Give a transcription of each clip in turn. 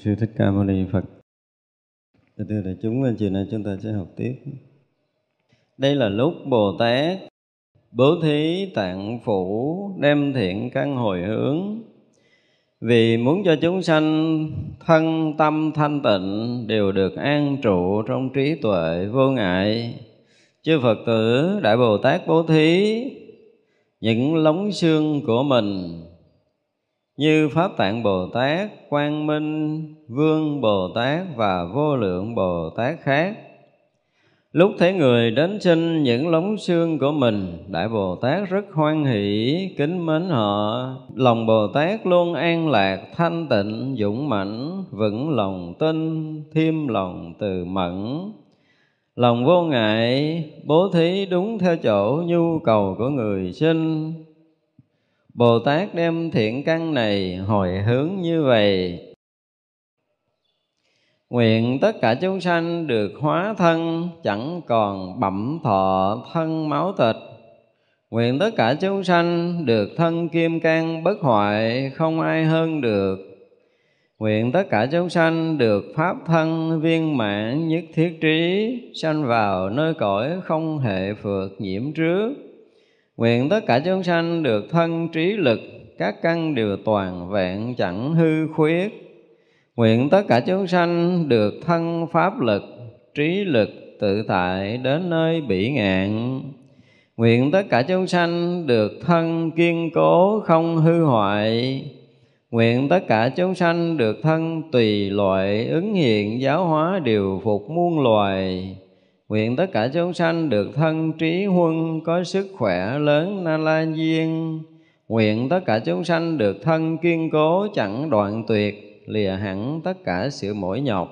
sư thích ca mâu ni phật. Thưa đại chúng chiều nay chúng ta sẽ học tiếp. Đây là lúc bồ tát, bố thí, tạng phủ đem thiện căn hồi hướng. Vì muốn cho chúng sanh thân tâm thanh tịnh đều được an trụ trong trí tuệ vô ngại. Chư phật tử, đại bồ tát bố thí, những lóng xương của mình như Pháp Tạng Bồ Tát, Quang Minh, Vương Bồ Tát và vô lượng Bồ Tát khác. Lúc thấy người đến xin những lóng xương của mình, Đại Bồ Tát rất hoan hỷ, kính mến họ. Lòng Bồ Tát luôn an lạc, thanh tịnh, dũng mãnh, vững lòng tin, thêm lòng từ mẫn. Lòng vô ngại, bố thí đúng theo chỗ nhu cầu của người sinh, Bồ Tát đem thiện căn này hồi hướng như vậy. Nguyện tất cả chúng sanh được hóa thân, Chẳng còn bẩm thọ thân máu thịt Nguyện tất cả chúng sanh được thân kim cang bất hoại, Không ai hơn được. Nguyện tất cả chúng sanh được pháp thân viên mãn nhất thiết trí, Sanh vào nơi cõi không hệ phượt nhiễm trước. Nguyện tất cả chúng sanh được thân trí lực, các căn đều toàn vẹn chẳng hư khuyết. Nguyện tất cả chúng sanh được thân pháp lực, trí lực tự tại đến nơi bỉ ngạn. Nguyện tất cả chúng sanh được thân kiên cố không hư hoại. Nguyện tất cả chúng sanh được thân tùy loại ứng hiện giáo hóa điều phục muôn loài Nguyện tất cả chúng sanh được thân trí huân có sức khỏe lớn na la duyên. Nguyện tất cả chúng sanh được thân kiên cố chẳng đoạn tuyệt, lìa hẳn tất cả sự mỏi nhọc.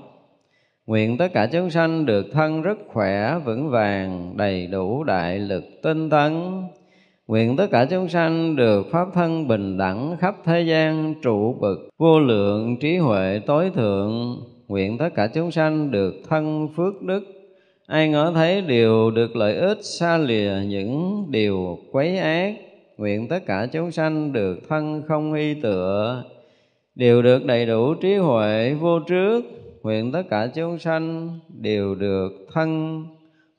Nguyện tất cả chúng sanh được thân rất khỏe, vững vàng, đầy đủ đại lực tinh tấn. Nguyện tất cả chúng sanh được pháp thân bình đẳng khắp thế gian trụ bực vô lượng trí huệ tối thượng. Nguyện tất cả chúng sanh được thân phước đức ai ngỡ thấy điều được lợi ích xa lìa những điều quấy ác, nguyện tất cả chúng sanh được thân không y tựa. Đều được đầy đủ trí huệ vô trước, nguyện tất cả chúng sanh đều được thân.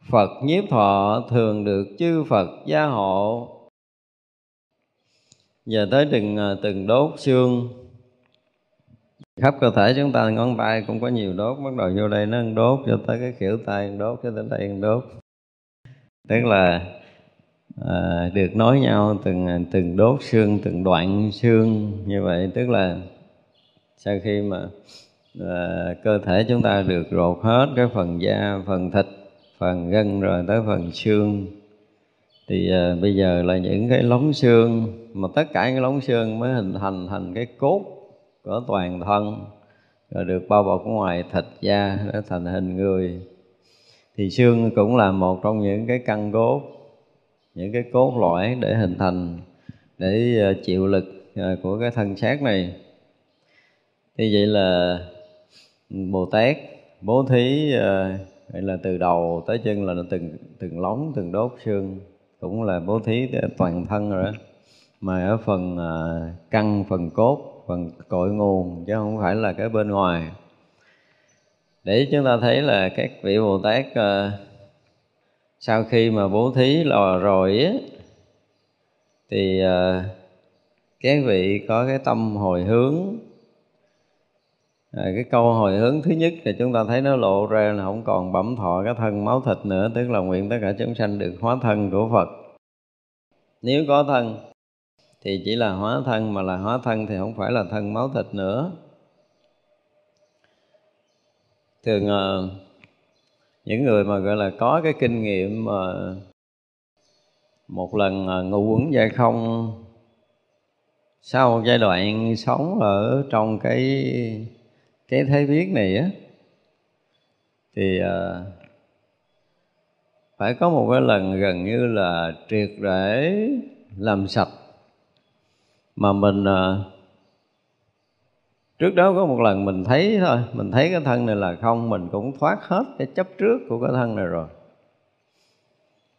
Phật nhiếp thọ thường được chư Phật gia hộ. Giờ tới từng à, từng đốt xương khắp cơ thể chúng ta ngón tay cũng có nhiều đốt bắt đầu vô đây nó đốt cho tới cái kiểu tay đốt cho tới đây đốt. Tức là à, được nói nhau từng từng đốt xương từng đoạn xương như vậy. Tức là sau khi mà à, cơ thể chúng ta được rột hết cái phần da phần thịt phần gân rồi tới phần xương thì à, bây giờ là những cái lóng xương mà tất cả những lóng xương mới hình thành thành cái cốt của toàn thân, rồi được bao bọc ngoài thịt da để thành hình người. Thì xương cũng là một trong những cái căn cốt, những cái cốt lõi để hình thành, để ờ, chịu lực ờ, của cái thân xác này. Thì vậy là bồ tát bố thí ờ, vậy là từ đầu tới chân là từng từng lóng, từng đốt xương, cũng là bố thí toàn thân rồi đó. Mà ở phần căn, phần cốt phần cội nguồn chứ không phải là cái bên ngoài. Để chúng ta thấy là các vị bồ tát uh, sau khi mà bố thí lò rồi ấy, thì uh, các vị có cái tâm hồi hướng. À, cái câu hồi hướng thứ nhất là chúng ta thấy nó lộ ra là không còn bẩm thọ cái thân máu thịt nữa tức là nguyện tất cả chúng sanh được hóa thân của phật. Nếu có thân thì chỉ là hóa thân, mà là hóa thân thì không phải là thân máu thịt nữa. Thường ờ, những người mà, gọi là, có cái kinh nghiệm mà một lần ờ, ngụ ngủ quẩn dây không, sau một giai đoạn sống ở trong cái cái thế biết này á, thì ờ, phải có một cái lần gần như là triệt để, làm sạch mà mình ờ, trước đó có một lần mình thấy thôi, mình thấy cái thân này là không, mình cũng thoát hết cái chấp trước của cái thân này rồi.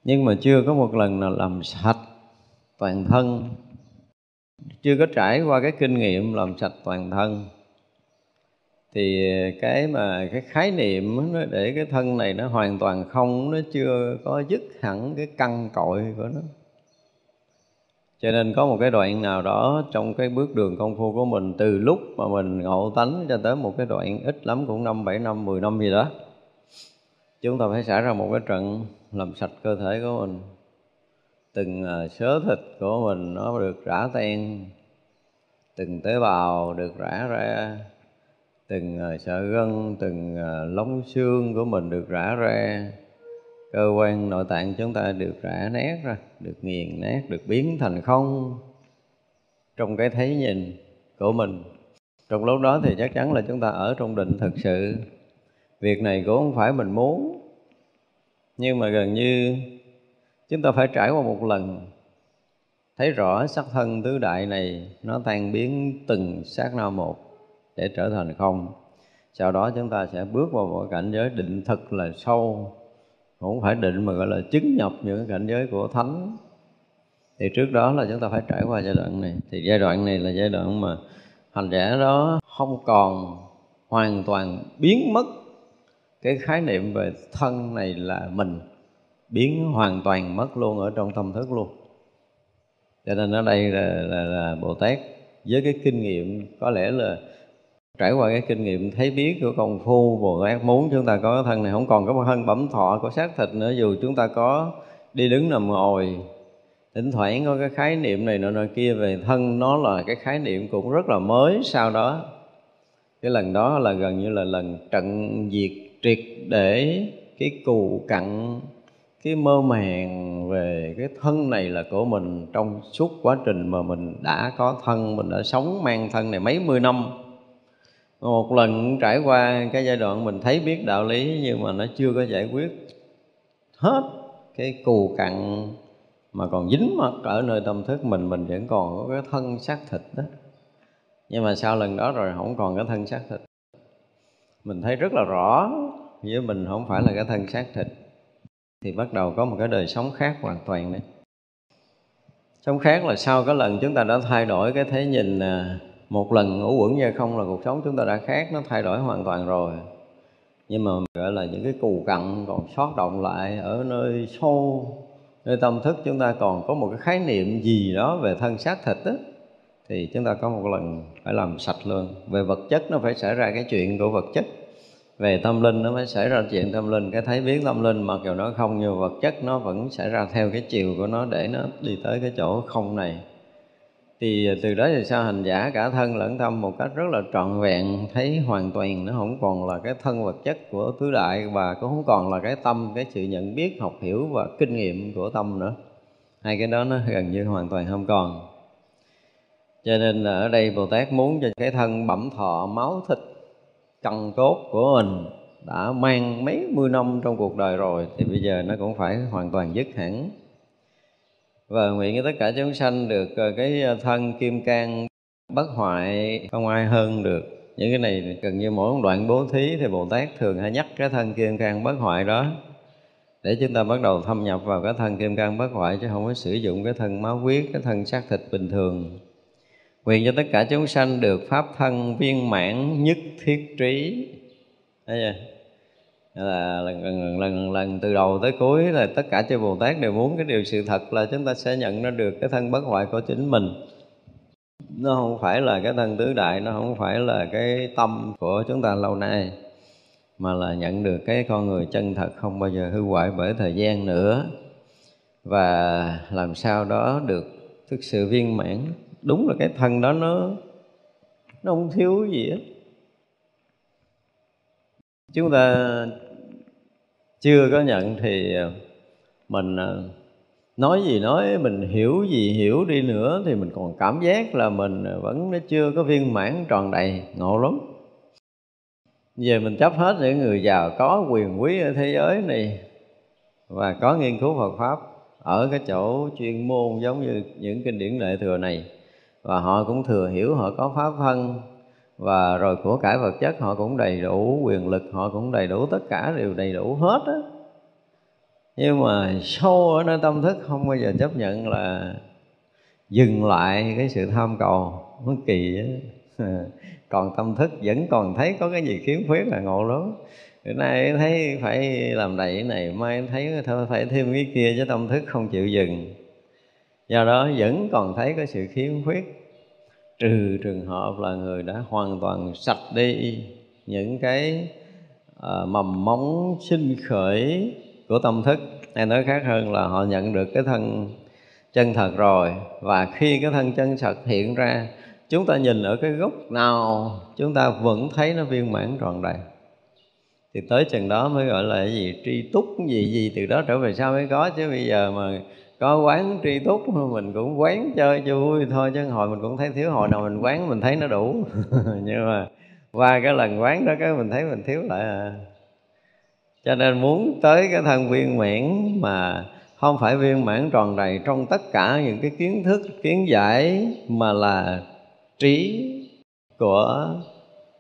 Nhưng mà chưa có một lần nào làm sạch toàn thân. Chưa có trải qua cái kinh nghiệm làm sạch toàn thân. Thì cái mà, cái khái niệm nó để cái thân này nó hoàn toàn không, nó chưa có dứt hẳn cái căn cội của nó cho nên có một cái đoạn nào đó trong cái bước đường công phu của mình, từ lúc mà mình ngộ tánh cho tới một cái đoạn ít lắm cũng năm, bảy năm, mười năm gì đó, chúng ta phải xảy ra một cái trận làm sạch cơ thể của mình. Từng ờ, sớ thịt của mình nó được rã tan từng tế bào được rã ra, từng ờ, sợi gân, từng ờ, lóng xương của mình được rã ra cơ quan nội tạng chúng ta được rã nát ra, được nghiền nát, được biến thành không. Trong cái thấy nhìn của mình, trong lúc đó thì chắc chắn là chúng ta ở trong định thực sự. Việc này cũng không phải mình muốn, nhưng mà gần như chúng ta phải trải qua một lần. Thấy rõ sắc thân tứ đại này, nó tan biến từng sát na một để trở thành không. Sau đó chúng ta sẽ bước vào một cảnh giới định thực là sâu không phải định mà gọi là chứng nhập những cảnh giới của thánh. Thì trước đó là chúng ta phải trải qua giai đoạn này. Thì giai đoạn này là giai đoạn mà hành giả đó không còn hoàn toàn biến mất. Cái khái niệm về thân này là mình biến hoàn toàn mất luôn ở trong tâm thức luôn. Cho nên ở đây là, là, là bồ tát với cái kinh nghiệm có lẽ là trải qua cái kinh nghiệm thấy biết của công phu, bồ tát muốn chúng ta có thân này, không còn có một thân bẩm thọ, có xác thịt nữa, dù chúng ta có đi đứng nằm ngồi. Thỉnh thoảng có cái khái niệm này nọ nọ kia về thân, nó là cái khái niệm cũng rất là mới sau đó. Cái lần đó là gần như là lần trận diệt triệt để cái cù cặn, cái mơ màng về cái thân này là của mình trong suốt quá trình mà mình đã có thân, mình đã sống mang thân này mấy mươi năm một lần trải qua cái giai đoạn mình thấy biết đạo lý nhưng mà nó chưa có giải quyết hết cái cù cặn mà còn dính mắc ở nơi tâm thức mình mình vẫn còn có cái thân xác thịt đó. Nhưng mà sau lần đó rồi không còn cái thân xác thịt. Mình thấy rất là rõ với mình không phải là cái thân xác thịt thì bắt đầu có một cái đời sống khác hoàn toàn đấy. Sống khác là sau cái lần chúng ta đã thay đổi cái thế nhìn à, một lần ngủ quẩn ra không là cuộc sống chúng ta đã khác, nó thay đổi hoàn toàn rồi. Nhưng mà gọi là những cái cù cặn còn sót động lại ở nơi sâu, nơi tâm thức chúng ta còn có một cái khái niệm gì đó về thân xác thịt á, thì chúng ta có một lần phải làm sạch luôn. Về vật chất nó phải xảy ra cái chuyện của vật chất. Về tâm linh nó mới xảy ra chuyện tâm linh. Cái thấy biến tâm linh mặc dù nó không nhiều vật chất, nó vẫn xảy ra theo cái chiều của nó để nó đi tới cái chỗ không này thì từ đó về sau hành giả cả thân lẫn tâm một cách rất là trọn vẹn, thấy hoàn toàn nó không còn là cái thân vật chất của tứ đại và cũng không còn là cái tâm, cái sự nhận biết, học hiểu và kinh nghiệm của tâm nữa. Hai cái đó nó gần như hoàn toàn không còn. Cho nên là ở đây bồ tát muốn cho cái thân bẩm thọ máu thịt cần cốt của mình đã mang mấy mươi năm trong cuộc đời rồi, thì bây giờ nó cũng phải hoàn toàn dứt hẳn và nguyện cho tất cả chúng sanh được ờ, cái ờ, thân kim cang bất hoại, không ai hơn được. Những cái này gần như mỗi đoạn bố thí thì bồ tát thường hay nhắc cái thân kim cang bất hoại đó. Để chúng ta bắt đầu thâm nhập vào cái thân kim cang bất hoại chứ không có sử dụng cái thân máu huyết, cái thân xác thịt bình thường. Nguyện cho tất cả chúng sanh được pháp thân viên mãn nhất thiết trí. Thấy chưa? Là lần lần lần lần lần từ đầu tới cuối là tất cả chư Bồ Tát đều muốn cái điều sự thật là chúng ta sẽ nhận ra được cái thân bất hoại của chính mình. Nó không phải là cái thân tứ đại, nó không phải là cái tâm của chúng ta lâu nay, mà là nhận được cái con người chân thật không bao giờ hư hoại bởi thời gian nữa. Và làm sao đó được thực sự viên mãn. Đúng là cái thân đó nó nó không thiếu gì hết chúng ta chưa có nhận thì ờ, mình ờ, nói gì nói, mình hiểu gì hiểu đi nữa thì mình còn cảm giác là mình ờ, vẫn chưa có viên mãn tròn đầy. Ngộ lắm. Về mình chấp hết những người giàu có, quyền quý ở thế giới này và có nghiên cứu Phật pháp ở cái chỗ chuyên môn giống như những kinh điển đại thừa này. Và họ cũng thừa hiểu, họ có pháp thân và rồi của cải vật chất họ cũng đầy đủ, quyền lực họ cũng đầy đủ, tất cả đều đầy đủ hết á. Nhưng mà sâu ở nơi tâm thức không bao giờ chấp nhận là dừng lại cái sự tham cầu, nó kỳ á. Còn tâm thức vẫn còn thấy có cái gì khiếm khuyết là ngộ lắm. Bữa nay thấy phải làm đầy cái này, mai thấy thôi, phải thêm cái kia chứ tâm thức không chịu dừng. Do đó vẫn còn thấy có sự khiếm khuyết trừ trường hợp là người đã hoàn toàn sạch đi những cái à, mầm móng sinh khởi của tâm thức. Hay nói khác hơn là họ nhận được cái thân chân thật rồi. Và khi cái thân chân thật hiện ra chúng ta nhìn ở cái gốc nào chúng ta vẫn thấy nó viên mãn tròn đầy. Thì tới chừng đó mới gọi là cái gì? Tri túc gì gì từ đó trở về sau mới có. Chứ bây giờ mà có quán tri túc, mình cũng quán chơi cho vui thôi, chứ hồi mình cũng thấy thiếu, hồi nào mình quán mình thấy nó đủ. Nhưng mà qua cái lần quán đó, cái mình thấy mình thiếu lại à. Cho nên muốn tới cái thân viên mãn mà không phải viên mãn tròn đầy trong tất cả những cái kiến thức, kiến giải mà là trí của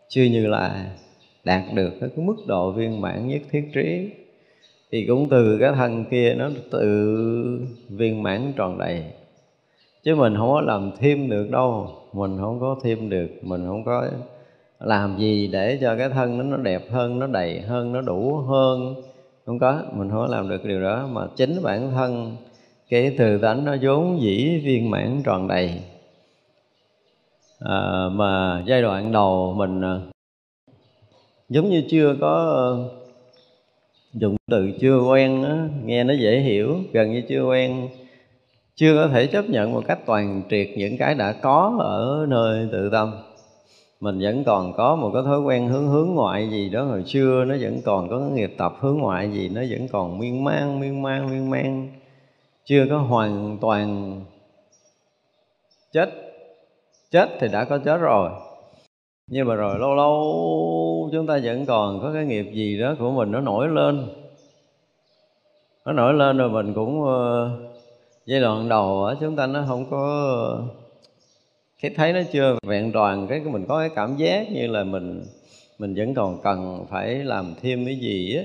chưa như là đạt được cái mức độ viên mãn nhất thiết trí thì cũng từ cái thân kia nó tự viên mãn tròn đầy. Chứ mình không có làm thêm được đâu. Mình không có thêm được. Mình không có làm gì để cho cái thân nó nó đẹp hơn nó đầy hơn nó đủ hơn. Không có. Mình không có làm được điều đó. Mà chính bản thân cái từ tánh nó vốn dĩ viên mãn tròn đầy. À, mà giai đoạn đầu mình à, giống như chưa có dùng từ chưa quen đó, nghe nó dễ hiểu gần như chưa quen. Chưa có thể chấp nhận một cách toàn triệt những cái đã có ở nơi tự tâm. Mình vẫn còn có một cái thói quen hướng hướng ngoại gì đó hồi xưa nó vẫn còn có cái nghiệp tập hướng ngoại gì nó vẫn còn miên man miên man miên man. Chưa có hoàn toàn chết chết thì đã có chết rồi nhưng mà rồi lâu lâu chúng ta vẫn còn có cái nghiệp gì đó của mình nó nổi lên. Nó nổi lên rồi mình cũng ờ, giai đoạn đầu á, chúng ta nó không có, cái thấy nó chưa vẹn toàn, cái mình có cái cảm giác như là mình mình vẫn còn cần phải làm thêm cái gì á.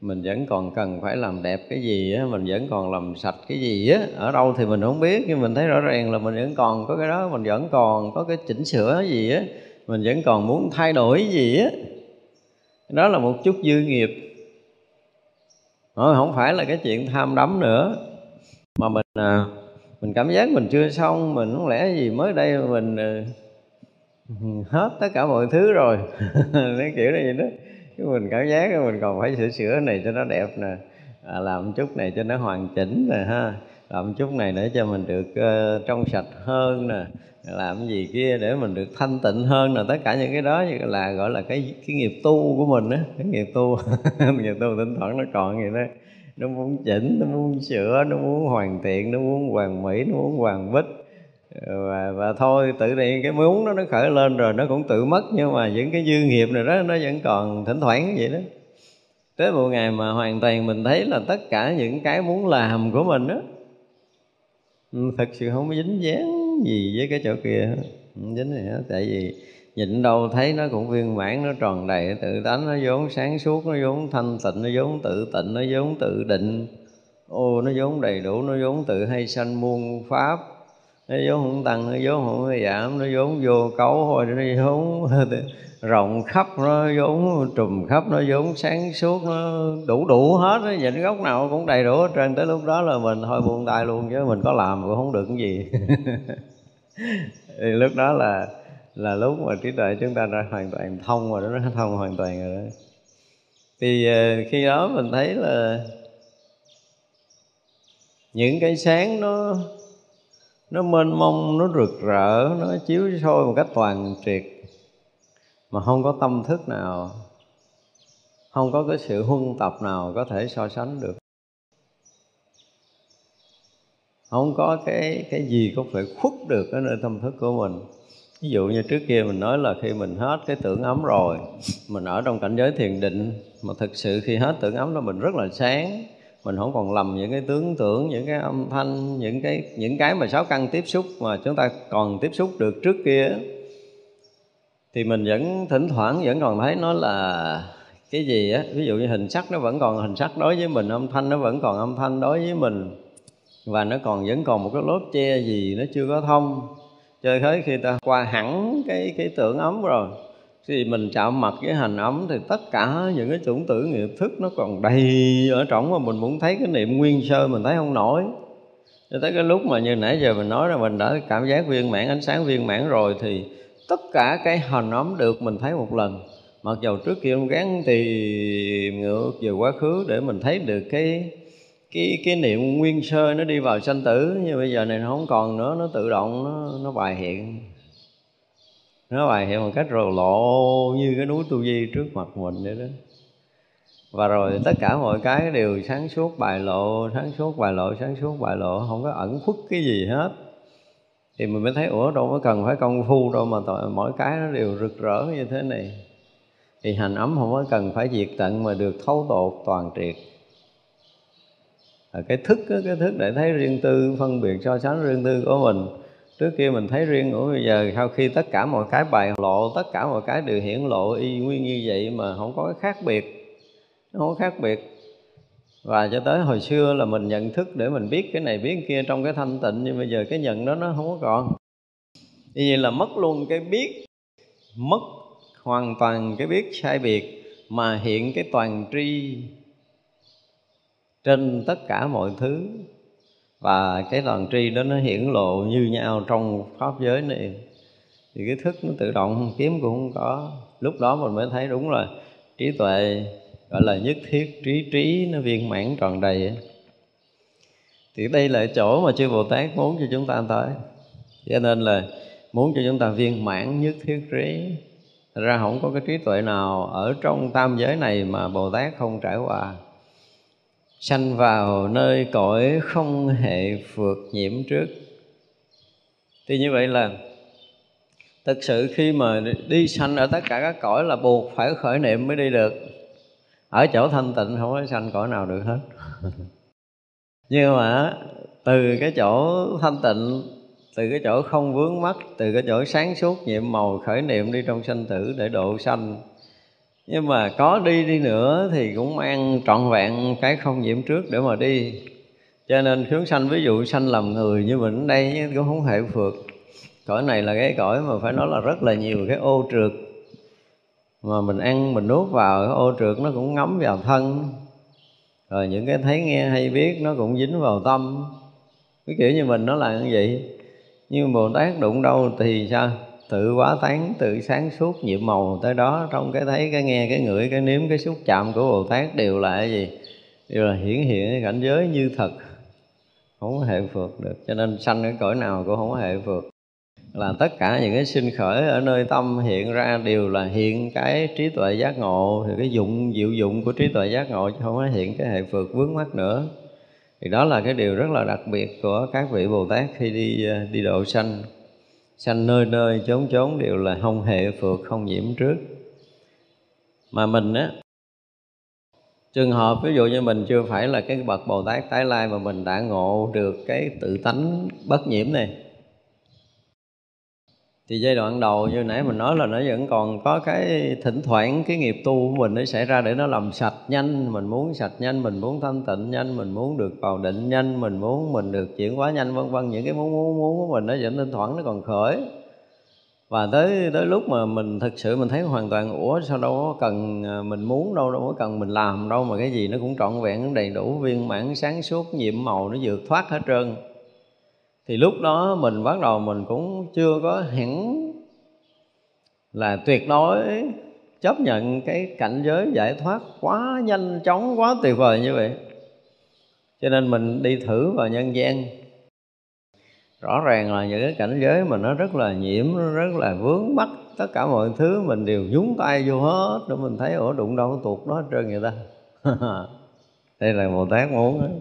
Mình vẫn còn cần phải làm đẹp cái gì á, mình vẫn còn làm sạch cái gì á. Ở đâu thì mình không biết, nhưng mình thấy rõ ràng là mình vẫn còn có cái đó, mình vẫn còn có cái chỉnh sửa gì á mình vẫn còn muốn thay đổi gì á. Đó là một chút dư nghiệp. Không phải là cái chuyện tham đắm nữa. Mà mình à, mình cảm giác mình chưa xong mình không lẽ gì mới đây mình à, hết tất cả mọi thứ rồi. Cái kiểu này vậy đó. Chứ mình cảm giác mình còn phải sửa sửa này cho nó đẹp nè à, làm chút này cho nó hoàn chỉnh nè ha làm chút này để cho mình được uh, trong sạch hơn nè làm gì kia để mình được thanh tịnh hơn nè. tất cả những cái đó là gọi là cái cái nghiệp tu của mình á cái nghiệp tu nghiệp tu thỉnh thoảng nó còn vậy đó. Nó muốn chỉnh nó muốn sửa nó muốn hoàn thiện nó muốn hoàn mỹ nó muốn hoàn bích và, và thôi tự nhiên cái muốn đó nó khởi lên rồi nó cũng tự mất nhưng mà những cái dư nghiệp này đó nó vẫn còn thỉnh thoảng vậy đó. Tới một ngày mà hoàn toàn mình thấy là tất cả những cái muốn làm của mình đó Ừ, thật sự không có dính dáng gì với cái chỗ kia. Không dính gì hết. Tại vì nhìn đâu thấy nó cũng viên mãn, nó tròn đầy tự tánh, nó vốn sáng suốt, nó vốn thanh tịnh, nó vốn tự tịnh, nó vốn tự định. Ô, nó vốn đầy đủ, nó vốn tự hay sanh muôn pháp. Nó vốn không tăng, nó vốn không giảm nó vốn vô cấu thôi, nó vốn rộng khắp, nó vốn trùm khắp, nó vốn sáng suốt, nó đủ đủ hết á. Nhìn góc nào cũng đầy đủ hết trơn. Tới lúc đó là mình thôi buông tay luôn, chứ mình có làm cũng không được cái gì. Thì lúc đó là là lúc mà trí tuệ chúng ta đã hoàn toàn thông rồi đó, nó thông hoàn toàn rồi đó. Thì ờ, khi đó mình thấy là những cái sáng nó nó mênh mông, nó rực rỡ, nó chiếu soi một cách toàn triệt mà không có tâm thức nào, không có cái sự huân tập nào có thể so sánh được. Không có cái cái gì có thể khuất được ở nơi tâm thức của mình. Ví dụ như trước kia mình nói là khi mình hết cái tưởng ấm rồi, mình ở trong cảnh giới thiền định, mà thực sự khi hết tưởng ấm đó mình rất là sáng. Mình không còn lầm những cái tướng tưởng, những cái âm thanh, những cái những cái mà sáu căn tiếp xúc mà chúng ta còn tiếp xúc được trước kia thì mình vẫn thỉnh thoảng vẫn còn thấy nó là cái gì á, ví dụ như hình sắc nó vẫn còn, hình sắc đối với mình, âm thanh nó vẫn còn âm thanh đối với mình. Và nó còn vẫn còn một cái lớp che gì nó chưa có thông. Cho tới khi ta qua hẳn cái cái tưởng ấm rồi, thì mình chạm mặt với hành ấm thì tất cả những cái chủng tử nghiệp thức nó còn đầy ở trong mà mình muốn thấy cái niệm nguyên sơ mình thấy không nổi. Cho tới cái lúc mà như nãy giờ mình nói là mình đã cảm giác viên mãn, ánh sáng viên mãn rồi thì tất cả cái hình ấm được mình thấy một lần. Mặc dầu trước kia ông gắng tìm ngược về quá khứ để mình thấy được cái cái cái niệm nguyên sơ nó đi vào sanh tử, nhưng bây giờ này nó không còn nữa, nó tự động, nó nó bài hiện. Nó bài hiện một cách rồ lộ như cái núi tu di trước mặt mình vậy đó. Và rồi tất cả mọi cái đều sáng suốt bài lộ, sáng suốt bài lộ, sáng suốt bài lộ, không có ẩn khuất cái gì hết thì mình mới thấy ủa đâu có cần phải công phu đâu mà tội, mỗi cái nó đều rực rỡ như thế này. Thì hành ấm không có cần phải diệt tận mà được thấu tột toàn triệt. À, cái thức cái thức để thấy riêng tư phân biệt so sánh riêng tư của mình. Trước kia mình thấy riêng của bây giờ sau khi tất cả mọi cái bài lộ tất cả mọi cái đều hiển lộ y nguyên như vậy mà không có cái khác biệt. Nó không có khác biệt và cho tới hồi xưa là mình nhận thức để mình biết cái này, biết cái kia trong cái thanh tịnh, nhưng bây giờ cái nhận đó nó không có còn. Như vậy là mất luôn cái biết, mất hoàn toàn cái biết sai biệt mà hiện cái toàn tri trên tất cả mọi thứ. Và cái toàn tri đó nó hiển lộ như nhau trong pháp giới này. Thì cái thức nó tự động, kiếm cũng không có. Lúc đó mình mới thấy đúng là trí tuệ gọi là nhất thiết trí trí nó viên mãn tròn đầy thì đây là chỗ mà chư Bồ Tát muốn cho chúng ta tới. Cho nên là muốn cho chúng ta viên mãn nhất thiết trí. Thật ra không có cái trí tuệ nào ở trong tam giới này mà Bồ Tát không trải qua. Sanh vào nơi cõi không hệ phượt nhiễm trước. Thì như vậy là thực sự khi mà đi sanh ở tất cả các cõi là buộc phải khởi niệm mới đi được ở chỗ thanh tịnh không có sanh cõi nào được hết. Nhưng mà từ cái chỗ thanh tịnh, từ cái chỗ không vướng mắc, từ cái chỗ sáng suốt, nhiệm màu, khởi niệm đi trong sanh tử để độ sanh. Nhưng mà có đi đi nữa thì cũng mang trọn vẹn cái không nhiễm trước để mà đi. Cho nên hướng sanh, ví dụ sanh làm người như mình ở đây cũng không hệ phượt. Cõi này là cái cõi mà phải nói là rất là nhiều cái ô trượt mà mình ăn, mình nuốt vào, cái ô trượt nó cũng ngấm vào thân. Rồi những cái thấy nghe, hay biết, nó cũng dính vào tâm. Cái kiểu như mình nó là như vậy. Nhưng bồ tát đụng đâu thì sao? Tự quá tán, tự sáng suốt, nhiệm màu tới đó. Trong cái thấy, cái nghe, cái ngửi, cái nếm, cái xúc chạm của bồ tát đều là cái gì? Đều là hiển hiện cái cảnh giới như thật. Không có hệ phượt được, cho nên sanh cái cõi nào cũng không có hệ phượt là tất cả những cái sinh khởi ở nơi tâm hiện ra đều là hiện cái trí tuệ giác ngộ. Thì cái dụng, diệu dụng của trí tuệ giác ngộ chứ không có hiện cái hệ phượt vướng mắt nữa. Thì đó là cái điều rất là đặc biệt của các vị bồ tát khi đi đi độ sanh. Sanh nơi nơi chốn chốn đều là không hệ phượt không nhiễm trước. Mà mình á, trường hợp ví dụ như mình chưa phải là cái bậc bồ tát tái lai mà mình đã ngộ được cái tự tánh bất nhiễm này thì giai đoạn đầu như nãy mình nói là nó vẫn còn có cái thỉnh thoảng cái nghiệp tu của mình nó xảy ra để nó làm sạch nhanh. Mình muốn sạch nhanh, mình muốn thanh tịnh nhanh, mình muốn được vào định nhanh, mình muốn mình được chuyển hóa nhanh, vân vân. Những cái muốn muốn muốn của mình nó vẫn thỉnh thoảng nó còn khởi. Và tới tới lúc mà mình thực sự mình thấy hoàn toàn, ủa, sao đâu có cần à, mình muốn đâu đâu có cần mình làm đâu, mà cái gì nó cũng trọn vẹn, đầy đủ viên mãn, sáng suốt, nhiệm màu, nó vượt thoát hết trơn thì lúc đó mình bắt đầu mình cũng chưa có hẳn là tuyệt đối chấp nhận cái cảnh giới giải thoát quá nhanh chóng, quá tuyệt vời như vậy. Cho nên mình đi thử vào nhân gian. Rõ ràng là những cái cảnh giới mà nó rất là nhiễm, nó rất là vướng mắc, tất cả mọi thứ mình đều nhúng tay vô hết để mình thấy ổ đụng đâu tuột đó hết trơn người ta? Đây là bồ tát muốn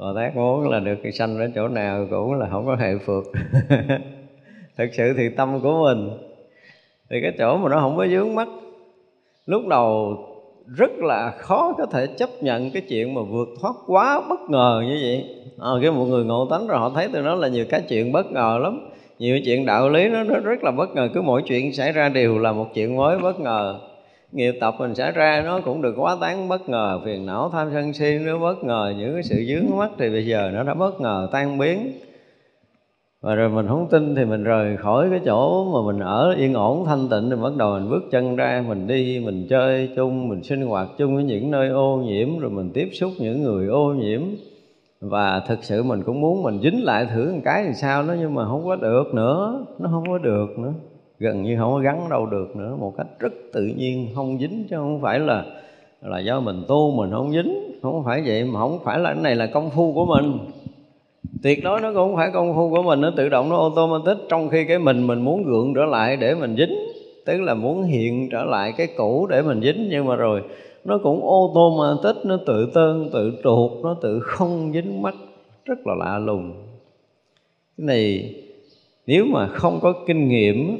bồ tát muốn là được sanh ở chỗ nào cũng là không có hệ phượt thực sự thì tâm của mình thì cái chỗ mà nó không có vướng mắt lúc đầu rất là khó có thể chấp nhận cái chuyện mà vượt thoát quá bất ngờ như vậy. À, cái một người ngộ tánh rồi họ thấy từ nó là nhiều cái chuyện bất ngờ lắm nhiều chuyện đạo lý nó, nó rất là bất ngờ cứ mỗi chuyện xảy ra đều là một chuyện mới bất ngờ nghiệp tập mình xảy ra nó cũng được quá tán, bất ngờ phiền não tham sân si nó bất ngờ những cái sự dướng mắt thì bây giờ nó đã bất ngờ tan biến. Và rồi mình không tin thì mình rời khỏi cái chỗ mà mình ở yên ổn, thanh tịnh, thì bắt đầu mình bước chân ra, mình đi, mình chơi chung, mình sinh hoạt chung với những nơi ô nhiễm, rồi mình tiếp xúc những người ô nhiễm. Và thực sự mình cũng muốn mình dính lại thử một cái thì sao đó, nhưng mà không có được nữa, nó không có được nữa gần như không có gắn đâu được nữa, một cách rất tự nhiên, không dính, chứ không phải là là do mình tu mình không dính. Không phải vậy mà không phải là cái này là công phu của mình. Tuyệt đối nó cũng không phải công phu của mình, nó tự động, nó automatic. Trong khi cái mình mình muốn gượng trở lại để mình dính, tức là muốn hiện trở lại cái cũ để mình dính. Nhưng mà rồi, nó cũng ô tô mà tích nó tự tơn, tự trục nó tự không dính mắt. Rất là lạ lùng. Cái này, nếu mà không có kinh nghiệm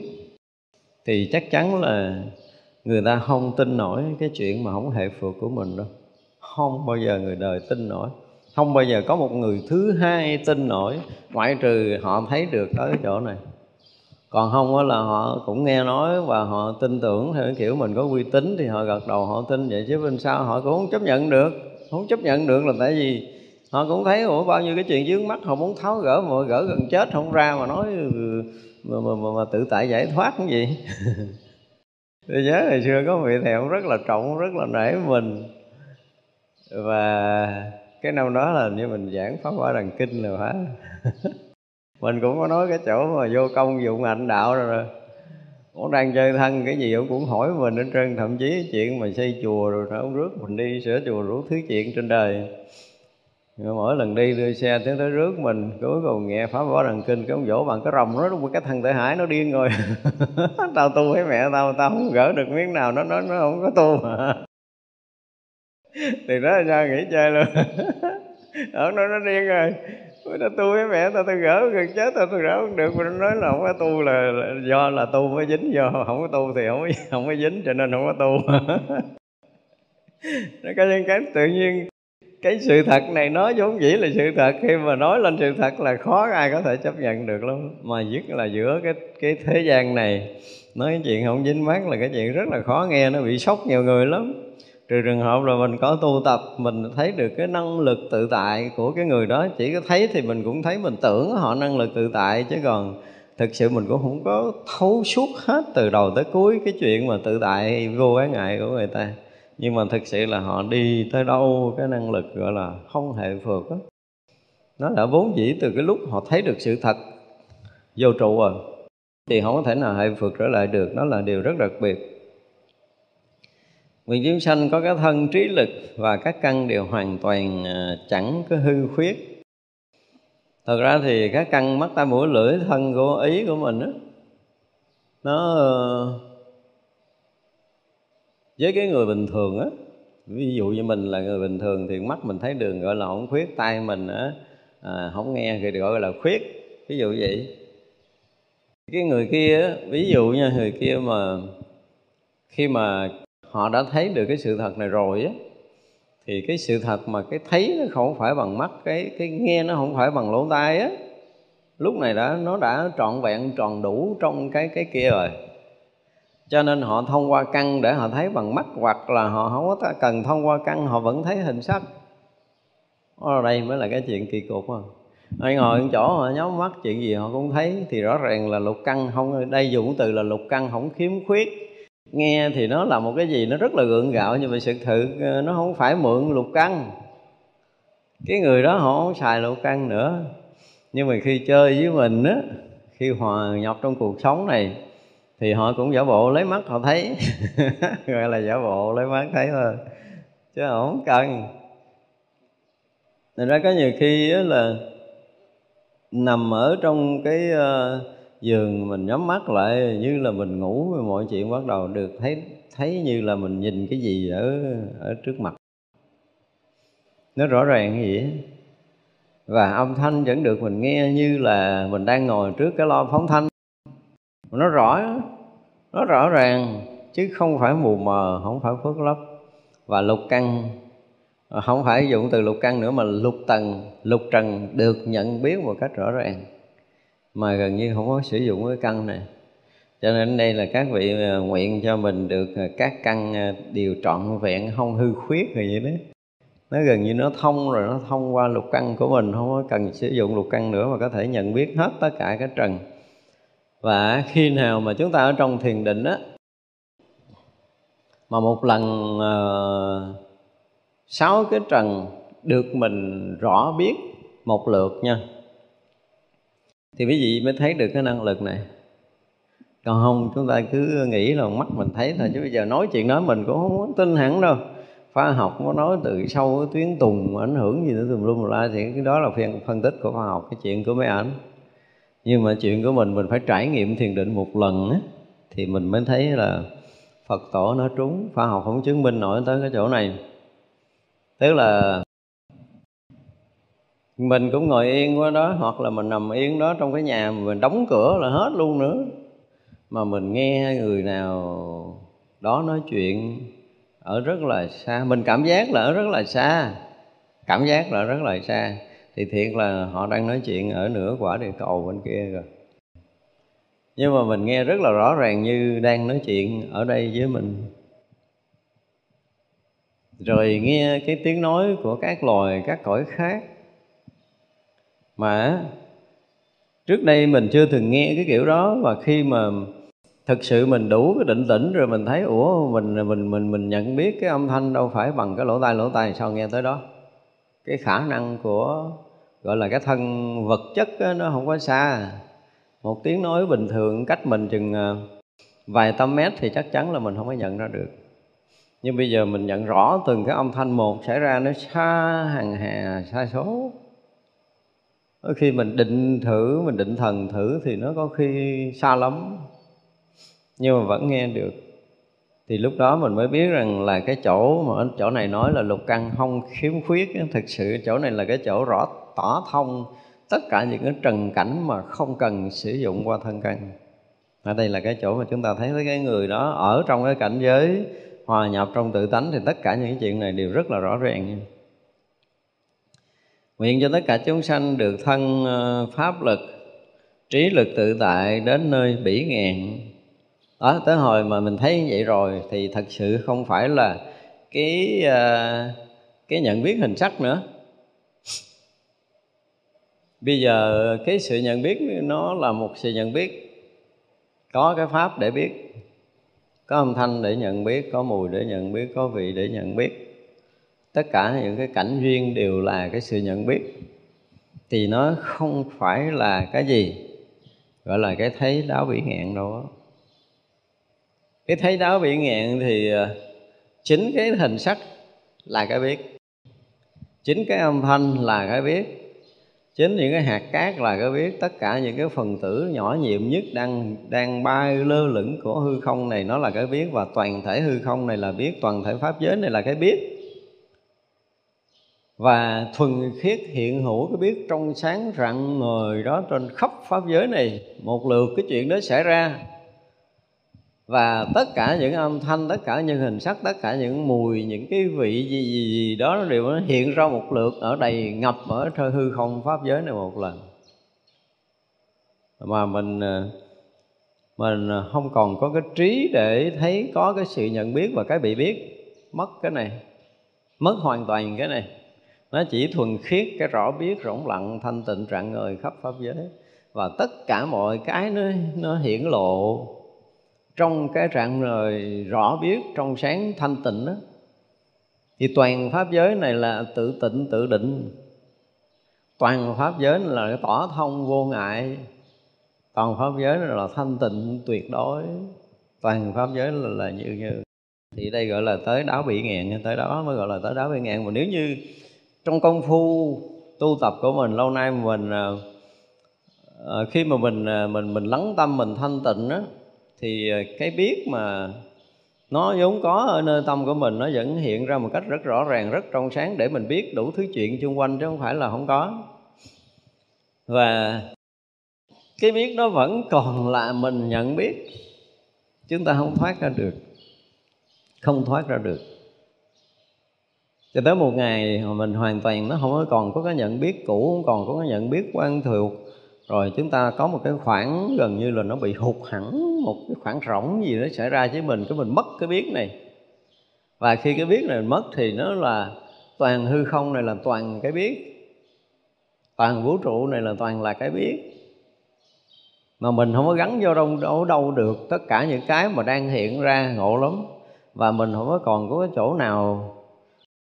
thì chắc chắn là người ta không tin nổi cái chuyện mà không hệ phượt của mình đâu. Không bao giờ người đời tin nổi. Không bao giờ có một người thứ hai tin nổi, ngoại trừ họ thấy được tới chỗ này. Còn không là họ cũng nghe nói và họ tin tưởng theo kiểu mình có uy tín thì họ gật đầu họ tin vậy chứ bên sau họ cũng không chấp nhận được. Không chấp nhận được là tại vì họ cũng thấy, ủa, bao nhiêu cái chuyện dưới mắt, họ muốn tháo gỡ mà gỡ gần chết, không ra mà nói ừ, mà, mà, mà, mà tự tại giải thoát cái gì? Tôi nhớ ngày xưa có vị thầy ông rất là trọng rất là nể mình. Và cái năm đó là như mình giảng pháp quả đằng kinh rồi hả. mình cũng có nói cái chỗ mà vô công dụng hạnh đạo rồi, rồi. Ông đang chơi thân cái gì ông cũng hỏi mình hết trơn thậm chí chuyện mà xây chùa rồi ông rước mình đi sửa chùa rủ thứ chuyện trên đời mỗi lần đi đưa xe tới tới rước mình cuối cùng nghe pháp võ đằng kinh cái ông vỗ bằng cái rồng nó cái thân thể hải nó điên rồi. Tao tu với mẹ tao tao không gỡ được miếng nào nó nó nó không có tu mà. Thì đó là sao nghỉ chơi luôn. Ở nó nó điên rồi. Nó tu với mẹ tao tao gỡ gần chết tao tao gỡ không được. Mà nó nói là không có tu là, là do là tu mới dính do không có tu thì không có, không có dính cho nên không có tu. Nó có những cái tự nhiên cái sự thật này nói vốn dĩ là sự thật, khi mà nói lên sự thật là khó ai có thể chấp nhận được lắm. Mà nhất là giữa cái cái thế gian này, nói cái chuyện không dính mắt là cái chuyện rất là khó nghe, nó bị sốc nhiều người lắm. Trừ trường hợp là mình có tu tập, mình thấy được cái năng lực tự tại của cái người đó, chỉ có thấy thì mình cũng thấy mình tưởng họ năng lực tự tại, chứ còn thực sự mình cũng không có thấu suốt hết từ đầu tới cuối cái chuyện mà tự tại vô cái ngại của người ta nhưng mà thực sự là họ đi tới đâu cái năng lực gọi là không hệ phượt đó nó đã vốn dĩ từ cái lúc họ thấy được sự thật vô trụ rồi thì không có thể nào hệ phượt trở lại được. Nó là điều rất đặc biệt. Nguyện chúng sanh có cái thân trí lực và các căn đều hoàn toàn à, chẳng có hư khuyết. Thật ra thì các căn mắt tai mũi lưỡi thân của ý của mình đó, nó với cái người bình thường á ví dụ như mình là người bình thường thì mắt mình thấy đường gọi là không khuyết tay mình á à, không nghe thì gọi là khuyết. Ví dụ vậy. Cái người kia ví dụ như người kia mà khi mà họ đã thấy được cái sự thật này rồi á thì cái sự thật mà cái thấy nó không phải bằng mắt cái cái nghe nó không phải bằng lỗ tai á lúc này đã nó đã trọn vẹn tròn đủ trong cái cái kia rồi cho nên họ thông qua căn để họ thấy bằng mắt hoặc là họ không có cần thông qua căn, họ vẫn thấy hình sắc ở đây mới là cái chuyện kỳ cục không anh ngồi chỗ, họ nhắm mắt, chuyện gì họ cũng thấy thì rõ ràng là lục căn không đây dùng từ là lục căn không khiếm khuyết. Nghe thì nó là một cái gì nó rất là gượng gạo, nhưng mà sự thực ờ, nó không phải mượn lục căn. Cái người đó họ không xài lục căn nữa. Nhưng mà khi chơi với mình á, khi hòa nhập trong cuộc sống này thì họ cũng giả bộ lấy mắt họ thấy. Gọi là giả bộ lấy mắt thấy thôi. Chứ không cần. Thành ra có nhiều khi là nằm ở trong cái ờ, giường mình nhắm mắt lại như là mình ngủ mọi chuyện bắt đầu được thấy thấy như là mình nhìn cái gì ở ở trước mặt. Nó rõ ràng cái gì và âm thanh vẫn được mình nghe như là mình đang ngồi trước cái lo phóng thanh nó rõ nó rõ ràng, chứ không phải mù mờ, không phải phớt lấp. Và lục căn, không phải dụng từ lục căn nữa mà lục tầng, lục trần được nhận biết một cách rõ ràng. Mà gần như không có sử dụng cái căn này. Cho nên đây là các vị à, nguyện cho mình được à, các căn à, điều đều trọn vẹn, không hư khuyết rồi vậy đấy nó gần như nó thông rồi, nó thông qua lục căn của mình, không có cần sử dụng lục căn nữa mà có thể nhận biết hết tất cả cái trần và khi nào mà chúng ta ở trong thiền định á mà một lần uh, sáu cái trần được mình rõ biết một lượt nha thì quý vị mới thấy được cái năng lực này. Còn không chúng ta cứ nghĩ là mắt mình thấy thôi chứ bây giờ nói chuyện nói mình cũng không muốn tin hẳn đâu. Khoa học có nói từ sâu tuyến tùng ảnh hưởng gì nữa tùm lum la thì cái đó là phần phân tích của khoa học cái chuyện của mấy ảnh nhưng mà chuyện của mình mình phải trải nghiệm thiền định một lần á, thì mình mới thấy là Phật tổ nó trúng, khoa học không chứng minh nổi tới cái chỗ này. Tức là mình cũng ngồi yên qua đó, hoặc là mình nằm yên đó trong cái nhà mình đóng cửa là hết luôn nữa. Mà mình nghe người nào đó nói chuyện ở rất là xa, mình cảm giác là ở rất là xa, cảm giác là rất là xa thì thiệt là họ đang nói chuyện ở nửa quả địa cầu bên kia rồi. Nhưng mà mình nghe rất là rõ ràng như đang nói chuyện ở đây với mình. Rồi nghe cái tiếng nói của các loài, các cõi khác. Mà trước đây mình chưa từng nghe cái kiểu đó, và khi mà thực sự mình đủ cái định tĩnh rồi mình thấy, ủa, mình mình mình mình nhận biết cái âm thanh đâu phải bằng cái lỗ tai lỗ tai sao? Nghe tới đó. Cái khả năng của gọi là cái thân vật chất đó, nó không có xa. Một tiếng nói bình thường cách mình chừng ờ, vài trăm mét thì chắc chắn là mình không có nhận ra được. Nhưng bây giờ mình nhận rõ từng cái âm thanh một xảy ra nó xa hàng hà xa số. Đôi khi mình định thử, mình định thần thử thì nó có khi xa lắm Nhưng mà vẫn nghe được. Thì lúc đó mình mới biết rằng là cái chỗ mà chỗ này nói là lục căn không khiếm khuyết Thực sự chỗ này là cái chỗ rõ tỏ thông tất cả những cái trần cảnh mà không cần sử dụng qua thân căn ở đây là cái chỗ mà chúng ta thấy cái người đó ở trong cái cảnh giới hòa nhập trong tự tánh thì tất cả những cái chuyện này đều rất là rõ ràng Nguyện cho tất cả chúng sanh được thân ờ, pháp lực, trí lực tự tại đến nơi bỉ ngạn. Đó, tới hồi mà mình thấy như vậy rồi thì thật sự không phải là cái ờ, cái nhận biết hình sắc nữa. Bây giờ cái sự nhận biết nó là một sự nhận biết. Có cái pháp để biết, có âm thanh để nhận biết, có mùi để nhận biết, có vị để nhận biết. Tất cả những cái cảnh duyên đều là cái sự nhận biết. Thì nó không phải là cái gì gọi là cái thấy đáo bị ngạn đâu đó. cái thấy đáo bị ngạn thì ờ, chính cái hình sắc là cái biết. Chính cái âm thanh là cái biết chính những cái hạt cát là cái biết tất cả những cái phần tử nhỏ nhiệm nhất đang đang bay lơ lửng của hư không này, nó là cái biết và toàn thể hư không này là biết, toàn thể pháp giới này là cái biết. Và thuần khiết hiện hữu cái biết trong sáng rạng ngời đó trên khắp pháp giới này, một lượt cái chuyện đó xảy ra và tất cả những âm thanh tất cả những hình sắc tất cả những mùi những cái vị gì gì, gì đó nó đều nó hiện ra một lượt ở đầy ngập ở thơ hư không pháp giới này một lần. Mà mình ờ, mình ờ, không còn có cái trí để thấy có cái sự nhận biết và cái bị biết. Mất cái này mất hoàn toàn cái này. Nó chỉ thuần khiết cái rõ biết rỗng lặng thanh tịnh trạng người khắp pháp giới. Và tất cả mọi cái nó nó hiển lộ trong cái trạng lời rõ biết trong sáng thanh tịnh đó thì toàn pháp giới này là tự tịnh tự định. Toàn pháp giới là cái tỏ thông vô ngại. Toàn pháp giới là thanh tịnh tuyệt đối. Toàn pháp giới là, là như như thì đây gọi là tới đáo bị nghẹn tới đó mới gọi là tới đáo bị nghẹn mà nếu như trong công phu tu tập của mình lâu nay mình à, à, khi mà mình à, mình mình lắng tâm mình thanh tịnh á thì ờ, cái biết mà nó vốn có ở nơi tâm của mình nó vẫn hiện ra một cách rất rõ ràng, rất trong sáng để mình biết đủ thứ chuyện xung quanh chứ không phải là không có. Và cái biết nó vẫn còn là mình nhận biết chúng ta không thoát ra được, không thoát ra được. Cho tới một ngày mà mình hoàn toàn nó không còn có cái nhận biết cũ, không còn có cái nhận biết quan thuộc rồi chúng ta có một cái khoảng gần như là nó bị hụt hẳn một cái khoảng rỗng gì đó xảy ra với mình cái mình mất cái biết này. Và khi cái biết này mất thì nó là toàn hư không này là toàn cái biết. Toàn vũ trụ này là toàn là cái biết. Mà mình không có gắn vô đâu, đâu đâu được. Tất cả những cái mà đang hiện ra ngộ lắm. Và mình không có còn có cái chỗ nào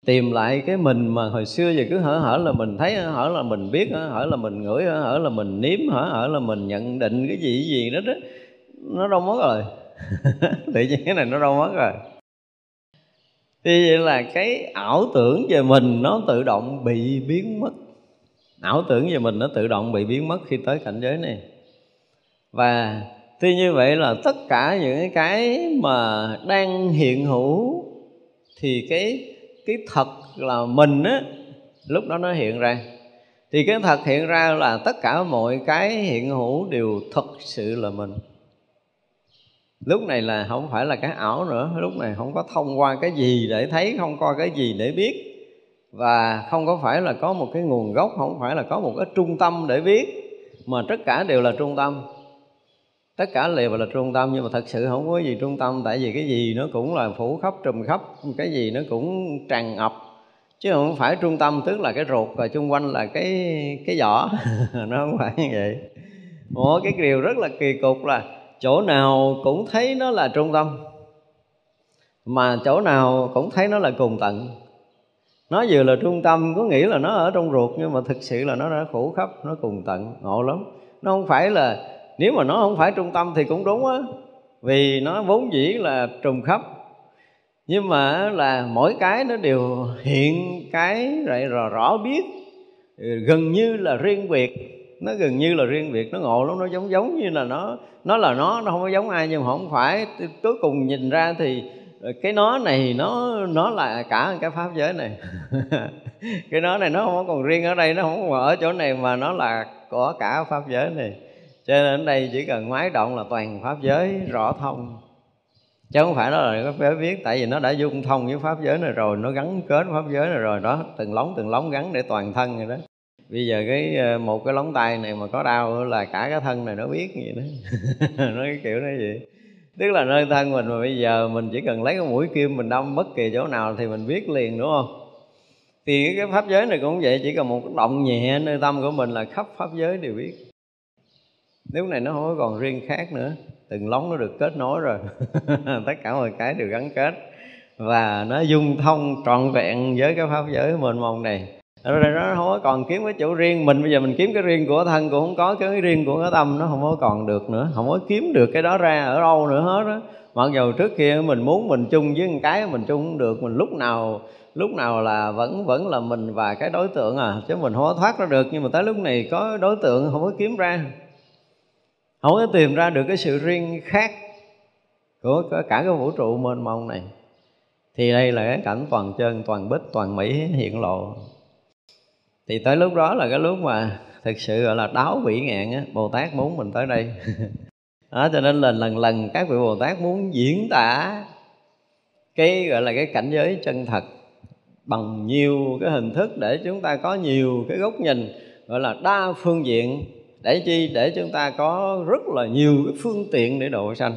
tìm lại cái mình mà hồi xưa giờ cứ hở hở là mình thấy, hở là mình biết, hở là mình ngửi, hở là mình nếm, hở hở là mình nhận định cái gì gì đó đó. Nó đâu mất rồi. Tự nhiên cái này nó đâu mất rồi. Thì vậy là cái ảo tưởng về mình nó tự động bị biến mất. Ảo tưởng về mình nó tự động bị biến mất khi tới cảnh giới này. Và tuy như vậy là tất cả những cái mà đang hiện hữu thì cái cái thật là mình á, lúc đó nó hiện ra. Thì cái thật hiện ra là tất cả mọi cái hiện hữu đều thật sự là mình. Lúc này là không phải là cái ảo nữa, lúc này không có thông qua cái gì để thấy, không coi cái gì để biết. Và không có phải là có một cái nguồn gốc, không phải là có một cái trung tâm để biết, mà tất cả đều là trung tâm tất cả đều là trung tâm, nhưng mà thật sự không có gì trung tâm, tại vì cái gì nó cũng là phủ khắp, trùm khắp, cái gì nó cũng tràn ngập. Chứ không phải trung tâm tức là cái ruột và chung quanh là cái cái vỏ nó không phải như vậy. Một cái điều rất là kỳ cục là chỗ nào cũng thấy nó là trung tâm, mà chỗ nào cũng thấy nó là cùng tận. Nó vừa là trung tâm, có nghĩa là nó ở trong ruột, nhưng mà thực sự là nó đã phủ khắp, nó cùng tận, ngộ lắm. Nó không phải là nếu mà nó không phải trung tâm thì cũng đúng á. Vì nó vốn dĩ là trùng khắp. Nhưng mà là mỗi cái nó đều hiện cái lại rõ, rõ biết. Gần như là riêng biệt. Nó gần như là riêng biệt. Nó ngộ lắm nó giống giống như là nó nó là nó nó không có giống ai. Nhưng mà không phải. Cuối cùng nhìn ra thì cái nó này nó nó là cả cái pháp giới này. Cái nó này nó không còn riêng ở đây nó không còn ở chỗ này mà nó là có cả pháp giới này cho nên ở đây chỉ cần máy động là toàn pháp giới rõ thông. Chứ không phải nó là có phải viết tại vì nó đã dung thông với pháp giới này rồi, nó gắn kết pháp giới này rồi đó, từng lóng từng lóng gắn để toàn thân rồi đó. Bây giờ cái ờ, một cái lóng tay này mà có đau là cả cái thân này nó biết gì đó. Nó cái kiểu nó vậy. Tức là nơi thân mình mà bây giờ mình chỉ cần lấy cái mũi kim mình đâm bất kỳ chỗ nào thì mình biết liền, đúng không? Thì cái pháp giới này cũng vậy, chỉ cần một động nhẹ, nơi tâm của mình là khắp pháp giới đều biết nếu này nó không còn riêng khác nữa, từng lóng nó được kết nối rồi. Tất cả mọi cái đều gắn kết. Và nó dung thông trọn vẹn với cái pháp giới mênh mông này. Rồi nó không có còn kiếm cái chỗ riêng mình. Bây giờ mình kiếm cái riêng của thân, cũng không có cái riêng của cái tâm, nó không có còn được nữa. Không có kiếm được cái đó ra ở đâu nữa hết đó mặc dù trước kia mình muốn mình chung với một cái, mình chung không được, mình lúc nào lúc nào là vẫn vẫn là mình và cái đối tượng à. Chứ mình không có thoát ra được. Nhưng mà tới lúc này có đối tượng không có kiếm ra không có tìm ra được cái sự riêng khác của cả cái vũ trụ mênh mông này. Thì đây là cái cảnh toàn chân, toàn bích, toàn mỹ hiện lộ. Thì tới lúc đó là cái lúc mà thực sự gọi là đáo vĩ ngạn á, bồ tát muốn mình tới đây. Đó, cho nên là lần lần các vị bồ tát muốn diễn tả cái gọi là cái cảnh giới chân thật bằng nhiều cái hình thức để chúng ta có nhiều cái góc nhìn gọi là đa phương diện để chi? Để chúng ta có rất là nhiều cái phương tiện để độ sanh.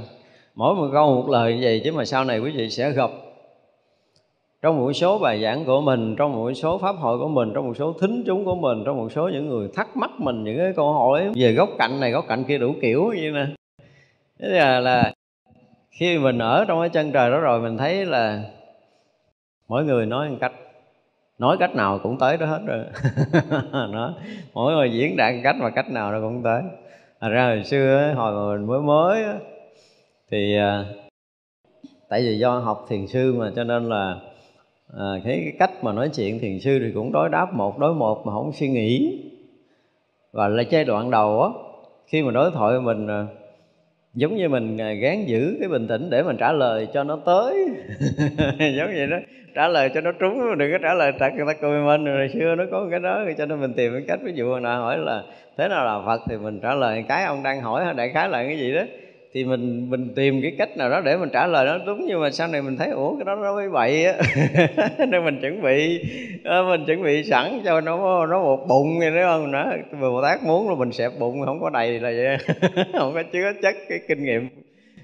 Mỗi một câu một lời như vậy chứ mà sau này quý vị sẽ gặp. Trong một số bài giảng của mình trong một số pháp hội của mình trong một số thính chúng của mình trong một số những người thắc mắc mình những cái câu hỏi về góc cạnh này góc cạnh kia đủ kiểu như nè. Thế là, là khi mình ở trong cái chân trời đó rồi mình thấy là mỗi người nói một cách nói cách nào cũng tới đó hết rồi đó. mỗi người diễn đạt cách mà cách nào nó cũng tới Thật ra hồi xưa hồi mà mình mới mới thì à, tại vì do học thiền sư mà cho nên là à, cái, cái cách mà nói chuyện thiền sư thì cũng đối đáp một đối một mà không suy nghĩ và là giai đoạn đầu á khi mà đối thoại mình à, giống như mình à, gán giữ cái bình tĩnh để mình trả lời cho nó tới. Giống vậy đó. Trả lời cho nó trúng, đừng có trả lời trả người ta cười mình. Rồi xưa nó có cái đó cho nên mình tìm cái cách. Ví dụ hồi nào hỏi là, thế nào là phật? Thì mình trả lời, cái ông đang hỏi đại khái là cái gì đó thì mình mình tìm cái cách nào đó để mình trả lời nó đúng, nhưng mà sau này mình thấy, ủa, cái đó nó mới bậy á. Nên mình chuẩn bị ờ, mình chuẩn bị sẵn cho nó nó một bụng như thế không nó bồ tát muốn là mình xẹp bụng, không có đầy là vậy không có chứa chất cái kinh nghiệm,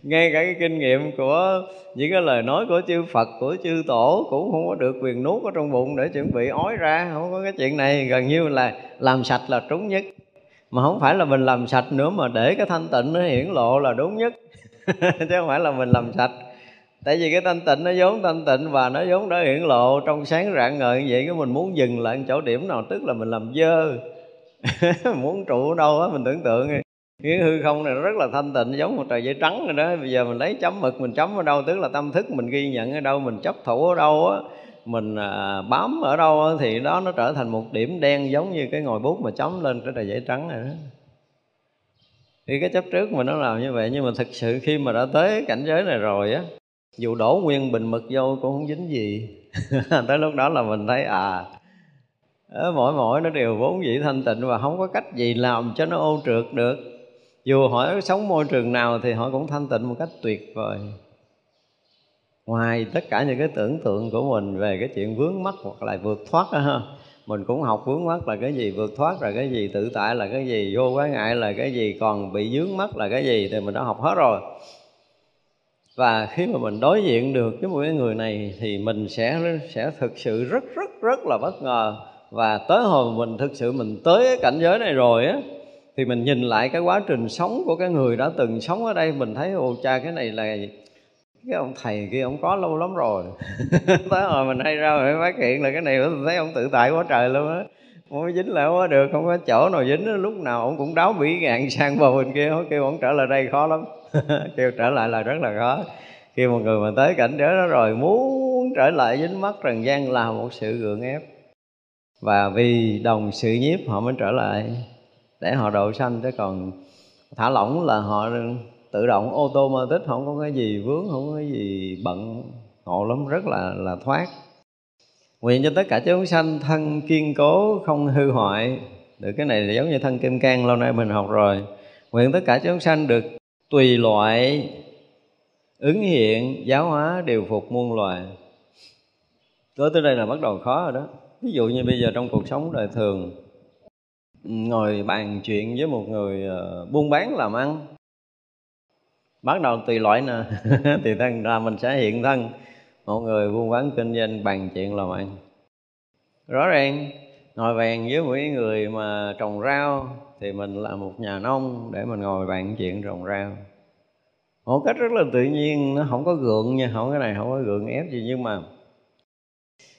ngay cả cái kinh nghiệm của những cái lời nói của chư Phật, của chư tổ cũng không có được quyền nuốt ở trong bụng để chuẩn bị ói ra, không có cái chuyện này. Gần như là làm sạch là trúng nhất mà không phải là mình làm sạch nữa mà để cái thanh tịnh nó hiển lộ là đúng nhất. Chứ không phải là mình làm sạch. Tại vì cái thanh tịnh nó vốn thanh tịnh và nó vốn đã hiển lộ trong sáng rạng ngời như vậy, cái mình muốn dừng lại chỗ điểm nào, tức là mình làm dơ. Muốn trụ ở đâu á, mình tưởng tượng cái hư không này nó rất là thanh tịnh, giống một tờ giấy trắng rồi đó. Bây giờ mình lấy chấm mực mình chấm ở đâu, tức là tâm thức mình ghi nhận ở đâu, mình chấp thủ ở đâu á mình à, bám ở đâu thì đó nó trở thành một điểm đen giống như cái ngòi bút mà chấm lên cái tờ giấy trắng này đó. Thì cái chấp trước mình nó làm như vậy nhưng mà thực sự khi mà đã tới cảnh giới này rồi á dù đổ nguyên bình mực vô cũng không dính gì. Tới lúc đó là mình thấy à mỗi mỗi nó đều vốn dĩ thanh tịnh và không có cách gì làm cho nó ô trượt được. Dù họ sống môi trường nào thì họ cũng thanh tịnh một cách tuyệt vời ngoài tất cả những cái tưởng tượng của mình về cái chuyện vướng mắc hoặc là vượt thoát đó ha, mình cũng học vướng mắc là cái gì vượt thoát là cái gì, tự tại là cái gì, vô quá ngại là cái gì, còn bị vướng mắc là cái gì thì mình đã học hết rồi. Và khi mà mình đối diện được với một cái người này thì mình sẽ sẽ thực sự rất rất rất là bất ngờ. Và tới hồi mình thực sự mình tới cái cảnh giới này rồi á, thì mình nhìn lại cái quá trình sống của cái người đã từng sống ở đây, mình thấy, ồ, cha, cái này là cái ông thầy kia ông có lâu lắm rồi. Tới hồi mình hay ra mình phát hiện là cái này mình thấy ông tự tại quá trời luôn á. Không có dính lại quá được, không có chỗ nào dính lúc nào ông cũng đáo bỉ ngạn sang bờ bên kia, kêu ông trở lại đây khó lắm. Kêu trở lại là rất là khó. Khi một người mà tới cảnh giới đó rồi, muốn trở lại dính mắt trần gian là một sự gượng ép. Và vì đồng sự nhiếp họ mới trở lại, để họ độ sanh. Chứ còn thả lỏng là họ tự động ô tô mà tích không có cái gì vướng, không có cái gì bận, ngộ lắm, rất là là thoát. Nguyện cho tất cả chúng sanh thân kiên cố, không hư hoại. Được cái này là giống như thân kim cang, lâu nay mình học rồi. Nguyện tất cả chúng sanh được tùy loại ứng hiện, giáo hóa, điều phục muôn loài. Tới tới đây là bắt đầu khó rồi đó. Ví dụ như bây giờ trong cuộc sống đời thường, ngồi bàn chuyện với một người ờ, buôn bán làm ăn bắt đầu tùy loại nè. Tùy thân ra mình sẽ hiện thân. Một người buôn bán kinh doanh bàn chuyện làm ăn. Rõ ràng, ngồi bàn với mỗi người mà trồng rau thì mình là một nhà nông để mình ngồi bàn chuyện trồng rau. Một cách rất là tự nhiên, nó không có gượng nha, không, cái này không có gượng ép gì nhưng mà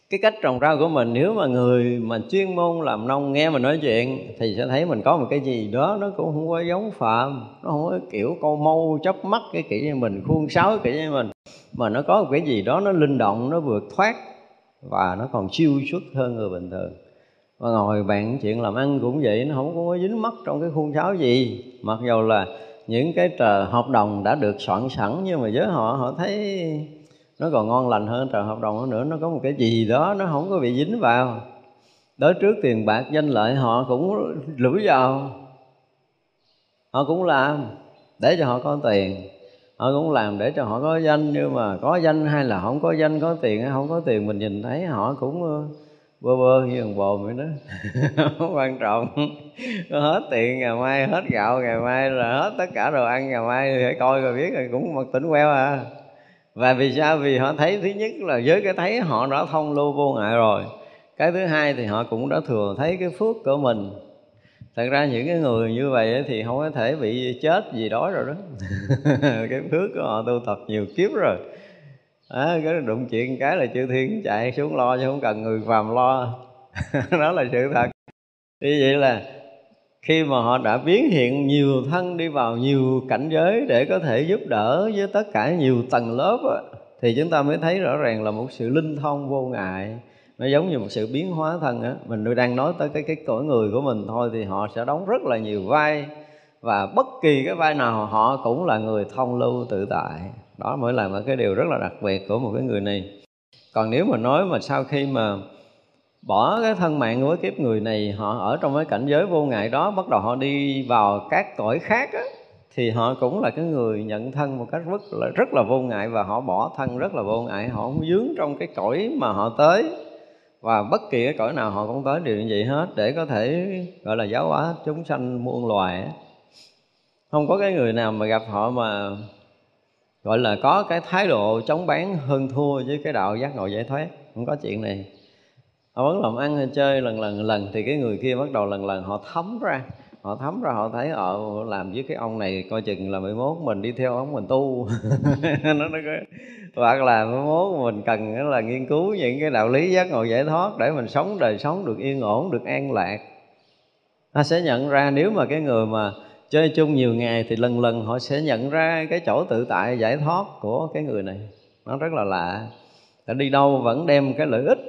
cái cách trồng rau của mình, nếu mà người mà chuyên môn làm nông nghe mình nói chuyện thì sẽ thấy mình có một cái gì đó nó cũng không có giống phạm, nó không có kiểu câu mâu chớp mắt cái kiểu như mình, khuôn sáo kiểu như mình. Mà nó có một cái gì đó nó linh động, nó vượt thoát và nó còn siêu xuất hơn người bình thường. Và ngồi bạn chuyện làm ăn cũng vậy, nó không có dính mắt trong cái khuôn sáo gì. Mặc dù là những cái tờ hợp đồng đã được soạn sẵn nhưng mà với họ họ thấy nó còn ngon lành hơn tờ hợp đồng nữa. Nó có một cái gì đó, nó không có bị dính vào. Đối trước tiền bạc danh lợi, họ cũng lủi vào. Họ cũng làm để cho họ có tiền. Họ cũng làm để cho họ có danh. Nhưng mà có danh hay là không có danh, có tiền hay không có tiền, mình nhìn thấy họ cũng ờ, bơ bơ như thằng bồn vậy đó. Không quan trọng. Hết tiền ngày mai, hết gạo ngày mai là hết tất cả đồ ăn ngày mai. Thì coi rồi biết rồi, cũng mặc tỉnh queo à và vì sao? Vì họ thấy thứ nhất là với cái thấy họ đã thông lưu vô ngại rồi. Cái thứ hai thì họ cũng đã thừa thấy cái phước của mình. Thật ra những cái người như vậy thì không có thể bị chết gì đó rồi đó. Cái phước của họ tu tập nhiều kiếp rồi. À, cái đụng chuyện cái là chư thiên chạy xuống lo chứ không cần người phàm lo. Đó là sự thật. Như vậy là khi mà họ đã biến hiện nhiều thân đi vào nhiều cảnh giới để có thể giúp đỡ với tất cả nhiều tầng lớp á, thì chúng ta mới thấy rõ ràng là một sự linh thông vô ngại. Nó giống như một sự biến hóa thân á. Mình đang nói tới cái cái cõi người của mình thôi thì họ sẽ đóng rất là nhiều vai và bất kỳ cái vai nào họ cũng là người thông lưu tự tại. Đó mới là một cái điều rất là đặc biệt của một cái người này. Còn nếu mà nói mà sau khi mà bỏ cái thân mạng với kiếp người này họ ở trong cái cảnh giới vô ngại đó bắt đầu họ đi vào các cõi khác á, thì họ cũng là cái người nhận thân một cách rất là rất là vô ngại và họ bỏ thân rất là vô ngại họ không dướng trong cái cõi mà họ tới. Và bất kỳ cái cõi nào họ cũng tới đều như vậy hết để có thể gọi là giáo hóa chúng sanh muôn loài không có cái người nào mà gặp họ mà gọi là có cái thái độ chống bán hơn thua với cái đạo giác ngộ giải thoát không có chuyện này họ vẫn làm ăn hay chơi lần lần lần. Thì cái người kia bắt đầu lần lần họ thấm ra. Họ thấm ra họ thấy ở ờ, làm với cái ông này coi chừng là 11 mình đi theo ông mình tu. Nó nó hoặc là 11 mình cần là nghiên cứu những cái đạo lý giác ngộ giải thoát để mình sống đời sống được yên ổn được an lạc. Ta sẽ nhận ra nếu mà cái người mà chơi chung nhiều ngày thì lần lần họ sẽ nhận ra cái chỗ tự tại giải thoát của cái người này. Nó rất là lạ. Ta đi đâu vẫn đem cái lợi ích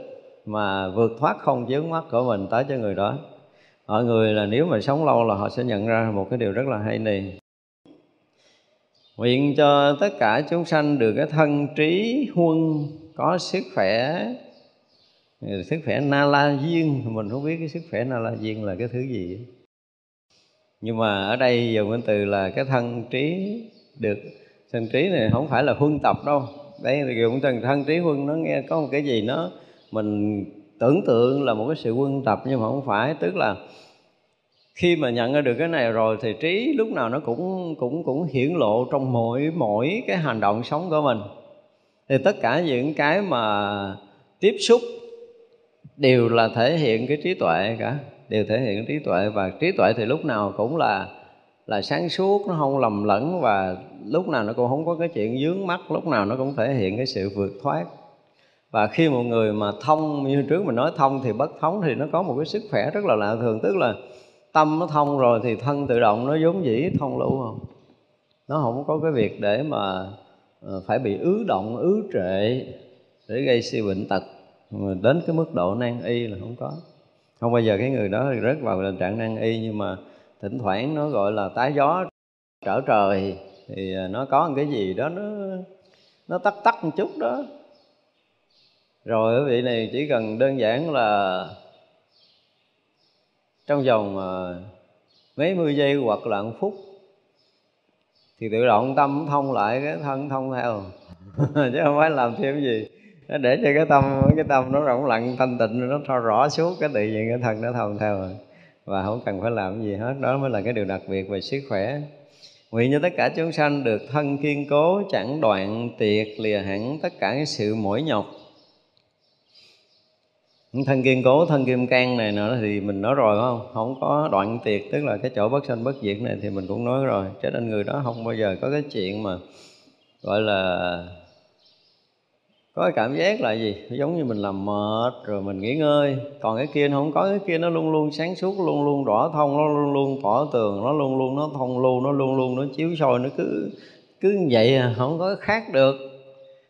mà vượt thoát không chướng mắt của mình tới cho người đó. Mọi người là nếu mà sống lâu là họ sẽ nhận ra một cái điều rất là hay này. Nguyện cho tất cả chúng sanh được cái thân trí huân, có sức khỏe sức khỏe na la duyên mình không biết cái sức khỏe na la duyên là cái thứ gì. Nhưng mà ở đây dùng cái từ là cái thân trí được, thân trí này không phải là huân tập đâu. Đây thì dùng từ thân trí huân nó nghe có một cái gì nó mình tưởng tượng là một cái sự quân tập nhưng mà không phải. Tức là khi mà nhận ra được cái này rồi thì trí lúc nào nó cũng cũng cũng hiển lộ trong mỗi mỗi cái hành động sống của mình. Thì tất cả những cái mà tiếp xúc đều là thể hiện cái trí tuệ cả, đều thể hiện trí tuệ. Và trí tuệ thì lúc nào cũng là là sáng suốt, nó không lầm lẫn và lúc nào nó cũng không có cái chuyện dướng mắt, lúc nào nó cũng thể hiện cái sự vượt thoát và khi một người mà thông, như trước mình nói, thông thì bất thống, thì nó có một cái sức khỏe rất là lạ thường, tức là tâm nó thông rồi thì thân tự động nó vốn dĩ thông lưu không? Nó không có cái việc để mà ờ, phải bị ứ động, ứ trệ để gây si bệnh tật. Mà đến cái mức độ nan y là không có. Không bao giờ cái người đó thì rớt vào tình trạng nan y, nhưng mà thỉnh thoảng nó gọi là tái gió trở trời thì ờ, nó có một cái gì đó nó nó tắt tắt một chút đó rồi quý vị này chỉ cần đơn giản là trong vòng ờ, mấy mươi giây hoặc là một phút thì tự động tâm thông lại cái thân thông theo. Chứ không phải làm thêm gì. Để cho cái tâm cái tâm nó rộng lặng, thanh tịnh, nó tho rõ suốt cái tự nhiên cái thân nó thông theo rồi. Và không cần phải làm gì hết. Đó mới là cái điều đặc biệt về sức khỏe. Nguyện cho tất cả chúng sanh được thân kiên cố, chẳng đoạn tiệt, lìa hẳn tất cả cái sự mỏi nhọc thân kiên cố, thân kim cang này nữa thì mình nói rồi không? Không có đoạn tiệt tức là cái chỗ bất sanh bất diệt này thì mình cũng nói rồi. Cho nên người đó không bao giờ có cái chuyện mà, gọi là, có cái cảm giác là gì? Giống như mình làm mệt, rồi mình nghỉ ngơi. Còn cái kia nó không có, cái kia nó luôn luôn sáng suốt, luôn luôn rõ thông, nó luôn luôn tỏ tường, nó luôn luôn, nó thông lưu, nó luôn luôn, nó chiếu soi, nó cứ cứ như vậy à không có khác được.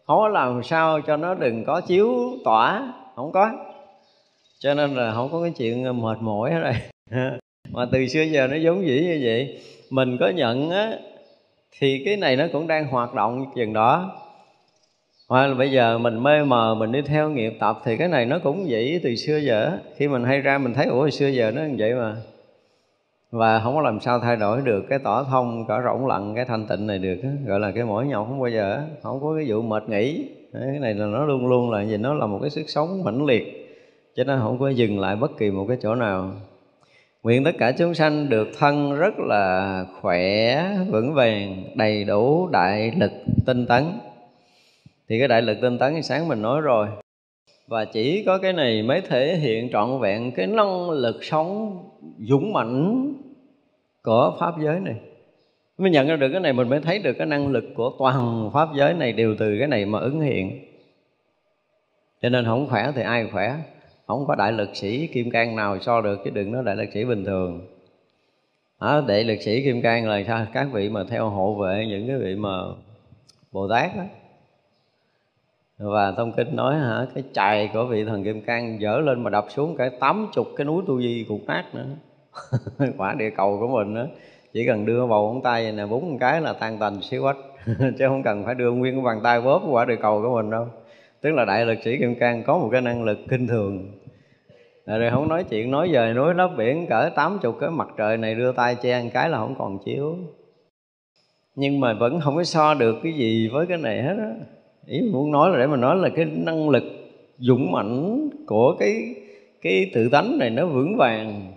Không có làm sao cho nó đừng có chiếu tỏa, không có cho nên là không có cái chuyện ờ, mệt mỏi ở đây mà từ xưa giờ nó giống dĩ như vậy. Mình có nhận á, thì cái này nó cũng đang hoạt động chừng đó. Hoặc là bây giờ mình mê mờ, mình đi theo nghiệp tập thì cái này nó cũng vậy từ xưa giờ khi mình hay ra mình thấy, ủa xưa giờ nó như vậy mà. Và không có làm sao thay đổi được cái tỏ thông, cả rỗng lặng, cái thanh tịnh này được gọi là cái mỏi nhọc không bao giờ không có cái vụ mệt nghỉ. Cái này là nó luôn luôn là gì nó là một cái sức sống mãnh liệt cho nên không có dừng lại bất kỳ một cái chỗ nào. Nguyện tất cả chúng sanh được thân rất là khỏe, vững vàng, đầy đủ đại lực tinh tấn. Thì cái đại lực tinh tấn thì sáng mình nói rồi. Và chỉ có cái này mới thể hiện trọn vẹn cái năng lực sống dũng mãnh của pháp giới này. Mới nhận ra được cái này, mình mới thấy được cái năng lực của toàn pháp giới này đều từ cái này mà ứng hiện. Cho nên không khỏe thì ai khỏe? Không có đại lực sĩ kim cang nào so được chứ đừng nói đại lực sĩ bình thường. Đó, đại lực sĩ kim cang là sao? Các vị mà theo hộ vệ những cái vị mà bồ tát đó và thông kinh nói hả? Cái chài của vị thần kim cang dở lên mà đập xuống cái tám chục cái núi tu di cục nát nữa. Quả địa cầu của mình đó chỉ cần đưa vào ngón tay này bốn cái là tan tành xíu quách chứ không cần phải đưa nguyên cái bàn tay bóp quả địa cầu của mình đâu tức là đại lực sĩ kim cang có một cái năng lực kinh thường. Rồi không nói chuyện, nói về núi lấp biển, cỡ tám chục cái mặt trời này đưa tay che một cái là không còn chiếu. Nhưng mà vẫn không có so được cái gì với cái này hết á. Ý mình muốn nói là để mà nói là cái năng lực dũng mãnh của cái cái tự tánh này nó vững vàng.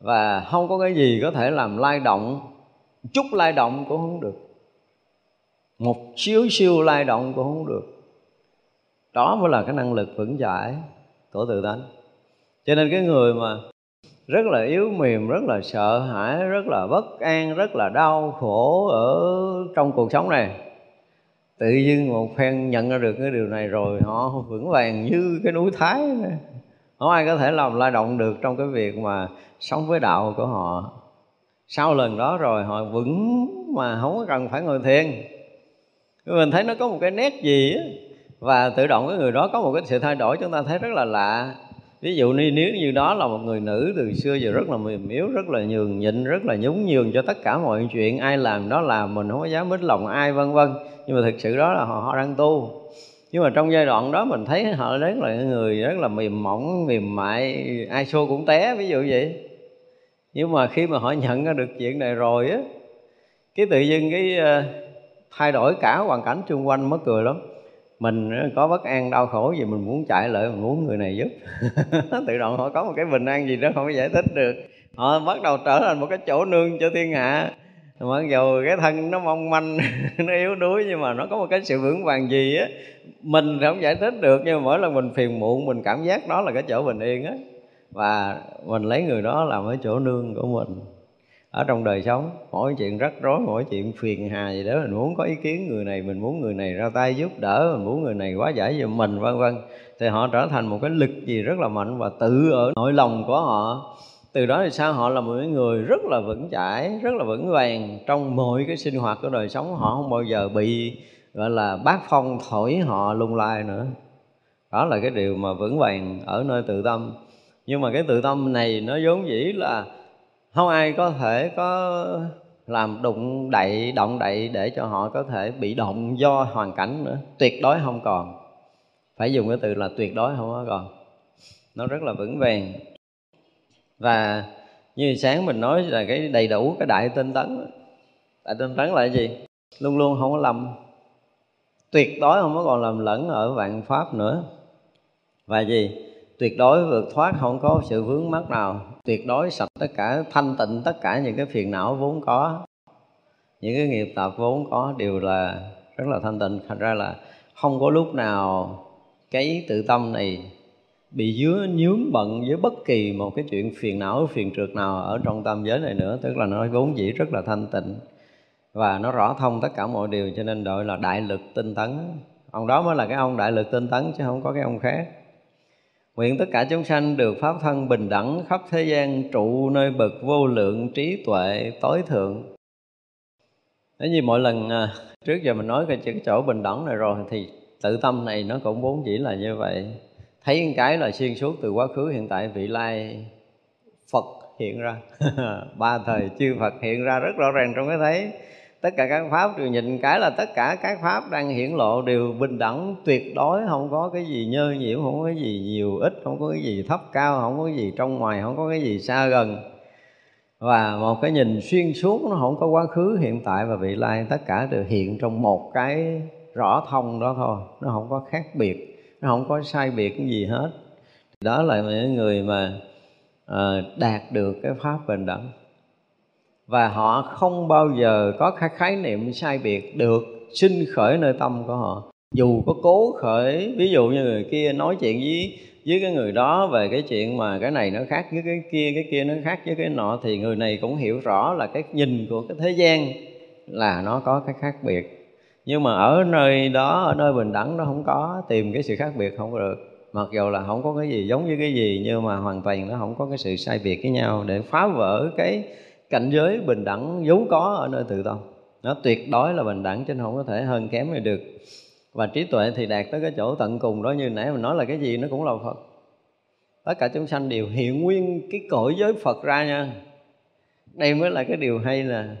Và không có cái gì có thể làm lay động, chút lay động cũng không được. Một xíu siêu lay động cũng không được đó mới là cái năng lực vững chãi của tự tánh. Cho nên cái người mà rất là yếu mềm, rất là sợ hãi, rất là bất an, rất là đau khổ ở trong cuộc sống này, tự nhiên một phen nhận ra được cái điều này rồi, họ vững vàng như cái núi thái này. không ai có thể làm lay động được trong cái việc mà sống với đạo của họ. Sau lần đó rồi, họ vững mà không có cần phải ngồi thiền. Mình thấy nó có một cái nét gì á và tự động cái người đó có một cái sự thay đổi chúng ta thấy rất là lạ. Ví dụ như nếu như đó là một người nữ từ xưa giờ rất là mềm yếu rất là nhường nhịn rất là nhún nhường cho tất cả mọi chuyện ai làm đó làm mình không có dám mít lòng ai vân vân. Nhưng mà thực sự đó là họ, họ đang tu. Nhưng mà trong giai đoạn đó mình thấy họ rất là người rất là mềm mỏng mềm mại ai xô cũng té ví dụ vậy. Nhưng mà khi mà họ nhận ra được chuyện này rồi á cái tự nhiên cái ờ, thay đổi cả hoàn cảnh xung quanh mất cười lắm mình ờ, có bất an, đau khổ gì mình muốn chạy lại mình muốn người này giúp. Tự động họ có một cái bình an gì đó không có giải thích được. Họ bắt đầu trở thành một cái chỗ nương cho thiên hạ. Mặc dù cái thân nó mong manh, nó yếu đuối nhưng mà nó có một cái sự vững vàng gì á, mình không giải thích được nhưng mà mỗi lần mình phiền muộn, mình cảm giác đó là cái chỗ bình yên á. Và mình lấy người đó làm cái chỗ nương của mình ở trong đời sống, mỗi chuyện rắc rối, mỗi chuyện phiền hà gì đó, mình muốn có ý kiến người này, mình muốn người này ra tay giúp đỡ, mình muốn người này quá giải giùm mình, vân vân. Thì họ trở thành một cái lực gì rất là mạnh và tự ở nội lòng của họ. Từ đó thì sao họ là một người rất là vững chãi, rất là vững vàng trong mọi cái sinh hoạt của đời sống. Họ không bao giờ bị, gọi là bát phong thổi họ lung lai nữa. Đó là cái điều mà vững vàng ở nơi tự tâm. Nhưng mà cái tự tâm này nó vốn dĩ là không ai có thể có làm đụng đậy, động đậy để cho họ có thể bị động do hoàn cảnh nữa. Tuyệt đối không còn. Phải dùng cái từ là tuyệt đối không có còn. Nó rất là vững vàng. Và như sáng mình nói là cái đầy đủ cái đại tinh tấn. Đại tinh tấn là cái gì? Luôn luôn không có lầm. Tuyệt đối không có còn làm lẫn ở vạn pháp nữa. Và gì? Tuyệt đối vượt thoát, không có sự vướng mắc nào tuyệt đối sạch tất cả, thanh tịnh tất cả những cái phiền não vốn có. Những cái nghiệp tập vốn có đều là rất là thanh tịnh. Thành ra là không có lúc nào cái tự tâm này bị dứa, nhướng bận với bất kỳ một cái chuyện phiền não, phiền trượt nào ở trong tâm giới này nữa. Tức là nó vốn dĩ rất là thanh tịnh. Và nó rõ thông tất cả mọi điều, cho nên gọi là đại lực tinh tấn. Ông đó mới là cái ông đại lực tinh tấn, chứ không có cái ông khác. Nguyện tất cả chúng sanh được pháp thân bình đẳng khắp thế gian, trụ nơi bậc vô lượng trí tuệ tối thượng. Nếu như mọi lần à, trước giờ mình nói cái chỗ bình đẳng này rồi thì tự tâm này nó cũng vốn chỉ là như vậy. Thấy cái là xuyên suốt từ quá khứ, hiện tại vị lai Phật hiện ra. Ba thời chư Phật hiện ra rất rõ ràng trong cái thấy tất cả các pháp đều nhìn cái là tất cả các pháp đang hiển lộ đều bình đẳng tuyệt đối không có cái gì nhơ nhiễm không có cái gì nhiều ít không có cái gì thấp cao không có cái gì trong ngoài không có cái gì xa gần. Và một cái nhìn xuyên suốt nó không có quá khứ hiện tại và vị lai tất cả đều hiện trong một cái rõ thông đó thôi. Nó không có khác biệt nó không có sai biệt cái gì hết. Đó là những người mà à, đạt được cái pháp bình đẳng và họ không bao giờ có khái niệm sai biệt được sinh khởi nơi tâm của họ. Dù có cố khởi, ví dụ như người kia nói chuyện với với cái người đó về cái chuyện mà cái này nó khác với cái kia cái kia nó khác với cái nọ, thì người này cũng hiểu rõ là cái nhìn của cái thế gian là nó có cái khác biệt. Nhưng mà ở nơi đó, ở nơi bình đẳng nó không có, tìm cái sự khác biệt không có được. Mặc dù là không có cái gì giống như cái gì, nhưng mà hoàn toàn nó không có cái sự sai biệt với nhau để phá vỡ cái cảnh giới bình đẳng vốn có ở nơi tự tâm nó tuyệt đối là bình đẳng, chứ không có thể hơn kém gì được. Và trí tuệ thì đạt tới cái chỗ tận cùng đó, như nãy mình nói là cái gì nó cũng là phật. Tất cả chúng sanh đều hiện nguyên cái cõi giới phật ra nha. Đây mới là cái điều hay là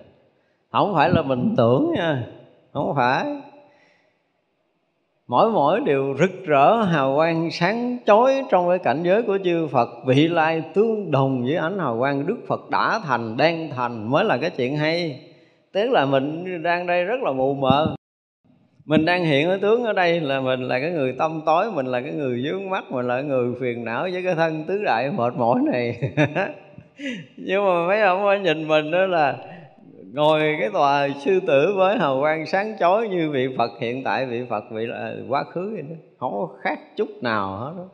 không phải là mình tưởng nha. Không phải mỗi mỗi đều rực rỡ, hào quang sáng chói trong cái cảnh giới của chư Phật. Vị lai tương đồng với ánh hào quang Đức Phật đã thành, đang thành mới là cái chuyện hay. Tức là mình đang đây rất là mù mờ. Mình đang hiện ở tướng ở đây là mình là cái người tâm tối, mình là cái người dướng mắt, mình là cái người phiền não với cái thân tứ đại mệt mỏi này. Nhưng mà mấy ông nhìn mình đó là ngồi cái tòa sư tử với hào quang sáng chói như vị Phật hiện tại vị Phật vị là quá khứ vậy đó. Không có khác chút nào hết đó.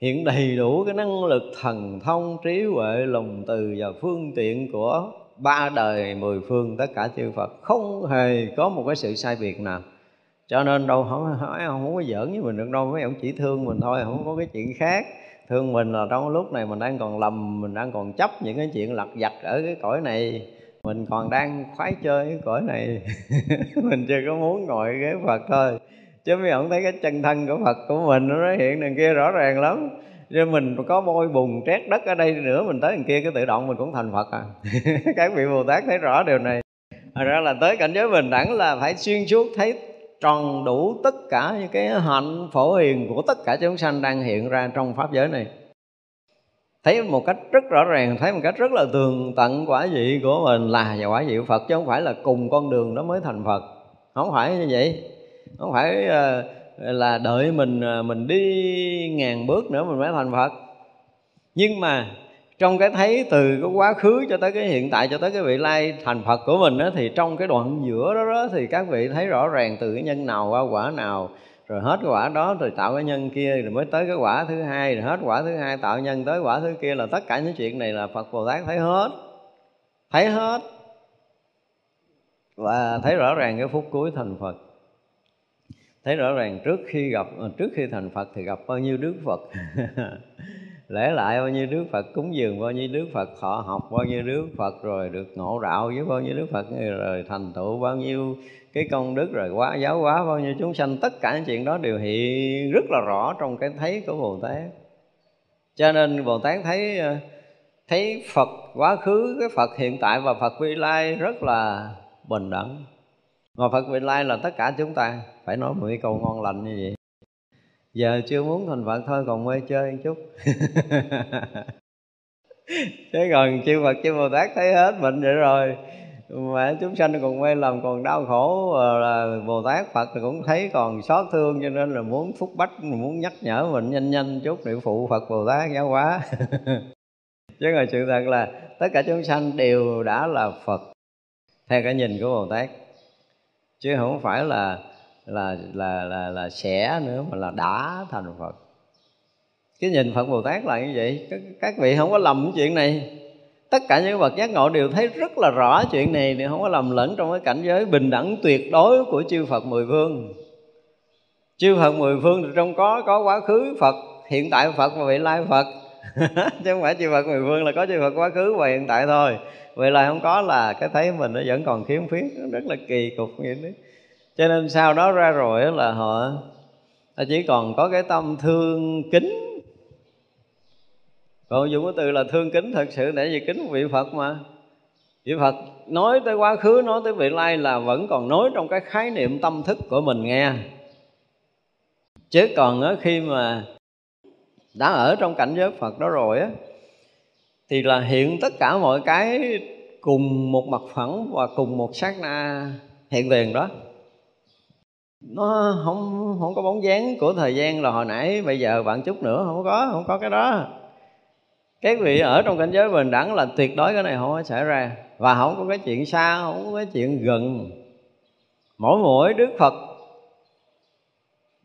Hiện đầy đủ cái năng lực thần thông trí huệ lòng từ và phương tiện của ba đời mười phương tất cả chư Phật. Không hề có một cái sự sai biệt nào. Cho nên đâu không hỏi không, không có giỡn với mình được đâu mấy ông chỉ thương mình thôi không có cái chuyện khác. Thương mình là trong lúc này mình đang còn lầm mình đang còn chấp những cái chuyện lặt vặt ở cái cõi này mình còn đang khoái chơi cái cõi này. Mình chưa có muốn ngồi ghế phật thôi. Chứ mấy ông thấy cái chân thân của phật của mình nó hiện đằng kia rõ ràng lắm. Cho mình có bôi bùn trét đất ở đây nữa, mình tới đằng kia cái tự động mình cũng thành phật à. Các vị bồ tát thấy rõ điều này. Thật ra là tới cảnh giới bình đẳng là phải xuyên suốt, thấy tròn đủ tất cả những cái hạnh phổ hiền của tất cả chúng sanh đang hiện ra trong pháp giới này thấy một cách rất rõ ràng thấy một cách rất là tường tận quả vị của mình là và quả vị của Phật chứ không phải là cùng con đường đó mới thành Phật. Không phải như vậy. Không phải ờ, là đợi mình ờ, mình đi ngàn bước nữa mình mới thành Phật. Nhưng mà trong cái thấy từ cái quá khứ cho tới cái hiện tại cho tới cái vị lai thành Phật của mình đó, thì trong cái đoạn giữa đó, đó thì các vị thấy rõ ràng từ cái nhân nào qua quả nào rồi hết cái quả đó rồi tạo cái nhân kia, rồi mới tới cái quả thứ hai, rồi hết quả thứ hai tạo nhân tới quả thứ kia là tất cả những chuyện này là Phật Bồ Tát thấy hết. Thấy hết. Và thấy rõ ràng cái phút cuối thành Phật. Thấy rõ ràng trước khi gặp, trước khi thành Phật thì gặp bao nhiêu Đức Phật. lễ lại bao nhiêu Đức Phật cúng dường, bao nhiêu Đức Phật họ học, bao nhiêu Đức Phật rồi được ngộ đạo với bao nhiêu Đức Phật rồi thành tựu bao nhiêu cái công đức, rồi quá giáo hóa, bao nhiêu chúng sanh. Tất cả những chuyện đó đều hiện rất là rõ trong cái thấy của Bồ Tát. Cho nên Bồ Tát thấy ờ, thấy Phật quá khứ, cái Phật hiện tại và Phật vị lai rất là bình đẳng. Mà Phật vị lai là tất cả chúng ta, phải nói một cái câu ngon lành như vậy giờ chưa muốn thành Phật thôi, còn mê chơi một chút. Chứ còn chư Phật, chư Bồ Tát thấy hết bệnh vậy rồi. Mà chúng sanh còn mê lầm, còn đau khổ ờ, là bồ tát, phật thì cũng thấy còn xót thương, cho nên là muốn phúc bách, muốn nhắc nhở mình nhanh nhanh chút để phụ phật, bồ tát, giáo hóa. Chứ còn sự thật là tất cả chúng sanh đều đã là phật. Theo cái nhìn của bồ tát. Chứ không phải là là là là là sẽ nữa mà là đã thành phật. Cái nhìn phật bồ tát là như vậy. Các, các vị không có lầm cái chuyện này. Tất cả những bậc giác ngộ đều thấy rất là rõ chuyện này thì không có lầm lẫn trong cái cảnh giới bình đẳng tuyệt đối của chư Phật mười phương. Chư Phật mười phương thì trong có có quá khứ Phật hiện tại Phật và vị lai Phật. Chứ không phải chư Phật mười phương là có chư Phật quá khứ và hiện tại thôi. Vậy là không có là cái thấy mình nó vẫn còn khiếm khuyết. Rất là kỳ cục vậy đấy cho nên sau đó ra rồi là họ chỉ còn có cái tâm thương kính. Còn dùng cái từ là thương kính thật sự, để gì kính vị phật mà. Vị phật nói tới quá khứ, nói tới vị lai là vẫn còn nói trong cái khái niệm tâm thức của mình nghe. Chứ còn khi mà đã ở trong cảnh giới phật đó rồi á, thì là hiện tất cả mọi cái cùng một mặt phẳng và cùng một sát na hiện tiền đó nó không không có bóng dáng của thời gian là hồi nãy, bây giờ bạn chút nữa, không có không có cái đó. Các vị ở trong cảnh giới bình đẳng là tuyệt đối cái này không có xảy ra. Và không có cái chuyện xa, không có cái chuyện gần. Mỗi mỗi đức phật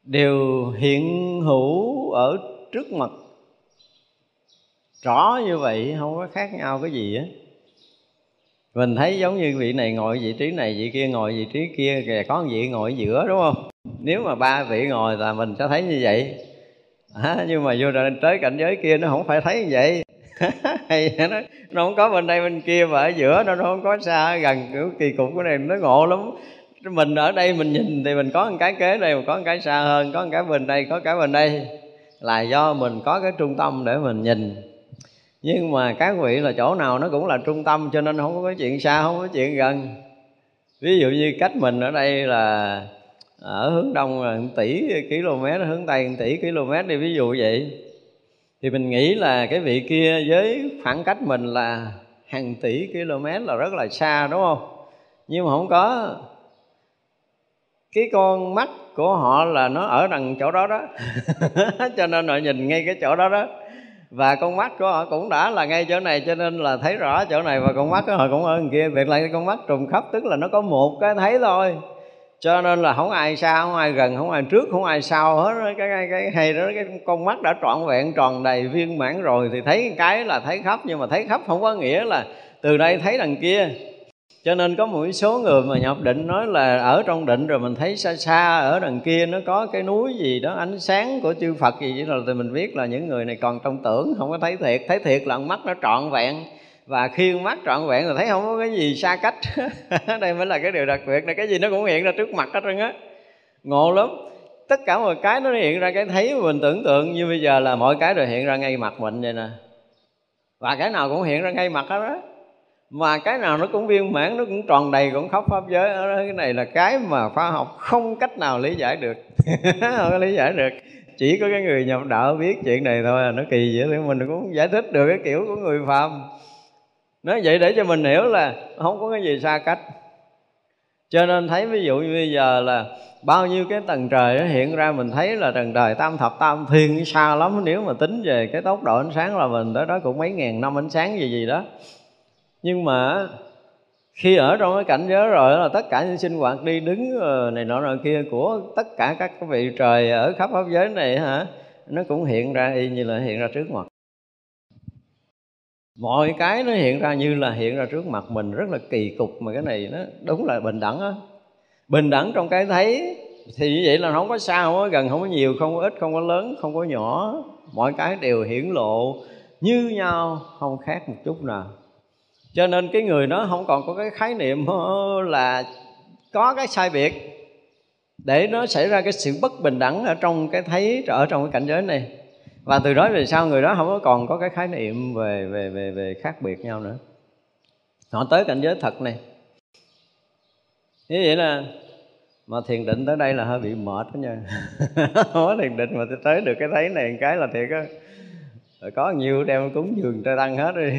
đều hiện hữu ở trước mặt. Rõ như vậy, không có khác nhau cái gì á mình thấy giống như vị này ngồi vị trí này vị kia ngồi vị trí kia kìa có một vị ngồi ở giữa đúng không? Nếu mà ba vị ngồi là mình sẽ thấy như vậy. À, nhưng mà vô tới cảnh giới kia nó không phải thấy như vậy. Hay nó nó không có bên đây bên kia và ở giữa nó, nó không có xa gần. Kiểu kỳ cục cái này nó ngộ lắm. Mình ở đây mình nhìn thì mình có một cái kế đây có một cái xa hơn có một cái bên đây có cái bên đây. Là do mình có cái trung tâm để mình nhìn nhưng mà các vị là chỗ nào nó cũng là trung tâm, cho nên không có chuyện xa, không có chuyện gần. Ví dụ như cách mình ở đây là ở hướng đông là 1 tỷ km, hướng tây 1 tỷ km đi, ví dụ vậy. Thì mình nghĩ là cái vị kia với khoảng cách mình là hàng tỷ km là rất là xa, đúng không? Nhưng mà không có. Cái con mắt của họ là nó ở đằng chỗ đó đó. Cho nên họ nhìn ngay cái chỗ đó đó và con mắt của họ cũng đã là ngay chỗ này cho nên là thấy rõ chỗ này. Và con mắt của họ cũng ở đằng kia. Việc lại con mắt trùng khắp tức là nó có một cái thấy thôi. Cho nên là không ai xa không ai gần không ai trước không ai sau hết. Cái cái, cái hay đó cái con mắt đã trọn vẹn tròn đầy viên mãn rồi thì thấy cái là thấy khắp nhưng mà thấy khắp không có nghĩa là từ đây thấy đằng kia cho nên có một số người mà nhập định nói là ở trong định rồi mình thấy xa xa, ở đằng kia nó có cái núi gì đó, ánh sáng của chư Phật gì vậy rồi thì mình biết là những người này còn trong tưởng, không có thấy thiệt. Thấy thiệt là mắt nó trọn vẹn, và khi mắt trọn vẹn là thấy không có cái gì xa cách. Đây mới là cái điều đặc biệt là cái gì nó cũng hiện ra trước mặt hết trơn á. Ngộ lắm. Tất cả mọi cái nó hiện ra cái thấy mình tưởng tượng như bây giờ là mọi cái đều hiện ra ngay mặt mình vậy nè. Và cái nào cũng hiện ra ngay mặt hết đó mà cái nào nó cũng viên mãn nó cũng tròn đầy cũng khắp pháp giới. Đó, cái này là cái mà khoa học không cách nào lý giải được. Không có lý giải được. Chỉ có cái người nhập đạo biết chuyện này thôi là nó kỳ vậy thì mình cũng không giải thích được cái kiểu của người phàm. Nói vậy để cho mình hiểu là không có cái gì xa cách. Cho nên thấy ví dụ như bây giờ là bao nhiêu cái tầng trời nó hiện ra mình thấy là tầng trời tam thập tam thiên xa lắm. Nếu mà tính về cái tốc độ ánh sáng là mình tới đó cũng mấy ngàn năm ánh sáng gì gì đó nhưng mà khi ở trong cái cảnh giới rồi là tất cả những sinh hoạt đi đứng ờ, này nọ nọ kia của tất cả các vị trời ở khắp pháp giới này hả, nó cũng hiện ra y như là hiện ra trước mặt. Mọi cái nó hiện ra như là hiện ra trước mặt mình, rất là kỳ cục mà cái này nó đúng là bình đẳng á. Bình đẳng trong cái thấy thì như vậy là không có sao không có gần không có nhiều, không có ít, không có lớn, không có nhỏ. Mọi cái đều hiển lộ, như nhau, không khác một chút nào cho nên cái người nó không còn có cái khái niệm ờ, là có cái sai biệt. Để nó xảy ra cái sự bất bình đẳng ở trong cái thấy, ở trong cái cảnh giới này. Và từ đó về sau, người đó không có còn có cái khái niệm về về về về khác biệt nhau nữa. Họ tới cảnh giới thật này. Như vậy là mà thiền định tới đây là hơi bị mệt đó nha. Không có thiền định mà tới được cái thấy này cái là thiệt á rồi có nhiều đem cúng dường trai tăng hết đi.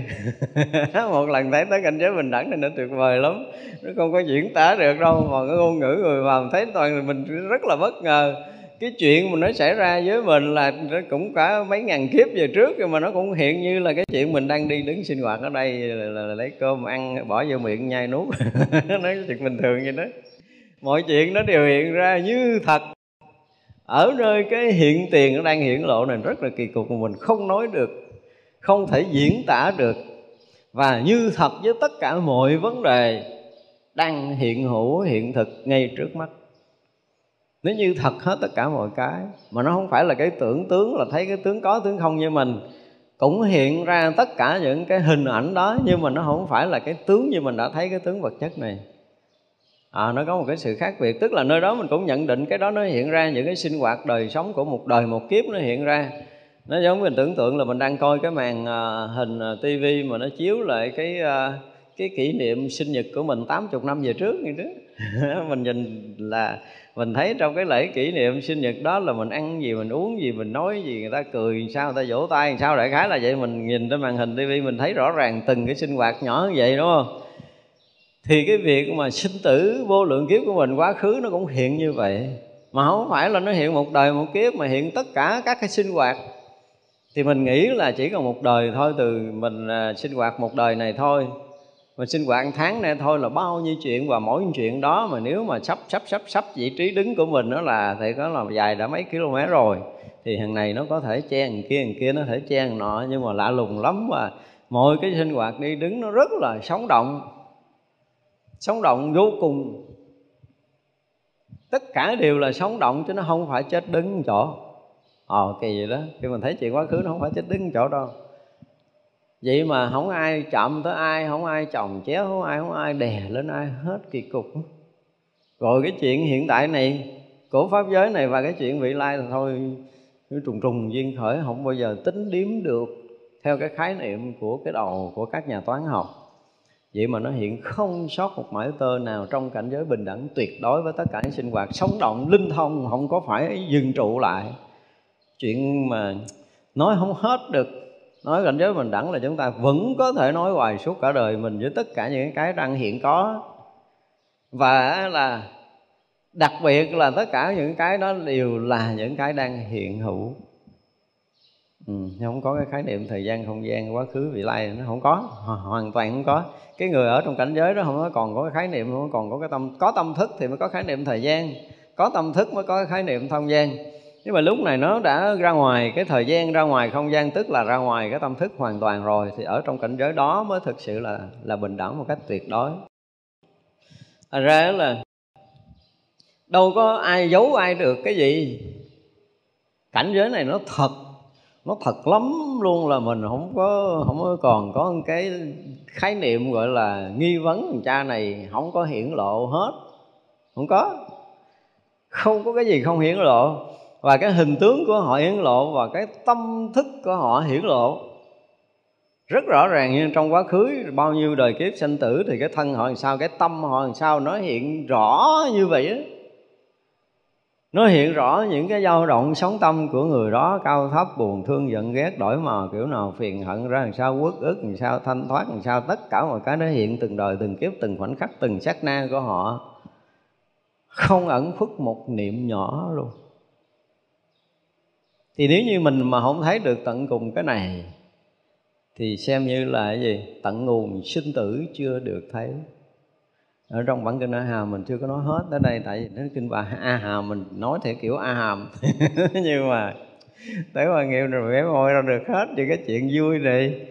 Một lần thấy tới cảnh giới bình đẳng này nó tuyệt vời lắm. Nó không có diễn tả được đâu mà cái ngôn ngữ người mà thấy toàn mình rất là bất ngờ. Cái chuyện mà nó xảy ra với mình là nó cũng cả mấy ngàn kiếp về trước nhưng mà nó cũng hiện như là cái chuyện mình đang đi đứng sinh hoạt ở đây là, là, là lấy cơm ăn bỏ vô miệng nhai nuốt. Nói chuyện bình thường vậy đó. Mọi chuyện nó đều hiện ra như thật ở nơi cái hiện tiền nó đang hiển lộ này rất là kỳ cục, mà mình không nói được, không thể diễn tả được. Và như thật với tất cả mọi vấn đề đang hiện hữu, hiện thực ngay trước mắt. Nếu như thật hết tất cả mọi cái, mà nó không phải là cái tưởng tướng, là thấy cái tướng có, tướng không như mình, cũng hiện ra tất cả những cái hình ảnh đó, nhưng mà nó không phải là cái tướng như mình đã thấy cái tướng vật chất này à, nó có một cái sự khác biệt. Tức là nơi đó mình cũng nhận định cái đó nó hiện ra những cái sinh hoạt đời sống của một đời một kiếp nó hiện ra. Nó giống mình tưởng tượng là mình đang coi cái màn à, hình ờ, à, tivi mà nó chiếu lại cái à, cái kỷ niệm sinh nhật của mình 80 năm về trước như trước mình nhìn là mình thấy trong cái lễ kỷ niệm sinh nhật đó là mình ăn gì mình uống gì mình nói gì người ta cười sao người ta vỗ tay sao đại khái là vậy. Mình nhìn trên màn hình tivi mình thấy rõ ràng từng cái sinh hoạt nhỏ như vậy đúng không? Thì cái việc mà sinh tử, vô lượng kiếp của mình quá khứ nó cũng hiện như vậy. Mà không phải là nó hiện một đời một kiếp, mà hiện tất cả các cái sinh hoạt. Thì mình nghĩ là chỉ còn một đời thôi, từ mình à, sinh hoạt một đời này thôi. Mình sinh hoạt tháng này thôi là bao nhiêu chuyện, và mỗi chuyện đó mà nếu mà sắp sắp sắp sắp vị trí đứng của mình đó là thì có là dài đã mấy km rồi, thì hàng này nó có thể che hàng kia hàng kia nó thể che hàng nọ. Nhưng mà lạ lùng lắm, và mọi cái sinh hoạt đi đứng nó rất là sống động sống động vô cùng. Tất cả đều là sống động chứ nó không phải chết đứng chỗ. Ờ kỳ vậy đó. Khi mình thấy chuyện quá khứ nó không phải chết đứng chỗ đâu. Vậy mà không ai chậm tới ai, không ai chồng chéo, không ai không ai đè lên ai hết kỳ cục. Rồi cái chuyện hiện tại này của pháp giới này và cái chuyện vị lai là thôi nó trùng trùng duyên khởi, không bao giờ tính điếm được theo cái khái niệm của cái đầu của các nhà toán học vậy mà nó hiện không sót một mãi tơ nào trong cảnh giới bình đẳng tuyệt đối với tất cả những sinh hoạt sống động, linh thông, không có phải dừng trụ lại. Chuyện mà nói không hết được, nói cảnh giới bình đẳng là chúng ta vẫn có thể nói hoài suốt cả đời mình với tất cả những cái đang hiện có. Và là đặc biệt là tất cả những cái đó đều là những cái đang hiện hữu ừ, không có cái khái niệm thời gian không gian quá khứ vị lai nó không có hoàn toàn không có. Cái người ở trong cảnh giới đó không có còn có cái khái niệm không còn có cái tâm có tâm thức thì mới có khái niệm thời gian. Có tâm thức mới có cái khái niệm không gian. Nhưng mà lúc này nó đã ra ngoài cái thời gian ra ngoài không gian tức là ra ngoài cái tâm thức hoàn toàn rồi thì ở trong cảnh giới đó mới thực sự là là bình đẳng một cách tuyệt đối. Thật ra là đâu có ai giấu ai được cái gì. Cảnh giới này nó thật nó thật lắm luôn là mình không có không có còn có cái khái niệm gọi là nghi vấn thằng cha này không có hiển lộ hết. Không có. Không có cái gì không hiển lộ. Và cái hình tướng của họ hiển lộ và cái tâm thức của họ hiển lộ. Rất rõ ràng như trong quá khứ, bao nhiêu đời kiếp sanh tử thì cái thân họ làm sao, cái tâm họ làm sao nó hiện rõ như vậy á nó hiện rõ những cái dao động sống tâm của người đó, cao thấp, buồn thương, giận ghét, đổi mò kiểu nào phiền hận, ra làm sao uất ức, làm sao, thanh thoát, làm sao, tất cả mọi cái nó hiện từng đời, từng kiếp, từng khoảnh khắc, từng sát na của họ. Không ẩn khuất một niệm nhỏ luôn. Thì nếu như mình mà không thấy được tận cùng cái này, thì xem như là cái gì? Tận nguồn sinh tử chưa được thấy ở trong bản kinh A Hàm mình chưa có nói hết tới đây, tại vì nó kinh bà A Hàm mình nói theo kiểu A Hàm. Nhưng mà tới hoàng nghiệm rồi bé môi ra được hết những cái chuyện vui này.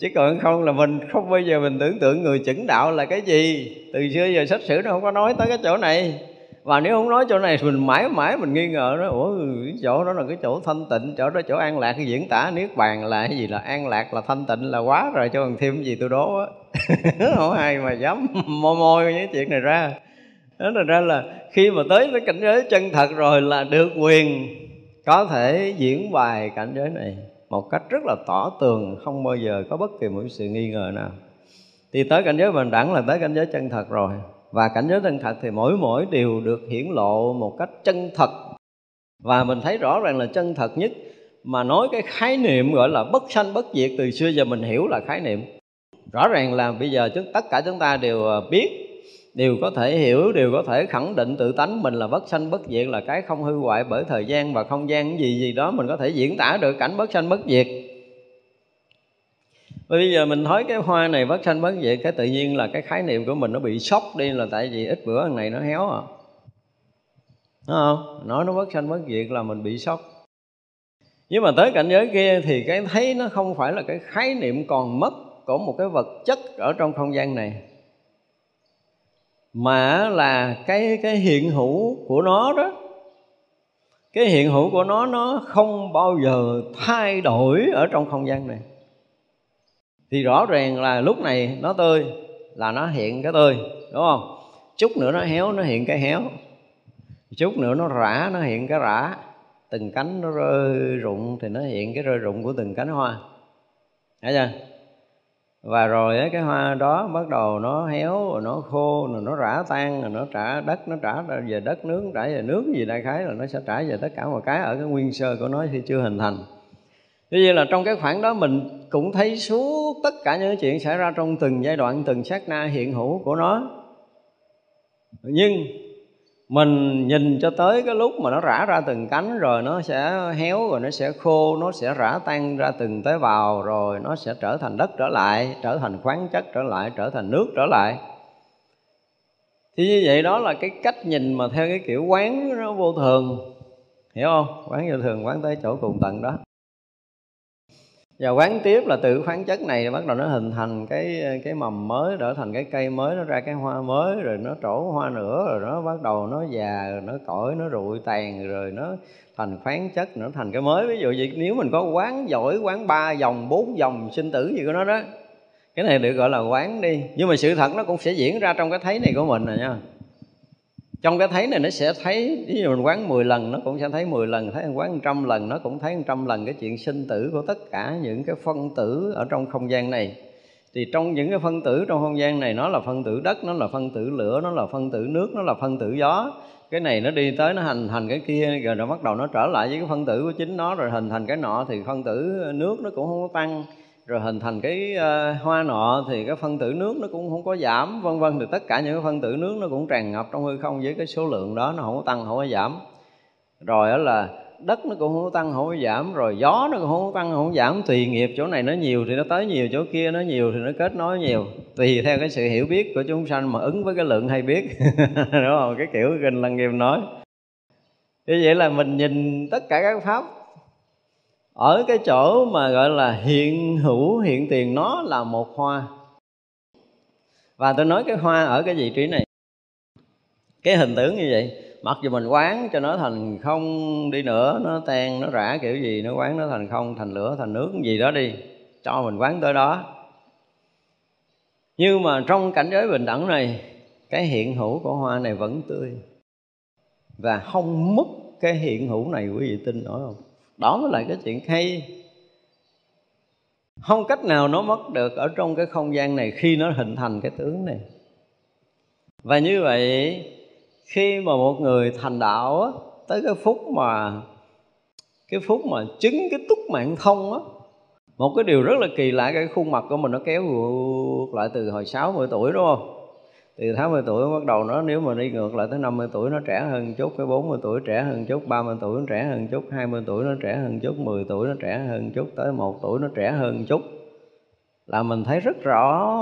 Chứ còn không là mình, không bao giờ mình tưởng tượng người chứng đạo là cái gì. Từ xưa giờ sách sử nó không có nói tới cái chỗ này và nếu không nói chỗ này mình mãi mãi mình nghi ngờ nó, ủa chỗ đó là cái chỗ thanh tịnh, chỗ đó chỗ an lạc, cái diễn tả niết bàn là cái gì là an lạc, là thanh tịnh, là quá rồi cho còn thêm gì tôi đố á. Không ai mà dám môi môi những chuyện này ra. Đó là ra là khi mà tới cái cảnh giới chân thật rồi là được quyền có thể diễn bài cảnh giới này một cách rất là tỏ tường, không bao giờ có bất kỳ một sự nghi ngờ nào. Thì tới cảnh giới bình đẳng là tới cảnh giới chân thật rồi và cảnh giới chân thật thì mỗi mỗi đều được hiển lộ một cách chân thật. Và mình thấy rõ ràng là chân thật nhất mà nói cái khái niệm gọi là bất sanh bất diệt từ xưa giờ mình hiểu là khái niệm. Rõ ràng là bây giờ chúng, tất cả chúng ta đều à, biết, đều có thể hiểu, đều có thể khẳng định tự tánh mình là bất sanh bất diệt là cái không hư hoại bởi thời gian và không gian gì gì đó mình có thể diễn tả được cảnh bất sanh bất diệt bây giờ mình thấy cái hoa này bất sanh bất diệt cái tự nhiên là cái khái niệm của mình nó bị sốc đi là tại vì ít bữa thằng này nó héo à. Đúng không? Nói nó bất sanh bất diệt là mình bị sốc. Nhưng mà tới cảnh giới kia thì cái thấy nó không phải là cái khái niệm còn mất của một cái vật chất ở trong không gian này. Mà là cái cái hiện hữu của nó đó. Cái hiện hữu của nó nó không bao giờ thay đổi ở trong không gian này thì rõ ràng là lúc này nó tươi là nó hiện cái tươi đúng không? Chút nữa nó héo, nó hiện cái héo. Chút nữa nó rã, nó hiện cái rã. Từng cánh nó rơi rụng thì nó hiện cái rơi rụng của từng cánh hoa. Thấy chưa? Và rồi cái hoa đó bắt đầu nó héo, rồi nó khô, rồi nó rã tan, rồi nó trả đất, nó trả về đất, nước, trả về nước gì đại khái là nó sẽ trả về tất cả mọi cái ở cái nguyên sơ của nó khi chưa hình thành. Như vậy là trong cái khoảng đó mình cũng thấy suốt tất cả những chuyện xảy ra trong từng giai đoạn, từng sát na hiện hữu của nó. Nhưng mình nhìn cho tới cái lúc mà nó rã ra từng cánh rồi nó sẽ héo rồi nó sẽ khô, nó sẽ rã tan ra từng tế bào rồi nó sẽ trở thành đất trở lại, trở thành khoáng chất trở lại, trở thành nước trở lại. Thì như vậy đó là cái cách nhìn mà theo cái kiểu quán nó vô thường. Hiểu không? Quán vô thường, quán tới chỗ cùng tận đó và quán tiếp là từ khoáng chất này bắt đầu nó hình thành cái cái mầm mới, trở thành cái cây mới, nó ra cái hoa mới, rồi nó trổ hoa nữa rồi nó bắt đầu nó già, rồi nó cõi, nó rụi tàn, rồi nó thành khoáng chất, nó thành cái mới. Ví dụ vậy, nếu mình có quán giỏi, quán ba dòng, bốn dòng sinh tử gì của nó đó, cái này được gọi là quán đi. Nhưng mà sự thật nó cũng sẽ diễn ra trong cái thấy này của mình rồi nha trong cái thấy này nó sẽ thấy, ví dụ mình quán 10 lần, nó cũng sẽ thấy 10 lần, thấy quán trăm lần, nó cũng thấy trăm lần cái chuyện sinh tử của tất cả những cái phân tử ở trong không gian này. Thì trong những cái phân tử trong không gian này, nó là phân tử đất, nó là phân tử lửa, nó là phân tử nước, nó là phân tử gió. Cái này nó đi tới, nó hành thành cái kia, rồi nó bắt đầu nó trở lại với cái phân tử của chính nó, rồi hình thành cái nọ, thì phân tử nước nó cũng không có tăng rồi hình thành cái uh, hoa nọ thì cái phân tử nước nó cũng không có giảm vân vân. Thì tất cả những cái phân tử nước nó cũng tràn ngập trong hư không với cái số lượng đó nó không có tăng không có giảm. Rồi đó là đất nó cũng không có tăng không có giảm. Rồi gió nó cũng không có tăng không có giảm. Tùy nghiệp chỗ này nó nhiều thì nó tới nhiều chỗ kia nó nhiều thì nó kết nối nhiều. Tùy theo cái sự hiểu biết của chúng sanh mà ứng với cái lượng hay biết. Đúng không? Cái kiểu kinh lăng nghiêm nói. Như vậy là mình nhìn tất cả các pháp ở cái chỗ mà gọi là hiện hữu, hiện tiền, nó là một hoa. Và tôi nói cái hoa ở cái vị trí này. Cái hình tướng như vậy, mặc dù mình quán cho nó thành không đi nữa, nó tan, nó rã kiểu gì, nó quán nó thành không, thành lửa, thành nước gì đó đi, cho mình quán tới đó. Nhưng mà trong cảnh giới bình đẳng này, cái hiện hữu của hoa này vẫn tươi. Và không mất cái hiện hữu này, quý vị tin nổi không? Đó mới là cái chuyện hay. Không cách nào nó mất được ở trong cái không gian này khi nó hình thành cái tướng này. Và như vậy khi mà một người thành đạo á, tới cái phút mà cái phút mà chứng cái túc mạng thông á một cái điều rất là kỳ lạ cái khuôn mặt của mình nó kéo lại từ hồi 60 tuổi đúng không? Từ 80 tuổi bắt đầu nó nếu mà đi ngược lại tới 50 tuổi nó trẻ hơn chút, cái 40 tuổi trẻ hơn chút 30 tuổi nó trẻ hơn chút 20 tuổi nó trẻ hơn chút 10 tuổi nó trẻ hơn chút, tới một tuổi nó trẻ hơn chút. Là mình thấy rất rõ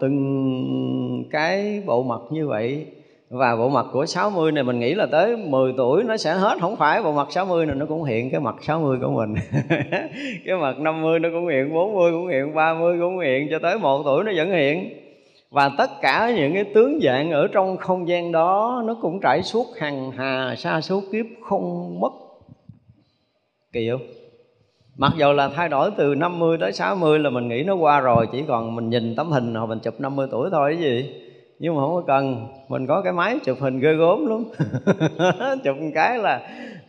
từng cái bộ mặt như vậy. Và bộ mặt của 60 này mình nghĩ là tới 10 tuổi nó sẽ hết. Không phải bộ mặt 60 này nó cũng hiện cái mặt 60 của mình. Cái mặt 50 nó cũng hiện 40 cũng hiện 30 cũng hiện, cho tới một tuổi nó vẫn hiện và tất cả những cái tướng dạng ở trong không gian đó, nó cũng trải suốt hàng hà, sa số kiếp không mất. Kỳ không? Mặc dù là thay đổi từ 50 tới 60 là mình nghĩ nó qua rồi, chỉ còn mình nhìn tấm hình hoặc mình chụp 50 tuổi thôi cái gì. Nhưng mà không có cần, mình có cái máy chụp hình ghê gốm lắm. Chụp một cái là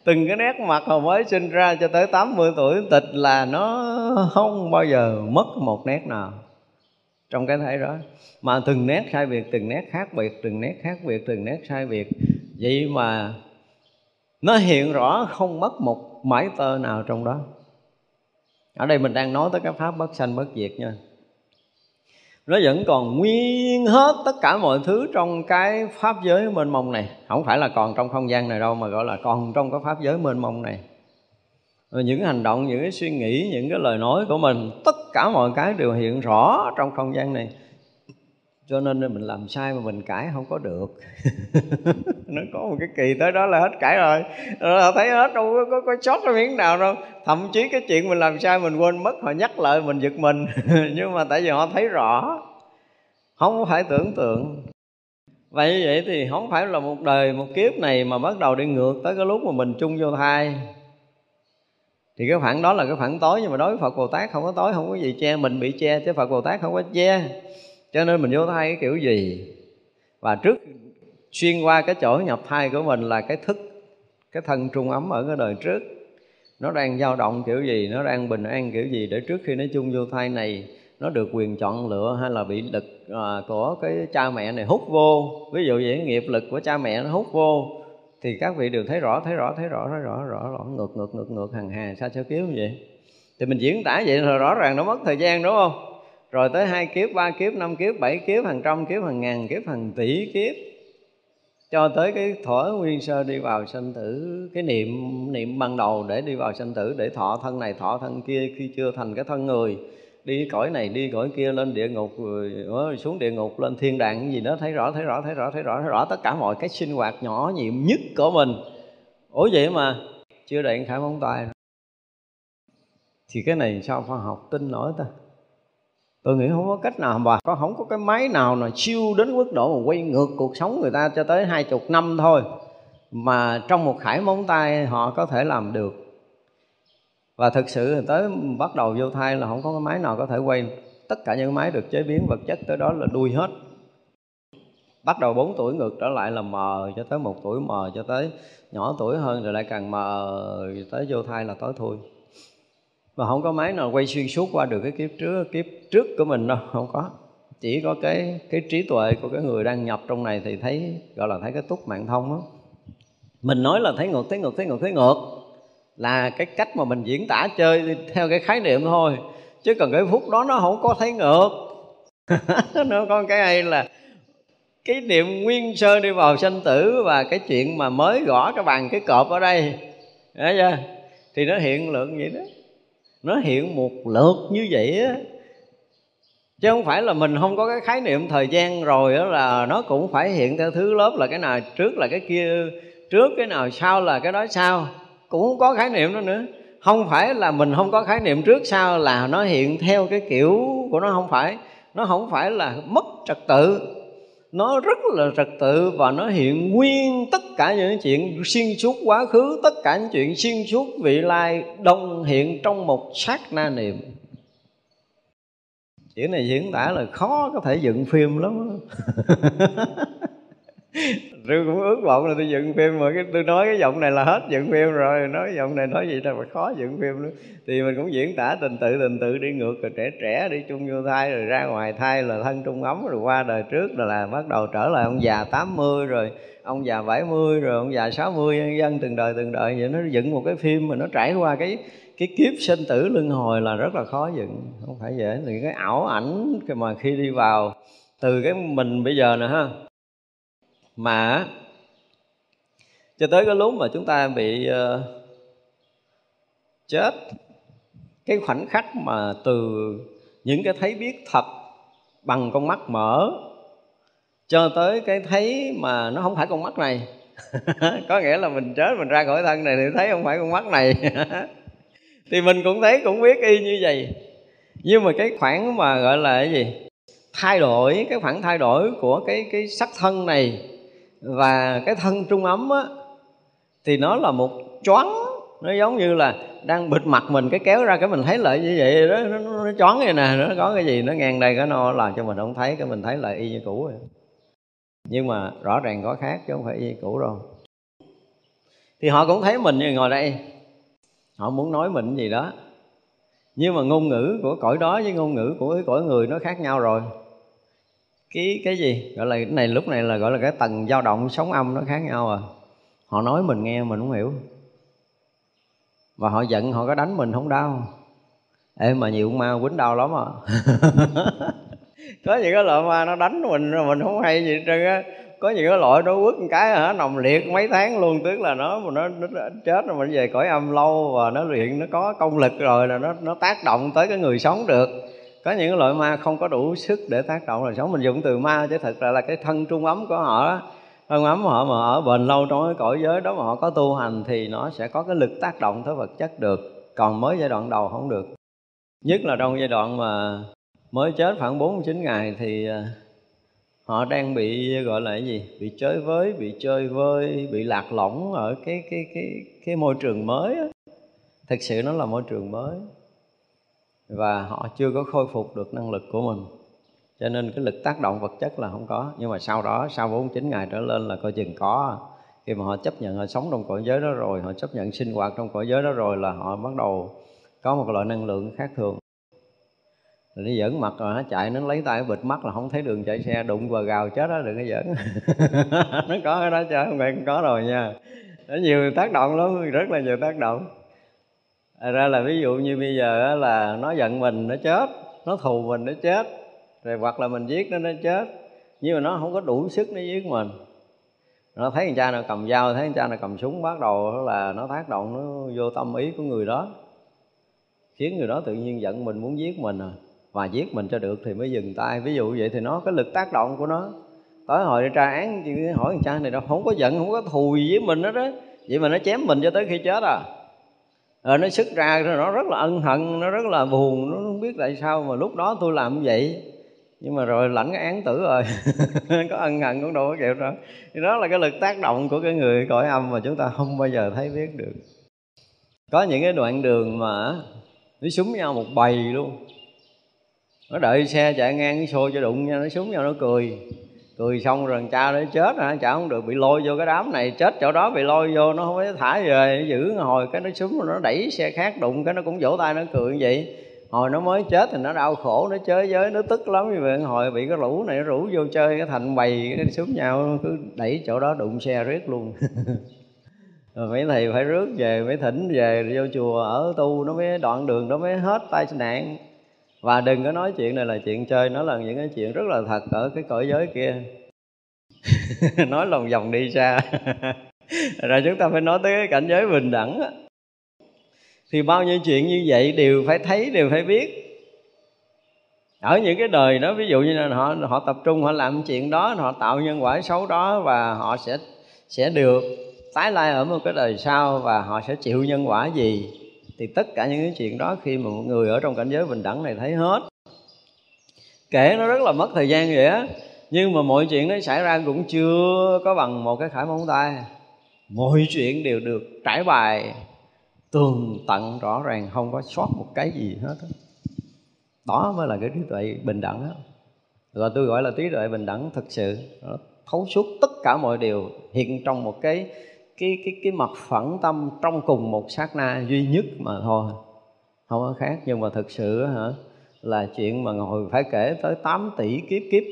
từng cái nét mặt hồi mới sinh ra cho tới 80 tuổi, tịch là nó không bao giờ mất một nét nào trong cái thể đó. Mà từng nét sai biệt, từng nét khác biệt, từng nét khác biệt, từng nét sai biệt. Vậy mà nó hiện rõ không mất một mãi tơ nào trong đó. Ở đây mình đang nói tới cái pháp bất sanh bất diệt nha. Nó vẫn còn nguyên hết tất cả mọi thứ trong cái pháp giới mênh mông này. Không phải là còn trong không gian này đâu, mà gọi là còn trong cái pháp giới mênh mông này những hành động những cái suy nghĩ những cái lời nói của mình tất cả mọi cái đều hiện rõ trong không gian này. Cho nên mình làm sai mà mình cãi không có được. Nó có một cái kỳ tới đó là hết cãi rồi. Là thấy hết đâu có, có, có sót cái miếng nào đâu. Thậm chí cái chuyện mình làm sai mình quên mất họ nhắc lại mình giật mình. Nhưng mà tại vì họ thấy rõ. Không phải tưởng tượng. Vậy vậy thì không phải là một đời một kiếp này mà bắt đầu đi ngược tới cái lúc mà mình chung vô thai thì cái khoảng đó là cái khoảng tối nhưng mà đối với Phật Bồ Tát không có tối không có gì che mình bị che chứ Phật Bồ Tát không có che. Cho nên mình vô thai cái kiểu gì? Và trước xuyên qua cái chỗ nhập thai của mình là cái thức cái thân trung ấm ở cái đời trước. Nó đang dao động kiểu gì nó đang bình an kiểu gì để trước khi nó chung vô thai này nó được quyền chọn lựa hay là bị lực à, của cái cha mẹ này hút vô. Ví dụ vậy nghiệp lực của cha mẹ nó hút vô thì các vị đều thấy rõ thấy rõ thấy rõ thấy rõ rõ rõ. Ngược ngược ngược ngược hàng hà, sao cho kiếp như vậy? Thì mình diễn tả vậy là rõ ràng nó mất thời gian, đúng không? Rồi tới hai kiếp, ba kiếp, năm kiếp, bảy kiếp, hàng trăm kiếp, hàng ngàn kiếp, hàng tỷ kiếp. Cho tới cái thuở nguyên sơ đi vào sanh tử, cái niệm niệm ban đầu để đi vào sanh tử, để thọ thân này, thọ thân kia khi chưa thành cái thân người đi cõi này, đi cõi kia, lên địa ngục, rồi ờ, xuống địa ngục, lên thiên đàng gì đó, thấy rõ thấy rõ thấy rõ thấy rõ thấy rõ tất cả mọi cái sinh hoạt nhỏ nhiệm nhất của mình. Ủa vậy mà, chưa đầy khải móng tay. Thì cái này sao khoa học tin nổi ta? Tôi nghĩ không có cách nào mà, có, không có cái máy nào mà siêu đến mức độ mà quay ngược cuộc sống người ta cho tới hai chục năm thôi. Mà trong một khải móng tay, họ có thể làm được và thực sự tới bắt đầu vô thai là không có cái máy nào có thể quay tất cả những máy được chế biến vật chất tới đó là đuôi hết. Bắt đầu 4 tuổi ngược trở lại là mờ, cho tới một tuổi mờ, cho tới nhỏ tuổi hơn rồi lại càng mờ tới vô thai là tối thui. Mà không có máy nào quay xuyên suốt qua được cái kiếp trước kiếp trước của mình đâu, không có. Chỉ có cái cái trí tuệ của cái người đang nhập trong này thì thấy, gọi là thấy cái túc mạng thông đó mình nói là thấy ngược thấy ngược thấy ngược thấy ngược là cái cách mà mình diễn tả chơi theo cái khái niệm thôi. Chứ còn cái phút đó nó không có thấy ngược. Nó có cái hay là cái niệm nguyên sơ đi vào sanh tử và cái chuyện mà mới gõ cái bàn, cái cọp ở đây. Đấy chưa? thì nó hiện lượng vậy đó. Nó hiện một lượt như vậy á. Chứ không phải là mình không có cái khái niệm thời gian rồi đó là nó cũng phải hiện theo thứ lớp là cái nào trước là cái kia, trước cái nào sau là cái đó sau cũng không có khái niệm đó nữa. Không phải là mình không có khái niệm trước sau là nó hiện theo cái kiểu của nó không phải. Nó không phải là mất trật tự. Nó rất là trật tự và nó hiện nguyên tất cả những chuyện xuyên suốt quá khứ, tất cả những chuyện xuyên suốt vị lai đồng hiện trong một sát na niệm. Chuyện này diễn tả là khó có thể dựng phim lắm tôi cũng ước vọng là tôi dựng phim mà cái tôi nói cái giọng này là hết dựng phim rồi, nói giọng này nói gì đâu mà khó dựng phim nữa thì mình cũng diễn tả tình tự tình tự đi ngược, rồi trẻ trẻ đi chung vô thai, rồi ra ngoài thai là thân trung ấm, rồi qua đời trước rồi là bắt đầu trở lại ông già 80 rồi, ông già 70 rồi, ông già 60 nhân dân từng đời từng đời. Vậy nó dựng một cái phim mà nó trải qua cái cái kiếp sinh tử luân hồi là rất là khó dựng. Không phải dễ thì cái ảo ảnh mà khi đi vào, từ cái mình bây giờ nè ha mà cho tới cái lúc mà chúng ta bị uh, chết cái khoảnh khắc mà từ những cái thấy biết thật bằng con mắt mở cho tới cái thấy mà nó không phải con mắt này có nghĩa là mình chết mình ra khỏi thân này thì thấy không phải con mắt này. Thì mình cũng thấy cũng biết y như vậy. Nhưng mà cái khoảng mà gọi là cái gì? Thay đổi cái khoảng thay đổi của cái cái sắc thân này và cái thân trung ấm á thì nó là một choáng. Nó giống như là đang bịt mặt mình cái kéo ra cái mình thấy lại như vậy đó. Nó, nó, nó choáng vậy nè nó có cái gì nó ngang đây cái no làm cho mình không thấy cái mình thấy lại y như cũ rồi. Nhưng mà rõ ràng có khác chứ không phải y như cũ đâu. Thì họ cũng thấy mình như ngồi đây. Họ muốn nói mình gì đó. Nhưng mà ngôn ngữ của cõi đó với ngôn ngữ của cõi người nó khác nhau rồi cái cái gì? Gọi là cái này lúc này là gọi là cái tầng dao động sóng âm nó khác nhau à. Họ nói mình nghe mình không hiểu. Và họ giận họ có đánh mình không đau. Ê mà nhiều ma quýnh đau lắm à. Có những cái loại ma nó đánh mình rồi mình không hay gì hết trơn á. Có những cái loại nó quất một cái hả nồng liệt mấy tháng luôn. Tức là nó mà nó, nó, nó chết rồi mình về cõi âm lâu và nó luyện nó có công lực rồi là nó nó tác động tới cái người sống được có những loại ma không có đủ sức để tác động đời sống. Mình dùng từ ma chứ thật ra là cái thân trung ấm của họ đó thân ấm họ mà ở bền lâu trong cái cõi giới đó mà họ có tu hành thì nó sẽ có cái lực tác động tới vật chất được. Còn mới giai đoạn đầu không được. Nhất là trong giai đoạn mà mới chết khoảng 49 ngày thì à, họ đang bị gọi là cái gì? Bị chơi với, bị chơi vơi, bị lạc lõng ở cái cái cái cái môi trường mới á. Thực sự nó là môi trường mới và họ chưa có khôi phục được năng lực của mình. Cho nên cái lực tác động vật chất là không có. Nhưng mà sau đó, sau 49 ngày trở lên là coi chừng có. Khi mà họ chấp nhận họ sống trong cõi giới đó rồi, họ chấp nhận sinh hoạt trong cõi giới đó rồi là họ bắt đầu có một loại năng lượng khác thường. Rồi nó giỡn mặt rồi nó chạy, nó lấy tay bịt mắt là không thấy đường chạy xe, đụng vào gào chết đó, đừng có giỡn. Nó có cái đó chứ, không phải không có rồi nha. Nó nhiều tác động lắm, rất là nhiều tác động ra là ví dụ như bây giờ là nó giận mình, nó chết, nó thù mình, nó chết, rồi hoặc là mình giết nó nó chết. Nhưng mà nó không có đủ sức nó giết mình. Nó thấy thằng cha nào cầm dao, thấy thằng cha nào cầm súng, bắt đầu là nó tác động, nó vô tâm ý của người đó. Khiến người đó tự nhiên giận mình, muốn giết mình à. Và giết mình cho được thì mới dừng tay. Ví dụ vậy thì nó cái lực tác động của nó. Tới hồi đi tra án thì hỏi thằng cha này đâu, không có giận, không có thù gì với mình hết đó vậy mà nó chém mình cho tới khi chết à rồi nó sức ra rồi nó rất là ân hận, nó rất là buồn, nó không biết tại sao mà lúc đó tôi làm như vậy. Nhưng mà rồi lãnh cái án tử rồi, có ân hận cũng đâu có kịp đâu. Thì đó là cái lực tác động của cái người cõi âm mà chúng ta không bao giờ thấy biết được. Có những cái đoạn đường mà nó súng nhau một bầy luôn. Nó đợi xe chạy ngang cái xô cho đụng nha, nó súng nhau nó cười cười xong rồi cha nó chết hả? Chả không được, bị lôi vô cái đám này, chết chỗ đó bị lôi vô, nó không có thả về, giữ hồi cái nó súng, nó đẩy xe khác đụng, cái nó cũng vỗ tay nó cười như vậy. Hồi nó mới chết thì nó đau khổ, nó chơi với, nó tức lắm như vậy. Hồi bị cái lũ này nó rủ vô chơi, cái thành bầy, cái súng nhau, cứ đẩy chỗ đó đụng xe riết luôn. Rồi mấy thầy phải rước về, mấy thỉnh về, vô chùa, ở tu, nó mới đoạn đường, nó mới hết tai nạn và đừng có nói chuyện này là chuyện chơi, nó là những cái chuyện rất là thật ở cái cõi giới kia. Nói lòng vòng đi xa. Rồi chúng ta phải nói tới cái cảnh giới bình đẳng thì bao nhiêu chuyện như vậy đều phải thấy, đều phải biết. Ở những cái đời đó, ví dụ như là họ họ tập trung, họ làm chuyện đó, họ tạo nhân quả xấu đó và họ sẽ sẽ được tái lai ở một cái đời sau và họ sẽ chịu nhân quả gì thì tất cả những cái chuyện đó khi mà một người ở trong cảnh giới bình đẳng này thấy hết. Kể nó rất là mất thời gian vậy á. Nhưng mà mọi chuyện nó xảy ra cũng chưa có bằng một cái khải móng tay. Mọi chuyện đều được trải bài tường tận rõ ràng không có sót một cái gì hết đó, đó mới là cái trí tuệ bình đẳng đó. và tôi gọi là trí tuệ bình đẳng thực sự thấu suốt tất cả mọi điều hiện trong một cái cái cái cái mặt phẳng tâm trong cùng một sát na duy nhất mà thôi. Không có khác nhưng mà thực sự hả là chuyện mà ngồi phải kể tới 8 tỷ kiếp kiếp.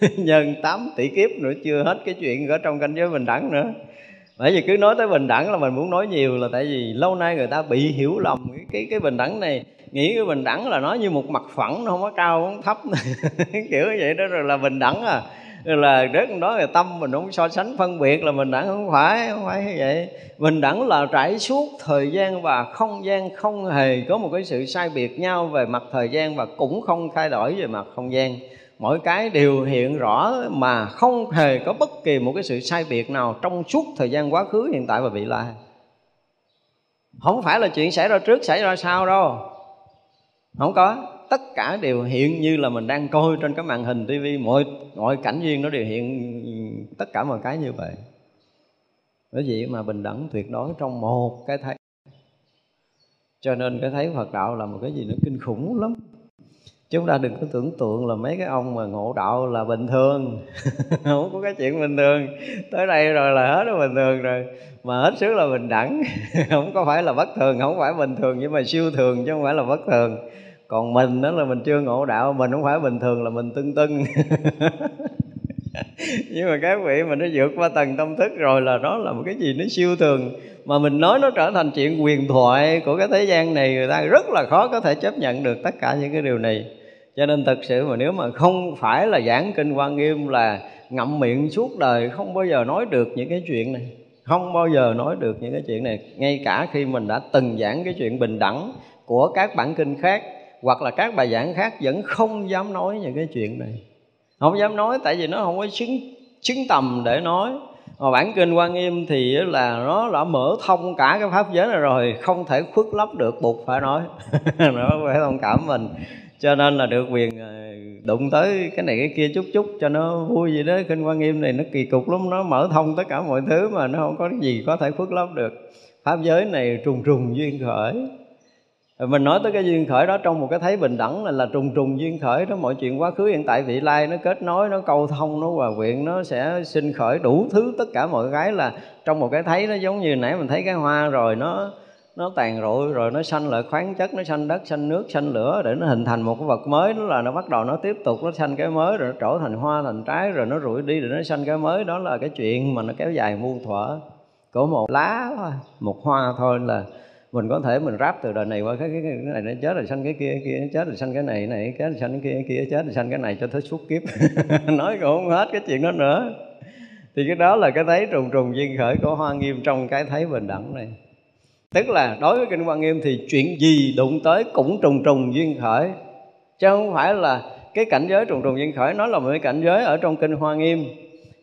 Nhân 8 tỷ kiếp nữa chưa hết cái chuyện ở trong canh giới bình đẳng nữa. Bởi vì cứ nói tới bình đẳng là mình muốn nói nhiều là tại vì lâu nay người ta bị hiểu lầm cái cái, cái bình đẳng này. Nghĩ cái bình đẳng là nó như một mặt phẳng nó không có cao không thấp. Kiểu như vậy đó rồi là bình đẳng à là rất đó là tâm mình không so sánh, phân biệt là mình đẳng không phải không phải như vậy. Mình đẳng là trải suốt thời gian và không gian không hề có một cái sự sai biệt nhau về mặt thời gian và cũng không thay đổi về mặt không gian. Mỗi cái đều hiện rõ mà không hề có bất kỳ một cái sự sai biệt nào trong suốt thời gian quá khứ, hiện tại và vị lai. Không phải là chuyện xảy ra trước, xảy ra sau đâu. Không có tất cả đều hiện như là mình đang coi trên cái màn hình tivi mọi mọi cảnh duyên nó đều hiện tất cả mọi cái như vậy. Bởi vậy mà bình đẳng tuyệt đối trong một cái thấy. Cho nên cái thấy Phật đạo là một cái gì nó kinh khủng lắm. Chúng ta đừng có tưởng tượng là mấy cái ông mà ngộ đạo là bình thường. Không có cái chuyện bình thường. Tới đây rồi là hết là bình thường rồi. Mà hết sức là bình đẳng. Không có phải là bất thường, không phải bình thường, nhưng mà siêu thường chứ không phải là bất thường còn mình đó là mình chưa ngộ đạo, mình không phải bình thường là mình tưng tưng. Nhưng mà các vị mà nó vượt qua tầng tâm thức rồi là đó là một cái gì nó siêu thường. Mà mình nói nó trở thành chuyện quyền thoại của cái thế gian này, người ta rất là khó có thể chấp nhận được tất cả những cái điều này. Cho nên thật sự mà nếu mà không phải là giảng kinh quan nghiêm là ngậm miệng suốt đời, không bao giờ nói được những cái chuyện này. Không bao giờ nói được những cái chuyện này. Ngay cả khi mình đã từng giảng cái chuyện bình đẳng của các bản kinh khác hoặc là các bài giảng khác vẫn không dám nói những cái chuyện này. Không dám nói tại vì nó không có chứng chứng tầm để nói. Mà bản kinh quan nghiêm thì là nó đã mở thông cả cái pháp giới này rồi, không thể khuất lấp được buộc phải nói. Nó phải thông cảm mình. Cho nên là được quyền ờ, đụng tới cái này cái kia chút chút cho nó vui gì đó. Kinh quan nghiêm này nó kỳ cục lắm, nó mở thông tất cả mọi thứ mà nó không có gì có thể khuất lấp được. Pháp giới này trùng trùng duyên khởi mình nói tới cái duyên khởi đó, trong một cái thấy bình đẳng là là trùng trùng duyên khởi đó, mọi chuyện quá khứ, hiện tại, vị lai nó kết nối, nó câu thông, nó hòa quyện, nó sẽ sinh khởi đủ thứ, tất cả mọi cái là trong một cái thấy nó giống như nãy mình thấy cái hoa rồi, nó nó tàn rụi, rồi nó sanh lại khoáng chất, nó sanh đất, sanh nước, sanh lửa, để nó hình thành một cái vật mới, đó là nó bắt đầu nó tiếp tục nó sanh cái mới, rồi nó trở thành hoa, thành trái, rồi nó rụi đi, rồi nó sanh cái mới. Đó là cái chuyện mà nó kéo dài muôn thuở. Của một lá thôi, một hoa thôi là mình có thể mình ráp từ đời này qua cái, cái, cái này nó chết rồi sanh cái kia cái kia chết rồi sanh cái này này chết rồi sanh cái kia cái kia chết rồi sanh cái này cho tới suốt kiếp. Nói cũng không hết cái chuyện đó nữa. Thì cái đó là cái thấy trùng trùng duyên khởi của hoa nghiêm trong cái thấy bình đẳng này. Tức là đối với kinh hoa nghiêm thì chuyện gì đụng tới cũng trùng trùng duyên khởi. Chứ không phải là cái cảnh giới trùng trùng duyên khởi nó là một cái cảnh giới ở trong kinh hoa nghiêm.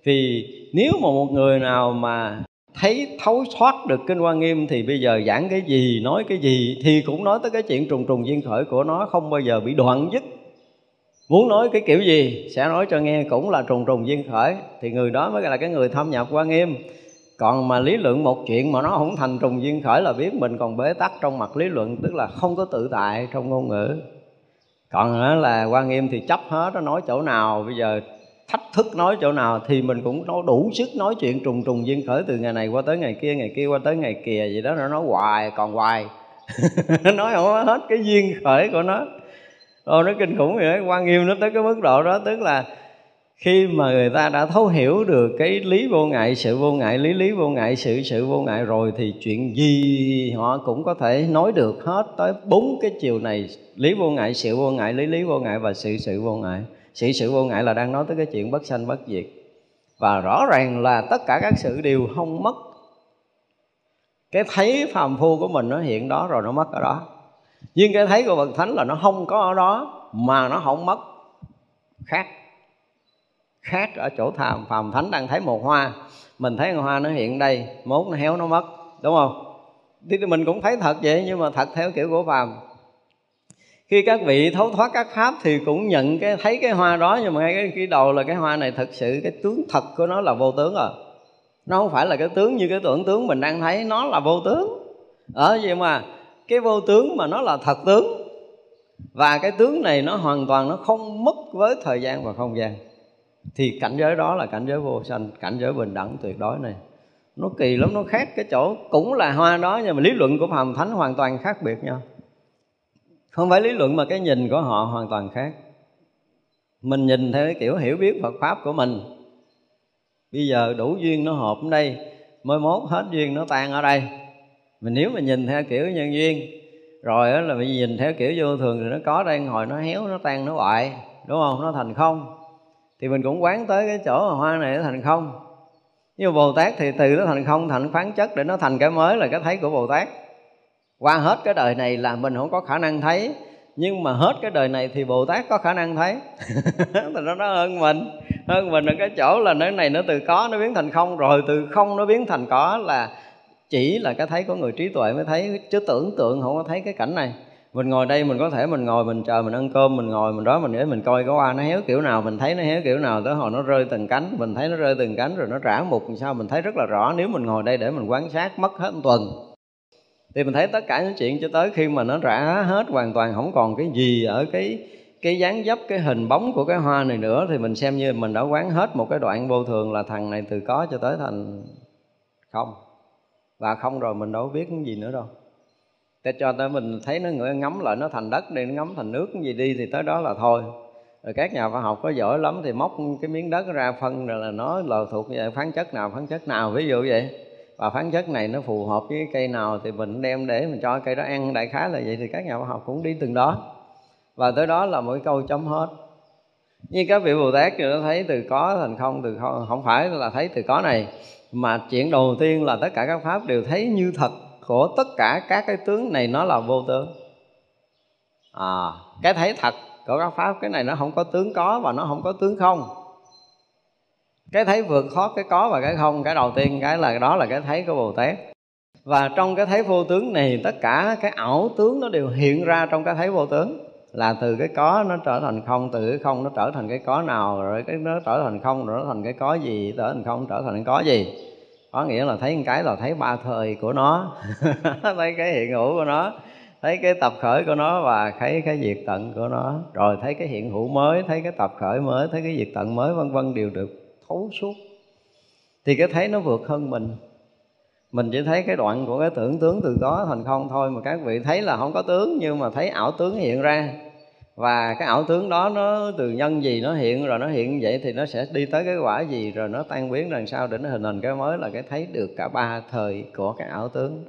Thì nếu mà một người nào mà thấy thấu thoát được kinh quan nghiêm thì bây giờ giảng cái gì, nói cái gì thì cũng nói tới cái chuyện trùng trùng duyên khởi của nó, không bao giờ bị đoạn dứt. Muốn nói cái kiểu gì sẽ nói cho nghe, cũng là trùng trùng duyên khởi. Thì người đó mới là cái người thâm nhập quan nghiêm. Còn mà lý luận một chuyện mà nó không thành trùng duyên khởi là biết mình còn bế tắc trong mặt lý luận, tức là không có tự tại trong ngôn ngữ. Còn nữa là quan nghiêm thì chấp hết, nó nói chỗ nào, bây giờ thách thức nói chỗ nào thì mình cũng nói đủ sức nói chuyện trùng trùng duyên khởi từ ngày này qua tới ngày kia ngày kia qua tới ngày kia gì đó nó nói hoài còn hoài. Nói không hết cái duyên khởi của nó. Ô, nó kinh khủng vậy quan nghiêm nó tới cái mức độ đó tức là khi mà người ta đã thấu hiểu được cái lý vô ngại sự vô ngại lý lý vô ngại sự sự vô ngại rồi thì chuyện gì họ cũng có thể nói được hết tới bốn cái chiều này lý vô ngại sự vô ngại lý lý vô ngại và sự sự vô ngại sự sự vô ngại là đang nói tới cái chuyện bất sanh bất diệt. Và rõ ràng là tất cả các sự đều không mất. Cái thấy phàm phu của mình nó hiện đó rồi nó mất ở đó. Nhưng cái thấy của bậc thánh là nó không có ở đó mà nó không mất. Khác. Khác ở chỗ thàm phàm thánh đang thấy một hoa. Mình thấy hoa nó hiện đây, mốt nó héo nó mất, đúng không? Thì mình cũng thấy thật vậy, nhưng mà thật theo kiểu của phàm khi các vị thấu thoát các pháp thì cũng nhận cái thấy cái hoa đó nhưng mà ngay cái, cái đầu là cái hoa này thật sự cái tướng thật của nó là vô tướng rồi nó không phải là cái tướng như cái tưởng tướng mình đang thấy nó là vô tướng. Ở vậy mà cái vô tướng mà nó là thật tướng và cái tướng này nó hoàn toàn nó không mất với thời gian và không gian. Thì cảnh giới đó là cảnh giới vô sanh cảnh giới bình đẳng tuyệt đối này. Nó kỳ lắm nó khác cái chỗ cũng là hoa đó nhưng mà lý luận của phàm thánh hoàn toàn khác biệt nhau không phải lý luận mà cái nhìn của họ hoàn toàn khác. Mình nhìn theo cái kiểu hiểu biết Phật pháp của mình. Bây giờ đủ duyên nó hợp ở đây, mới mốt hết duyên nó tan ở đây. Mình nếu mà nhìn theo kiểu nhân duyên, rồi đó là mình nhìn theo kiểu vô thường thì nó có đây hồi nó héo, nó tan, nó hoại, đúng không? Nó thành không. Thì mình cũng quán tới cái chỗ mà hoa này nó thành không. Nhưng mà bồ tát thì từ nó thành không, thành phán chất để nó thành cái mới là cái thấy của bồ tát qua hết cái đời này là mình không có khả năng thấy, nhưng mà hết cái đời này thì bồ tát có khả năng thấy. Thì nó nó hơn mình hơn mình ở cái chỗ là nơi này nó từ có nó biến thành không, rồi từ không nó biến thành có là chỉ là cái thấy của người trí tuệ mới thấy, chứ tưởng tượng không có thấy cái cảnh này. Mình ngồi đây mình có thể mình ngồi mình chờ mình ăn cơm, mình ngồi mình đó, mình để mình coi cái hoa nó héo kiểu nào, mình thấy nó héo kiểu nào, tới hồi nó rơi từng cánh, mình thấy nó rơi từng cánh rồi nó trả một sao mình thấy rất là rõ. Nếu mình ngồi đây để mình quan sát mất hết một tuần thì mình thấy tất cả những chuyện cho tới khi mà nó rã hết hoàn toàn, không còn cái gì ở cái cái dáng dấp, cái hình bóng của cái hoa này nữa, thì mình xem như mình đã quán hết một cái đoạn vô thường là thằng này từ có cho tới thành không. Và không rồi mình đâu biết cái gì nữa đâu. Để cho tới mình thấy nó ngấm ngắm lại, nó thành đất đi, nó ngắm thành nước cái gì đi thì tới đó là thôi. Rồi các nhà khoa học có giỏi lắm thì móc cái miếng đất ra phân rồi là nó là thuộc về phán chất nào phán chất nào, ví dụ vậy và phán chất này nó phù hợp với cây nào thì mình đem để mình cho cây đó ăn. Đại khái là vậy thì các nhà khoa học cũng đi từng đó. Và tới đó là một cái câu chấm hết. Như các vị bồ tát thì nó thấy từ có thành không, từ không không phải là thấy từ có này. Mà chuyện đầu tiên là tất cả các pháp đều thấy như thật của tất cả các cái tướng này nó là vô tướng. À cái thấy thật của các pháp, cái này nó không có tướng có và nó không có tướng không cái thấy vượt thoát cái có và cái không, cái đầu tiên cái là đó là cái thấy của bồ tát. Và trong cái thấy vô tướng này, tất cả cái ảo tướng nó đều hiện ra trong cái thấy vô tướng. Là từ cái có nó trở thành không, từ cái không nó trở thành cái có nào, rồi cái nó trở thành không, rồi nó thành cái có gì, trở thành không, trở thành cái có gì. Có nghĩa là thấy một cái là thấy ba thời của nó, thấy cái hiện hữu của nó, thấy cái tập khởi của nó và thấy cái diệt tận của nó. Rồi thấy cái hiện hữu mới, thấy cái tập khởi mới, thấy cái diệt tận mới, vân vân đều được thấu suốt. Thì cái thấy nó vượt hơn mình. Mình chỉ thấy cái đoạn của cái tưởng tướng từ đó thành không thôi, mà các vị thấy là không có tướng, nhưng mà thấy ảo tướng hiện ra. Và cái ảo tướng đó nó từ nhân gì nó hiện, rồi nó hiện vậy thì nó sẽ đi tới cái quả gì, rồi nó tan biến lần sau để nó hình thành cái mới là cái thấy được cả ba thời của cái ảo tướng.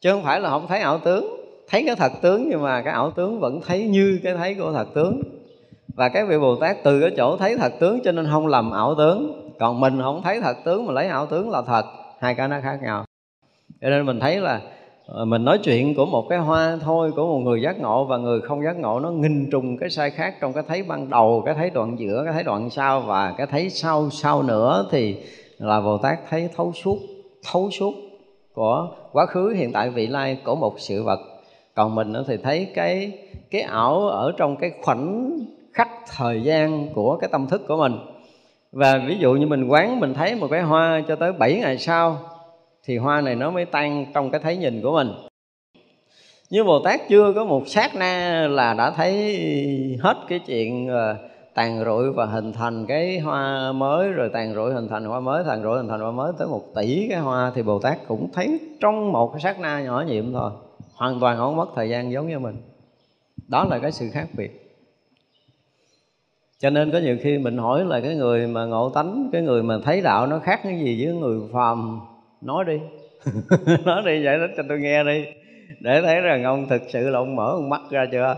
Chứ không phải là không thấy ảo tướng, thấy cái thật tướng, nhưng mà cái ảo tướng vẫn thấy như cái thấy của thật tướng và các vị bồ tát từ cái chỗ thấy thật tướng cho nên không lầm ảo tướng. Còn mình không thấy thật tướng mà lấy ảo tướng là thật. Hai cái nó khác nhau. Cho nên mình thấy là ờ, mình nói chuyện của một cái hoa thôi, của một người giác ngộ và người không giác ngộ nó nghìn trùng cái sai khác trong cái thấy ban đầu, cái thấy đoạn giữa, cái thấy đoạn sau và cái thấy sau sau nữa thì là bồ tát thấy thấu suốt thấu suốt của quá khứ, hiện tại, vị lai của một sự vật. Còn mình thì thấy cái cái ảo ở trong cái khoảnh khắc thời gian của cái tâm thức của mình. Và ví dụ như mình quán, mình thấy một cái hoa cho tới 7 ngày sau, thì hoa này nó mới tan trong cái thấy nhìn của mình. Như Bồ Tát chưa có một sát na là đã thấy hết cái chuyện ờ, tàn rụi và hình thành cái hoa mới, rồi tàn rụi hình thành hoa mới, tàn rụi hình thành hoa mới tới một tỷ cái hoa, thì Bồ Tát cũng thấy trong một cái sát na nhỏ nhiệm thôi. Hoàn toàn không mất thời gian giống như mình. Đó là cái sự khác biệt cho nên có nhiều khi mình hỏi là cái người mà ngộ tánh, cái người mà thấy đạo nó khác cái gì với người phàm, nói đi. Nói đi, giải thích cho tôi nghe đi. Để thấy rằng ông thực sự là ông mở ông mắt ra chưa?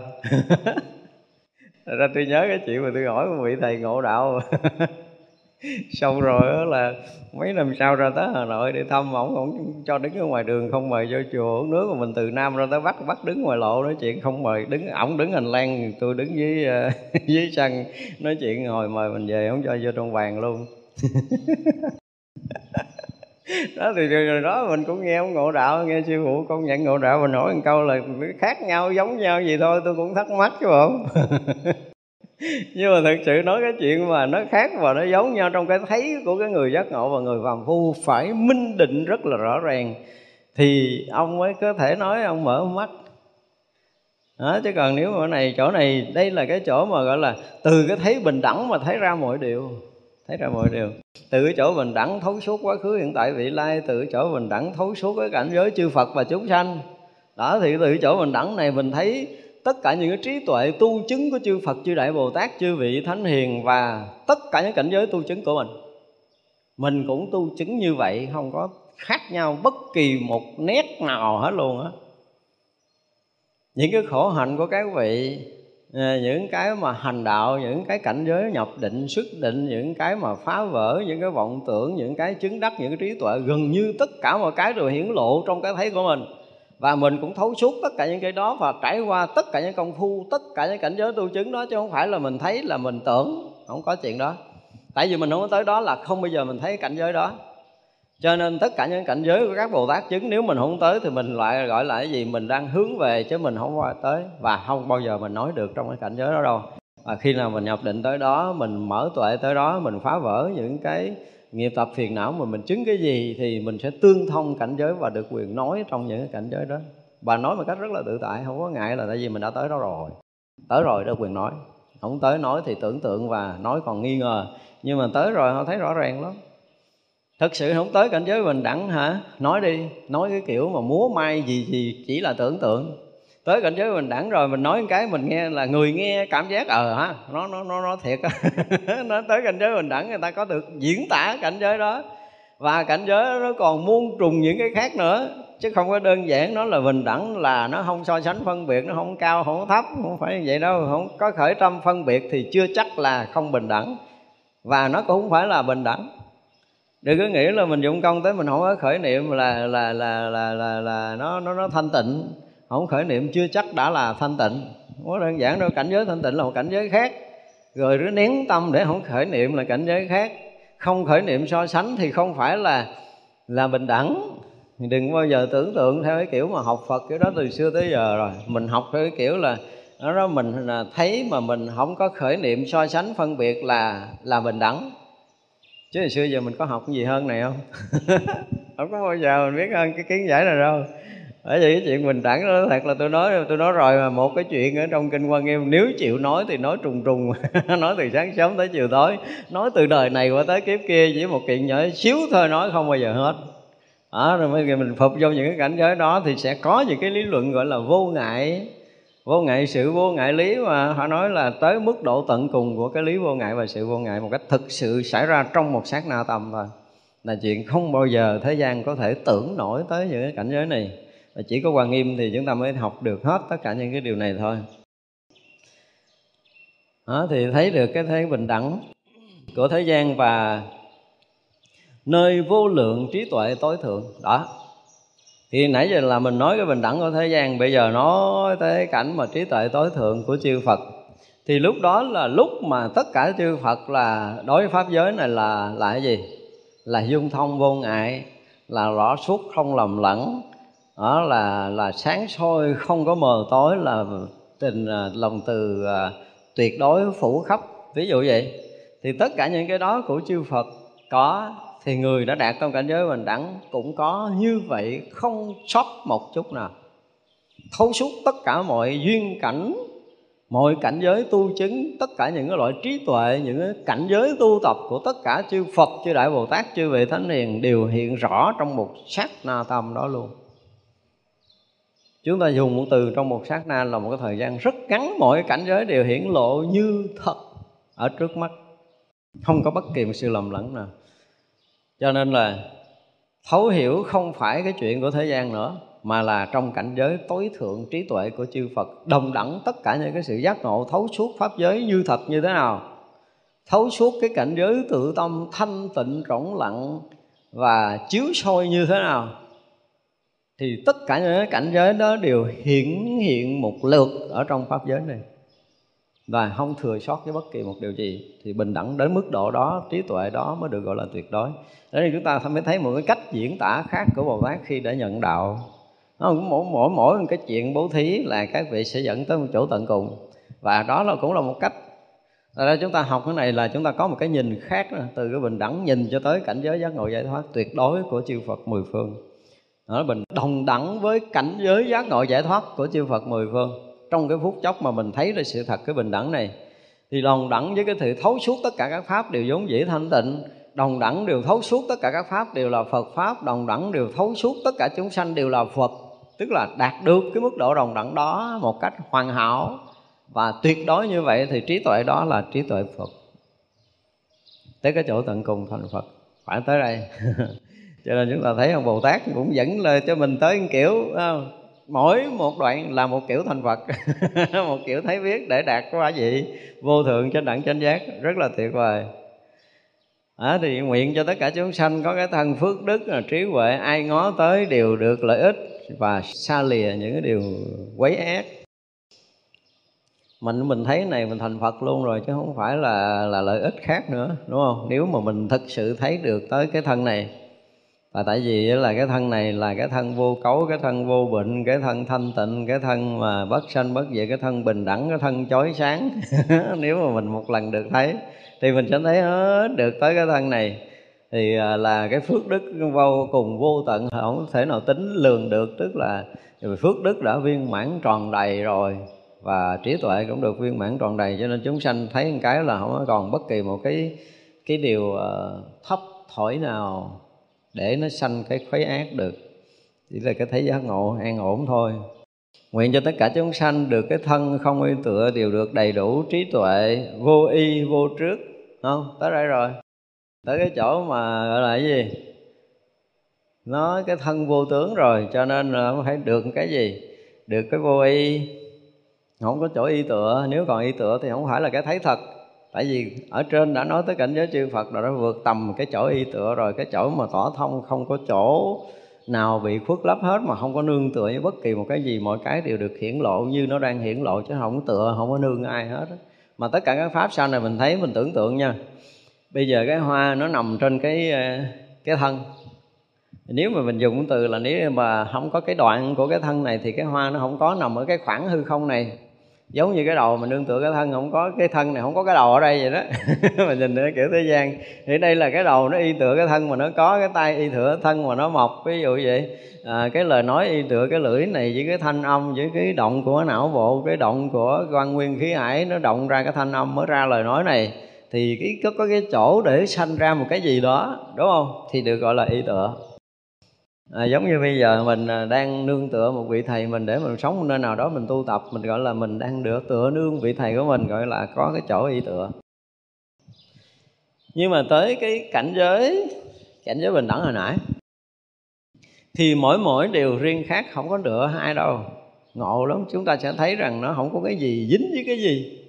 Ra tôi nhớ cái chuyện mà tôi hỏi một vị thầy ngộ đạo. xong rồi đó là mấy năm sau ra tới hà nội đi thăm ổng ổng cho đứng ở ngoài đường không mời vô chùa uống nước. Mà mình từ nam ra tới bắc bắc đứng ngoài lộ nói chuyện không mời đứng ổng đứng hành lang tôi đứng dưới uh, dưới sân nói chuyện. Hồi mời mình về không cho vô trong vàng luôn. Đó thì rồi đó mình cũng nghe ông ngộ đạo nghe sư phụ công nhận ngộ đạo. Và nói một câu là khác nhau giống nhau gì thôi tôi cũng thắc mắc chứ không nhưng mà thực sự nói cái chuyện mà nó khác và nó giống nhau trong cái thấy của cái người giác ngộ và người phàm phu phải minh định rất là rõ ràng thì ông mới có thể nói ông mở mắt. Đó, chứ còn nếu mà này chỗ này đây là cái chỗ mà gọi là từ cái thấy bình đẳng mà thấy ra mọi điều thấy ra mọi điều. Từ cái chỗ bình đẳng thấu suốt quá khứ hiện tại vị lai từ cái chỗ bình đẳng thấu suốt cái cảnh giới chư phật và chúng sanh. Đó thì từ cái chỗ bình đẳng này mình thấy tất cả những cái trí tuệ tu chứng của chư Phật, chư Đại Bồ Tát, chư vị Thánh Hiền và tất cả những cảnh giới tu chứng của mình. Mình cũng tu chứng như vậy, không có khác nhau bất kỳ một nét nào hết luôn á. Những cái khổ hạnh của các vị à, những cái mà hành đạo những cái cảnh giới nhập định xuất định những cái mà phá vỡ những cái vọng tưởng những cái chứng đắc những cái trí tuệ gần như tất cả mọi cái đều hiển lộ trong cái thấy của mình và mình cũng thấu suốt tất cả những cái đó và trải qua tất cả những công phu, tất cả những cảnh giới tu chứng đó, chứ không phải là mình thấy là mình tưởng, không có chuyện đó. Tại vì mình không có tới đó là không bao giờ mình thấy cảnh giới đó. Cho nên tất cả những cảnh giới của các bồ tát chứng, nếu mình không tới thì mình lại gọi là cái gì? Mình đang hướng về chứ mình không qua tới và không bao giờ mình nói được trong cái cảnh giới đó đâu. Và khi nào mình nhập định tới đó, mình mở tuệ tới đó, mình phá vỡ những cái nghiệp tập phiền não mà mình chứng cái gì thì mình sẽ tương thông cảnh giới và được quyền nói trong những cái cảnh giới đó. Và nói một cách rất là tự tại, không có ngại là tại vì mình đã tới đó rồi. Tới rồi đã quyền nói. Không tới nói thì tưởng tượng và nói còn nghi ngờ. Nhưng mà tới rồi họ thấy rõ ràng lắm. Thật sự không tới cảnh giới bình đẳng hả? Nói đi, nói cái kiểu mà múa may gì gì chỉ là tưởng tượng tới cảnh giới mình đẳng rồi mình nói cái mình nghe là người nghe cảm giác ờ ha nó nó nó nó thiệt nó tới cảnh giới mình đẳng người ta có được diễn tả cảnh giới đó. Và cảnh giới nó còn muôn trùng những cái khác nữa chứ không có đơn giản nó là bình đẳng là nó không so sánh phân biệt nó không cao không thấp không phải như vậy đâu. Không có khởi tâm phân biệt thì chưa chắc là không bình đẳng. Và nó cũng không phải là bình đẳng. Đừng có nghĩ là mình dụng công tới mình không có khởi niệm là là là là là, là nó nó nó thanh tịnh không khởi niệm chưa chắc đã là thanh tịnh. Quá đơn giản đâu, cảnh giới thanh tịnh là một cảnh giới khác. Rồi cứ nén tâm để không khởi niệm là cảnh giới khác. Không khởi niệm so sánh thì không phải là là bình đẳng. Đừng bao giờ tưởng tượng theo cái kiểu mà học Phật kiểu đó từ xưa tới giờ rồi. Mình học theo cái kiểu là nó đó, mình à, thấy mà mình không có khởi niệm so sánh phân biệt là là bình đẳng. Chứ hồi xưa giờ mình có học cái gì hơn này không? Không có bao giờ mình biết hơn cái kiến giải này đâu bởi vì cái chuyện bình đẳng đó thật là tôi nói tôi nói rồi mà một cái chuyện ở trong kinh quan nghiêm nếu chịu nói thì nói trùng trùng nói từ sáng sớm tới chiều tối nói từ đời này qua tới kiếp kia chỉ một chuyện nhỏ xíu thôi nói không bao giờ hết. À, rồi bây giờ mình phục vô những cái cảnh giới đó thì sẽ có những cái lý luận gọi là vô ngại vô ngại sự vô ngại lý mà họ nói là tới mức độ tận cùng của cái lý vô ngại và sự vô ngại một cách thực sự xảy ra trong một sát na tầm thôi. Là chuyện không bao giờ thế gian có thể tưởng nổi tới những cái cảnh giới này và chỉ có Hoàng nghiêm thì chúng ta mới học được hết tất cả những cái điều này thôi. Đó, thì thấy được cái thế bình đẳng của thế gian và nơi vô lượng trí tuệ tối thượng. Đó. Thì nãy giờ là mình nói cái bình đẳng của thế gian bây giờ nói tới cảnh mà trí tuệ tối thượng của chư Phật. Thì lúc đó là lúc mà tất cả chư Phật là đối với pháp giới này là là cái gì? Là dung thông vô ngại là rõ suốt không lầm lẫn đó là là sáng soi không có mờ tối là tình à, lòng từ à, tuyệt đối phủ khắp. Ví dụ vậy thì tất cả những cái đó của chư Phật có thì người đã đạt trong cảnh giới bình đẳng cũng có. Như vậy không sót một chút nào. Thấu suốt tất cả mọi duyên cảnh mọi cảnh giới tu chứng tất cả những cái loại trí tuệ những cái cảnh giới tu tập của tất cả chư Phật chư Đại Bồ Tát chư vị Thánh Hiền đều hiện rõ trong một sát na tâm đó luôn chúng ta dùng một từ trong một sát na là một cái thời gian rất ngắn mọi cảnh giới đều hiển lộ như thật ở trước mắt. Không có bất kỳ một sự lầm lẫn nào. Cho nên là thấu hiểu không phải cái chuyện của thế gian nữa, mà là trong cảnh giới tối thượng trí tuệ của chư Phật, đồng đẳng tất cả những cái sự giác ngộ, thấu suốt pháp giới như thật như thế nào. Thấu suốt cái cảnh giới tự tâm thanh tịnh rỗng lặng và chiếu soi như thế nào thì tất cả những cảnh giới đó đều hiển hiện một lượt ở trong pháp giới này. Và không thừa sót với bất kỳ một điều gì. Thì bình đẳng đến mức độ đó, trí tuệ đó mới được gọi là tuyệt đối. Đấy thì chúng ta mới thấy một cái cách diễn tả khác của bồ tát khi đã nhận đạo. Nó cũng mỗi mỗi mỗi một cái chuyện bố thí là các vị sẽ dẫn tới một chỗ tận cùng. Và đó là, cũng là một cách. Thật ra chúng ta học cái này là chúng ta có một cái nhìn khác từ cái bình đẳng nhìn cho tới cảnh giới giác ngộ giải thoát tuyệt đối của chư Phật mười phương nó bình đồng đẳng với cảnh giới giác ngộ giải thoát của chư Phật mười phương. Trong cái phút chốc mà mình thấy được sự thật cái bình đẳng này, thì đồng đẳng với cái sự thấu suốt tất cả các pháp đều vốn dĩ thanh tịnh. Đồng đẳng đều thấu suốt tất cả các pháp đều là Phật pháp, đồng đẳng đều thấu suốt tất cả chúng sanh đều là Phật. Tức là đạt được cái mức độ đồng đẳng đó một cách hoàn hảo và tuyệt đối như vậy thì trí tuệ đó là trí tuệ Phật. Tới cái chỗ tận cùng thành Phật. Phải tới đây. cho nên chúng ta thấy ông Bồ Tát cũng dẫn lời cho mình tới kiểu không? mỗi một đoạn là một kiểu thành Phật. Một kiểu thấy biết để đạt qua vị vô thượng trên đẳng chánh giác. Rất là tuyệt vời. À, thì nguyện cho tất cả chúng sanh có cái thân phước đức là trí huệ ai ngó tới đều được lợi ích và xa lìa những cái điều quấy ác. Mình mình thấy này mình thành Phật luôn rồi chứ không phải là là lợi ích khác nữa đúng không? Nếu mà mình thực sự thấy được tới cái thân này và tại vì là cái thân này là cái thân vô cấu, cái thân vô bệnh, cái thân thanh tịnh, cái thân mà bất sanh bất diệt, cái thân bình đẳng, cái thân chói sáng. Nếu mà mình một lần được thấy, thì mình sẽ thấy hết được tới cái thân này. Thì à, là cái phước đức vô cùng vô tận không thể nào tính lường được. Tức là phước đức đã viên mãn tròn đầy rồi và trí tuệ cũng được viên mãn tròn đầy, cho nên chúng sanh thấy một cái là không còn bất kỳ một cái cái điều ờ, thấp thổi nào để nó sanh cái khuấy ác được. Chỉ là cái thấy giác ngộ, an ổn thôi. Nguyện cho tất cả chúng sanh được cái thân không y tựa đều được đầy đủ trí tuệ, vô y, vô trước. Không? Tới đây rồi. Tới cái chỗ mà gọi là cái gì? Nó cái thân vô tướng rồi, cho nên là phải được cái gì? Được cái vô y. Không có chỗ y tựa. Nếu còn y tựa thì không phải là cái thấy thật tại vì ở trên đã nói tới cảnh giới chư Phật rồi đã vượt tầm cái chỗ y tựa rồi, cái chỗ mà tỏ thông không có chỗ nào bị khuất lấp hết mà không có nương tựa với bất kỳ một cái gì. Mọi cái đều được hiển lộ như nó đang hiển lộ chứ không tựa, không có nương ai hết mà tất cả các pháp sau này mình thấy, mình tưởng tượng nha. Bây giờ cái hoa nó nằm trên cái ờ, cái thân. Nếu mà mình dùng từ là nếu mà không có cái đoạn của cái thân này thì cái hoa nó không có nằm ở cái khoảng hư không này giống như cái đầu mình nương tựa cái thân không có cái thân này không có cái đầu ở đây vậy đó. Mình nhìn nữa kiểu thế gian. Thì đây là cái đầu nó y tựa cái thân mà nó có cái tay y tựa thân mà nó mọc ví dụ vậy. À, cái lời nói y tựa cái lưỡi này với cái thanh âm với cái động của não bộ cái động của quan nguyên khí hải nó động ra cái thanh âm mới ra lời nói này. Thì cái có, có cái chỗ để sanh ra một cái gì đó đúng không? Thì được gọi là y tựa à, giống như bây giờ mình à, đang nương tựa một vị thầy mình để mình sống nơi nào đó mình tu tập mình gọi là mình đang được tựa nương vị thầy của mình gọi là có cái chỗ y tựa. Nhưng mà tới cái cảnh giới cảnh giới bình đẳng hồi nãy thì mỗi mỗi điều riêng khác không có tựa hai đâu. Ngộ lắm chúng ta sẽ thấy rằng nó không có cái gì dính với cái gì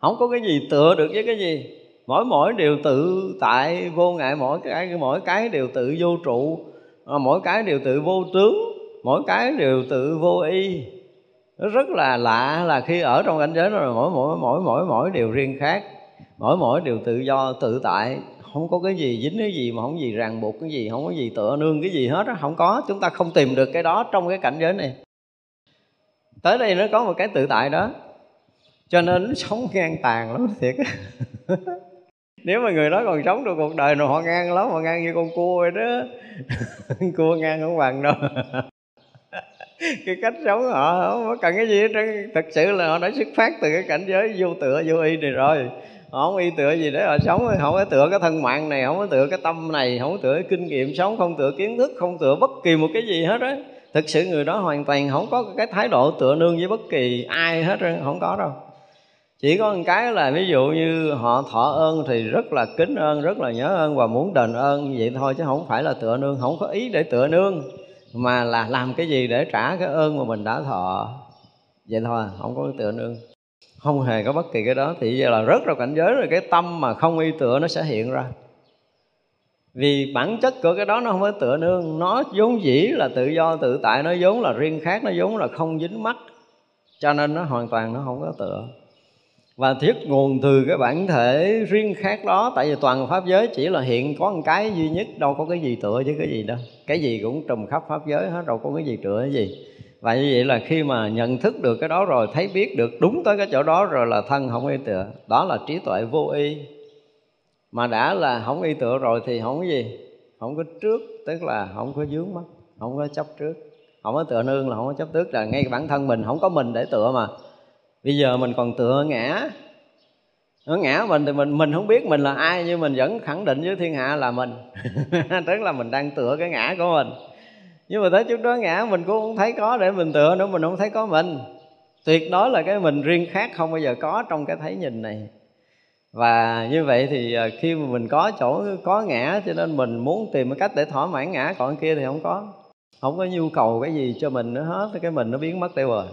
không có cái gì tựa được với cái gì. Mỗi mỗi đều tự tại vô ngại mỗi cái mỗi cái đều tự vô trụ. Ờ, mỗi cái đều tự vô tướng, mỗi cái đều tự vô y. Nó rất là lạ là khi ở trong cảnh giới đó là mỗi mỗi mỗi mỗi mỗi đều riêng khác, mỗi mỗi đều tự do, tự tại. Không có cái gì dính cái gì mà không gì ràng buộc cái gì, không có gì tựa nương cái gì hết á, không có. Chúng ta không tìm được cái đó trong cái cảnh giới này. Tới đây nó có một cái tự tại đó. Cho nên nó sống ngang tàn lắm thiệt nếu mà người đó còn sống được cuộc đời rồi họ ngang lắm, họ ngang như con cua vậy đó. Cua ngang không bằng đâu. Cái cách sống họ không có cần cái gì hết trơn. Thật sự là họ đã xuất phát từ cái cảnh giới vô tựa, vô y này rồi. Họ không y tựa gì để họ sống. Không có tựa cái thân mạng này, không có tựa cái tâm này, không có tựa cái kinh nghiệm sống, không tựa kiến thức, không tựa bất kỳ một cái gì hết á. Thực sự người đó hoàn toàn không có cái thái độ tựa nương với bất kỳ ai hết á. Không có đâu chỉ có một cái là ví dụ như họ thọ ơn thì rất là kính ơn, rất là nhớ ơn và muốn đền ơn vậy thôi, chứ không phải là tựa nương, không có ý để tựa nương, mà là làm cái gì để trả cái ơn mà mình đã thọ. Vậy thôi, không có tựa nương. Không hề có bất kỳ cái đó. Thì giờ là rất là cảnh giới rồi, cái tâm mà không y tựa nó sẽ hiện ra. Vì bản chất của cái đó nó không phải tựa nương, nó vốn dĩ là tự do, tự tại, nó vốn là riêng khác, nó vốn là không dính mắt cho nên nó hoàn toàn nó không có tựa và thuyết nguồn từ cái bản thể riêng khác đó, tại vì toàn pháp giới chỉ là hiện có một cái duy nhất, đâu có cái gì tựa với cái gì đâu. Cái gì cũng trùm khắp pháp giới hết, đâu có cái gì tựa cái gì. Và như vậy là khi mà nhận thức được cái đó rồi, thấy biết được đúng tới cái chỗ đó rồi là thân không y tựa. Đó là trí tuệ vô y. Mà đã là không y tựa rồi thì không có gì. Không có trước, tức là không có dướng mắt, không có chấp trước. Không có tựa nương là không có chấp trước là ngay bản thân mình không có mình để tựa mà bây giờ mình còn tựa ngã. Nó ngã mình thì mình mình không biết mình là ai, nhưng mình vẫn khẳng định với thiên hạ là mình. Tức là mình đang tựa cái ngã của mình. Nhưng mà tới chút đó ngã, mình cũng không thấy có để mình tựa nữa, mình không thấy có mình. Tuyệt đối là cái mình riêng khác không bao giờ có trong cái thấy nhìn này. Và như vậy thì ờ, khi mà mình có chỗ, có ngã, cho nên mình muốn tìm cái cách để thỏa mãn ngã, còn kia thì không có. Không có nhu cầu cái gì cho mình nữa hết, cái mình nó biến mất tiêu rồi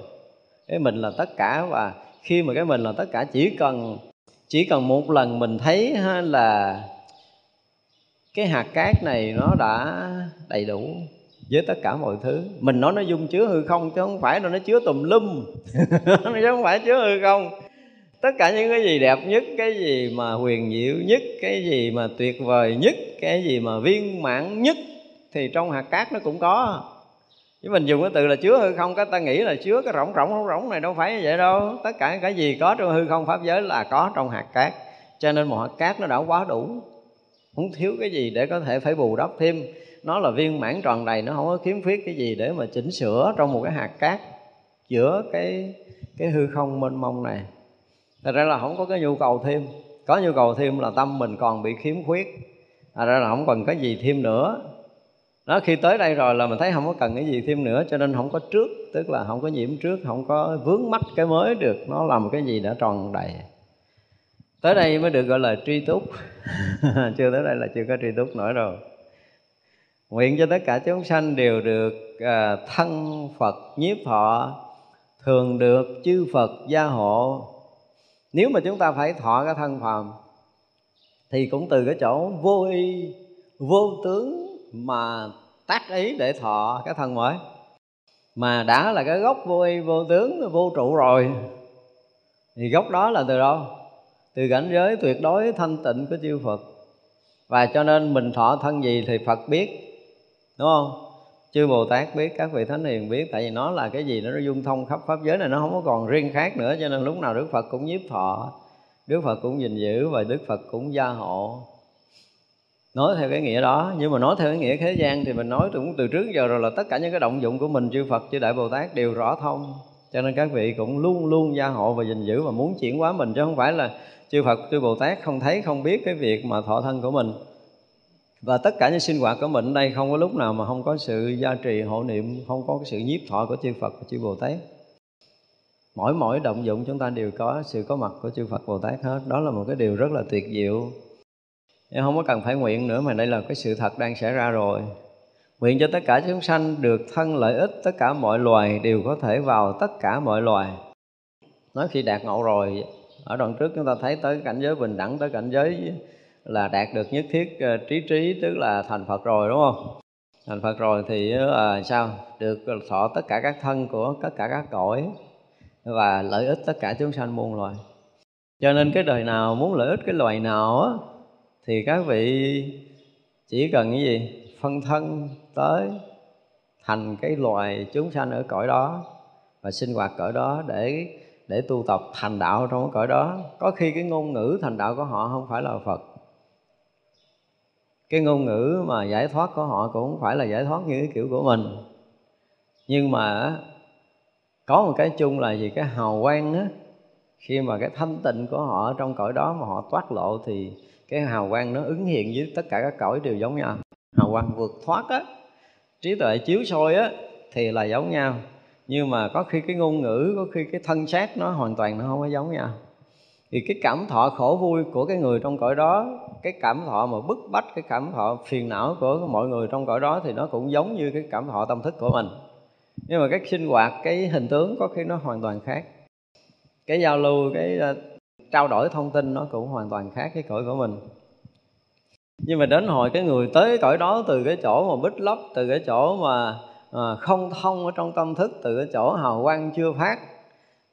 cái mình là tất cả và khi mà cái mình là tất cả, chỉ cần chỉ cần một lần mình thấy là cái hạt cát này nó đã đầy đủ với tất cả mọi thứ. Mình nói nó dung chứa hư không chứ không phải là nó chứa tùm lum. Chứ không phải chứa hư không. Tất cả những cái gì đẹp nhất, cái gì mà huyền diệu nhất, cái gì mà tuyệt vời nhất, cái gì mà viên mãn nhất thì trong hạt cát nó cũng có chứ mình dùng cái từ là chứa hư không, cái ta nghĩ là chứa cái rỗng rỗng rỗng rỗng này, đâu phải như vậy đâu. Tất cả cái gì có trong hư không pháp giới là có trong hạt cát. Cho nên một hạt cát nó đã quá đủ. Không thiếu cái gì để có thể phải bù đắp thêm. Nó là viên mãn tròn đầy, nó không có khiếm khuyết cái gì để mà chỉnh sửa trong một cái hạt cát giữa cái cái hư không mênh mông này. Thật ra là không có cái nhu cầu thêm. Có nhu cầu thêm là tâm mình còn bị khiếm khuyết. Thật ra là không cần cái gì thêm nữa nó khi tới đây rồi là mình thấy không có cần cái gì thêm nữa cho nên không có trước tức là không có nhiễm trước không có vướng mắc cái mới được nó là một cái gì đã tròn đầy. Tới đây mới được gọi là tri túc. Chưa tới đây là chưa có tri túc nổi rồi. Nguyện cho tất cả chúng sanh đều được à, thân phật nhiếp thọ thường được chư phật gia hộ. Nếu mà chúng ta phải thọ cái thân phàm thì cũng từ cái chỗ vô y vô tướng mà tác ý để thọ cái thân mới. Mà đã là cái gốc vô y, vô tướng, vô trụ rồi, thì gốc đó là từ đâu? Từ cảnh giới tuyệt đối thanh tịnh của chư Phật. Và cho nên mình thọ thân gì thì Phật biết, đúng không? Chư Bồ Tát biết, các vị thánh hiền biết, tại vì nó là cái gì nó dung thông khắp pháp giới này, nó không có còn riêng khác nữa, cho nên lúc nào Đức Phật cũng nhiếp thọ, Đức Phật cũng gìn giữ và Đức Phật cũng gia hộ nói theo cái nghĩa đó. Nhưng mà nói theo cái nghĩa thế gian thì mình nói cũng từ trước giờ rồi là tất cả những cái động dụng của mình, chư Phật, chư Đại Bồ Tát đều rõ thông. Cho nên các vị cũng luôn luôn gia hộ và gìn giữ và muốn chuyển hóa mình, chứ không phải là chư Phật, chư Bồ Tát không thấy, không biết cái việc mà thọ thân của mình. Và tất cả những sinh hoạt của mình ở đây không có lúc nào mà không có sự gia trì, hộ niệm, không có cái sự nhiếp thọ của chư Phật và chư Bồ Tát. Mỗi mỗi động dụng chúng ta đều có sự có mặt của chư Phật, Bồ Tát hết. Đó là một cái điều rất là tuyệt diệu em không có cần phải nguyện nữa mà đây là cái sự thật đang xảy ra rồi. Nguyện cho tất cả chúng sanh được thân lợi ích tất cả mọi loài đều có thể vào tất cả mọi loài. Nói khi đạt ngộ rồi ở đoạn trước chúng ta thấy tới cảnh giới bình đẳng tới cảnh giới là đạt được nhất thiết ờ, trí trí tức là thành phật rồi đúng không? Thành phật rồi thì uh, sao? Được thọ tất cả các thân của tất cả các cõi và lợi ích tất cả chúng sanh muôn loài. Cho nên cái đời nào muốn lợi ích cái loài nào á thì các vị chỉ cần cái gì? Phân thân tới, thành cái loài chúng sanh ở cõi đó và sinh hoạt cõi đó để để tu tập thành đạo trong cái cõi đó. Có khi cái ngôn ngữ thành đạo của họ không phải là phật. Cái ngôn ngữ mà giải thoát của họ cũng không phải là giải thoát như cái kiểu của mình. Nhưng mà có một cái chung là gì? Cái hào quang á, khi mà cái thanh tịnh của họ trong cõi đó mà họ toát lộ thì cái hào quang nó ứng hiện với tất cả các cõi đều giống nhau. Hào quang vượt thoát á, trí tuệ chiếu soi á, thì là giống nhau. Nhưng mà có khi cái ngôn ngữ, có khi cái thân xác nó hoàn toàn nó không có giống nhau. Thì cái cảm thọ khổ vui của cái người trong cõi đó, cái cảm thọ mà bức bách, cái cảm thọ phiền não của mọi người trong cõi đó thì nó cũng giống như cái cảm thọ tâm thức của mình. Nhưng mà cái sinh hoạt, cái hình tướng có khi nó hoàn toàn khác. Cái giao lưu, cái trao đổi thông tin nó cũng hoàn toàn khác cái cõi của mình. Nhưng mà đến hồi cái người tới cõi đó từ cái chỗ mà bích lấp từ cái chỗ mà à, không thông ở trong tâm thức từ cái chỗ hào quang chưa phát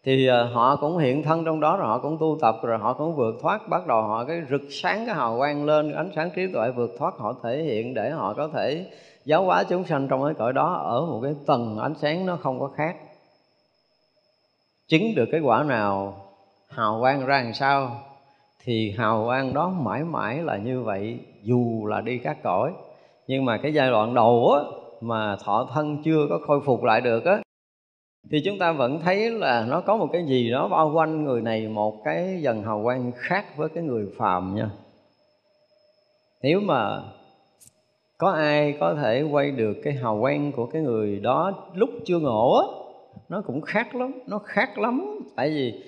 thì à, họ cũng hiện thân trong đó rồi họ cũng tu tập rồi họ cũng vượt thoát. Bắt đầu họ cái rực sáng cái hào quang lên ánh sáng trí tuệ vượt thoát họ thể hiện để họ có thể giáo hóa chúng sanh trong cái cõi đó ở một cái tầng ánh sáng nó không có khác. Chứng được cái quả nào hào quang ra làm sao? Thì hào quang đó mãi mãi là như vậy, dù là đi các cõi. Nhưng mà cái giai đoạn đầu á, mà thọ thân chưa có khôi phục lại được á, thì chúng ta vẫn thấy là nó có một cái gì đó bao quanh người này một cái dần hào quang khác với cái người phàm nha. Nếu mà có ai có thể quay được cái hào quang của cái người đó lúc chưa ngộ á, nó cũng khác lắm, nó khác lắm. Tại vì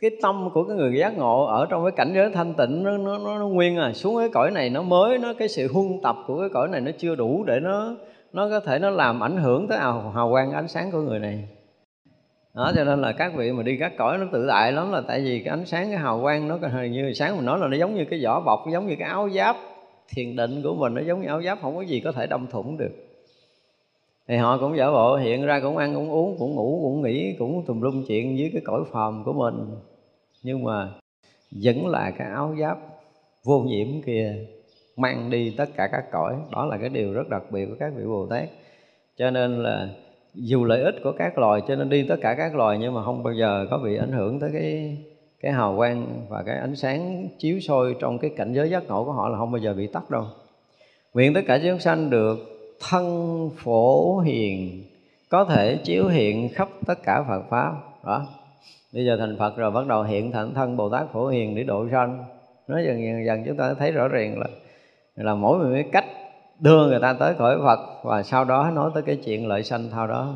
cái tâm của cái người giác ngộ ở trong cái cảnh giới thanh tịnh nó, nó, nó, nó nguyên à xuống cái cõi này nó mới nó cái sự huân tập của cái cõi này nó chưa đủ để nó nó có thể nó làm ảnh hưởng tới hào, hào quang ánh sáng của người này. Đó cho nên là các vị mà đi các cõi nó tự đại lắm là tại vì cái ánh sáng cái hào quang nó hình như sáng mình nói là nó giống như cái vỏ bọc giống như cái áo giáp thiền định của mình nó giống như áo giáp không có gì có thể đâm thủng được thì họ cũng giả bộ, hiện ra cũng ăn, cũng uống, cũng ngủ, cũng nghỉ, cũng tùm lum chuyện với cái cõi phàm của mình. Nhưng mà vẫn là cái áo giáp vô nhiễm kia mang đi tất cả các cõi. Đó là cái điều rất đặc biệt của các vị bồ tát. Cho nên là dù lợi ích của các loài, cho nên đi tất cả các loài nhưng mà không bao giờ có bị ảnh hưởng tới cái cái hào quang và cái ánh sáng chiếu soi trong cái cảnh giới giác ngộ của họ là không bao giờ bị tắt đâu. Nguyện tất cả chúng sanh được thân phổ hiền có thể chiếu hiện khắp tất cả Phật pháp. Đó. Bây giờ thành Phật rồi bắt đầu hiện thành thân Bồ Tát phổ hiền để độ sanh. Nói dần dần dần chúng ta thấy rõ ràng là là mỗi một cái cách đưa người ta tới khỏi Phật và sau đó nói tới cái chuyện lợi sanh thao đó.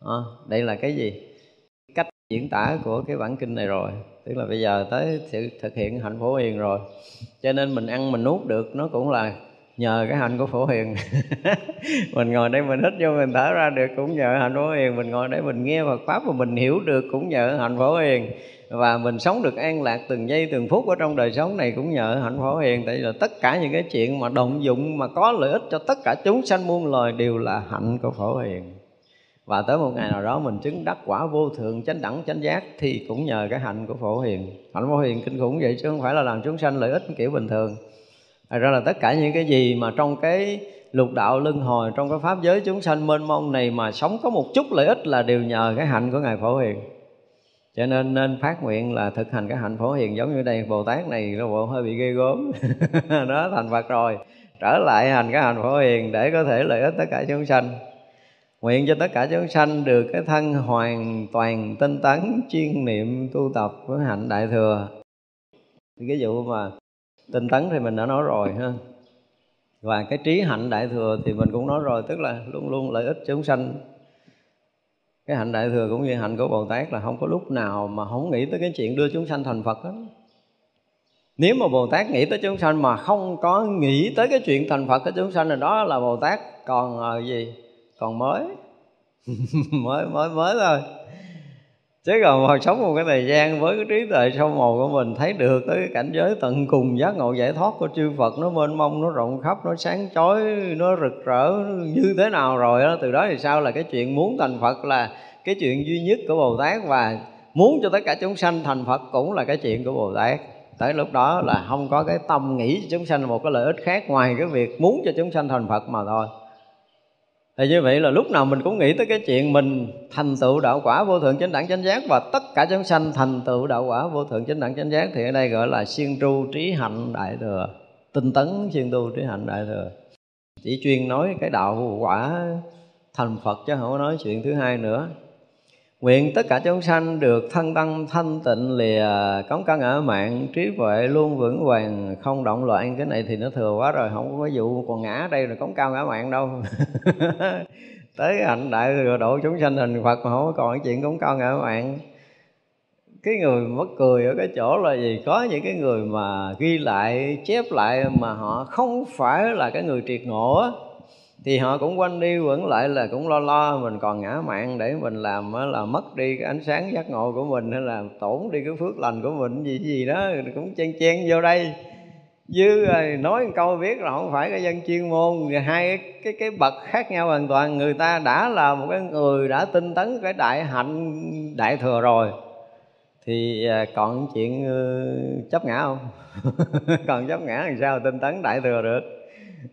À, đây là cái gì? Cách diễn tả của cái bản kinh này rồi. Tức là bây giờ tới sự thực hiện hạnh phổ hiền rồi. Cho nên mình ăn mình nuốt được nó cũng là nhờ cái hạnh của phổ hiền. Mình ngồi đây mình hít vô mình thở ra được, cũng nhờ hạnh phổ hiền. Mình ngồi đây mình nghe Phật pháp mà mình hiểu được, cũng nhờ hạnh phổ hiền. Và mình sống được an lạc từng giây từng phút ở trong đời sống này, cũng nhờ hạnh phổ hiền. Tại vì là tất cả những cái chuyện mà động dụng, mà có lợi ích cho tất cả chúng sanh muôn loài đều là hạnh của phổ hiền. Và tới một ngày nào đó mình chứng đắc quả vô thượng, chánh đẳng, chánh giác, thì cũng nhờ cái hạnh của phổ hiền. Hạnh phổ hiền kinh khủng vậy chứ không phải là làm chúng sanh lợi ích kiểu bình thường. Thật ra là tất cả những cái gì mà trong cái lục đạo luân hồi, trong cái pháp giới chúng sanh mênh mông này mà sống có một chút lợi ích là đều nhờ cái hạnh của ngài phổ hiền. Cho nên nên phát nguyện là thực hành cái hạnh phổ hiền giống như đây, bồ tát này nó bộ hơi bị ghê gớm. Đó thành phật rồi, trở lại hành cái hạnh phổ hiền để có thể lợi ích tất cả chúng sanh. Nguyện cho tất cả chúng sanh được cái thân hoàn toàn tinh tấn, chuyên niệm tu tập với hạnh đại thừa. Cái vụ mà tinh tấn thì mình đã nói rồi ha. Và cái trí hạnh đại thừa thì mình cũng nói rồi, tức là luôn luôn lợi ích chúng sanh. Cái hạnh đại thừa cũng như hạnh của bồ tát là không có lúc nào mà không nghĩ tới cái chuyện đưa chúng sanh thành phật hết. Nếu mà bồ tát nghĩ tới chúng sanh mà không có nghĩ tới cái chuyện thành phật của chúng sanh là đó là bồ tát còn ờ, gì? Còn mới. Mới mới mới thôi chứ còn mà sống một cái thời gian với cái trí tuệ sâu màu của mình, thấy được tới cái cảnh giới tận cùng, giác ngộ giải thoát của chư Phật, nó mênh mông, nó rộng khắp, nó sáng chói, nó rực rỡ, như thế nào rồi đó từ đó thì sao là cái chuyện muốn thành Phật là cái chuyện duy nhất của Bồ Tát và muốn cho tất cả chúng sanh thành Phật cũng là cái chuyện của Bồ Tát. Tới lúc đó là không có cái tâm nghĩ cho chúng sanh một cái lợi ích khác ngoài cái việc muốn cho chúng sanh thành Phật mà thôi thì như vậy là lúc nào mình cũng nghĩ tới cái chuyện mình thành tựu đạo quả vô thượng chánh đẳng chánh giác và tất cả chúng sanh thành tựu đạo quả vô thượng chánh đẳng chánh giác thì ở đây gọi là siêng tru trí hạnh đại thừa, tinh tấn siêng tu trí hạnh đại thừa. Chỉ chuyên nói cái đạo quả thành Phật chứ không có nói chuyện thứ hai nữa. Nguyện tất cả chúng sanh được thân tâm, thanh tịnh lìa cống căn ở mạng, trí huệ luôn vững vàng. Không động loạn, cái này thì nó thừa quá rồi, không có vụ còn ngã đây là cống cao ngã mạng đâu. Tới hạnh đại thừa độ chúng sanh thành Phật mà không có còn cái chuyện cống cao ngã mạng. Cái người mất cười ở cái chỗ là gì? Có những cái người mà ghi lại, chép lại mà họ không phải là cái người triệt ngộ á thì họ cũng quanh đi quẩn lại là cũng lo lo mình còn ngã mạng để mình làm là mất đi cái ánh sáng giác ngộ của mình hay là tổn đi cái phước lành của mình gì gì đó cũng chen chen vô đây. Chứ à, nói một câu biết là không phải cái dân chuyên môn hai cái, cái cái bậc khác nhau hoàn toàn. Người ta đã là một cái người đã tinh tấn cái đại hạnh đại thừa rồi. Thì à, còn chuyện chấp ngã không? Còn chấp ngã làm sao? Tinh tấn đại thừa được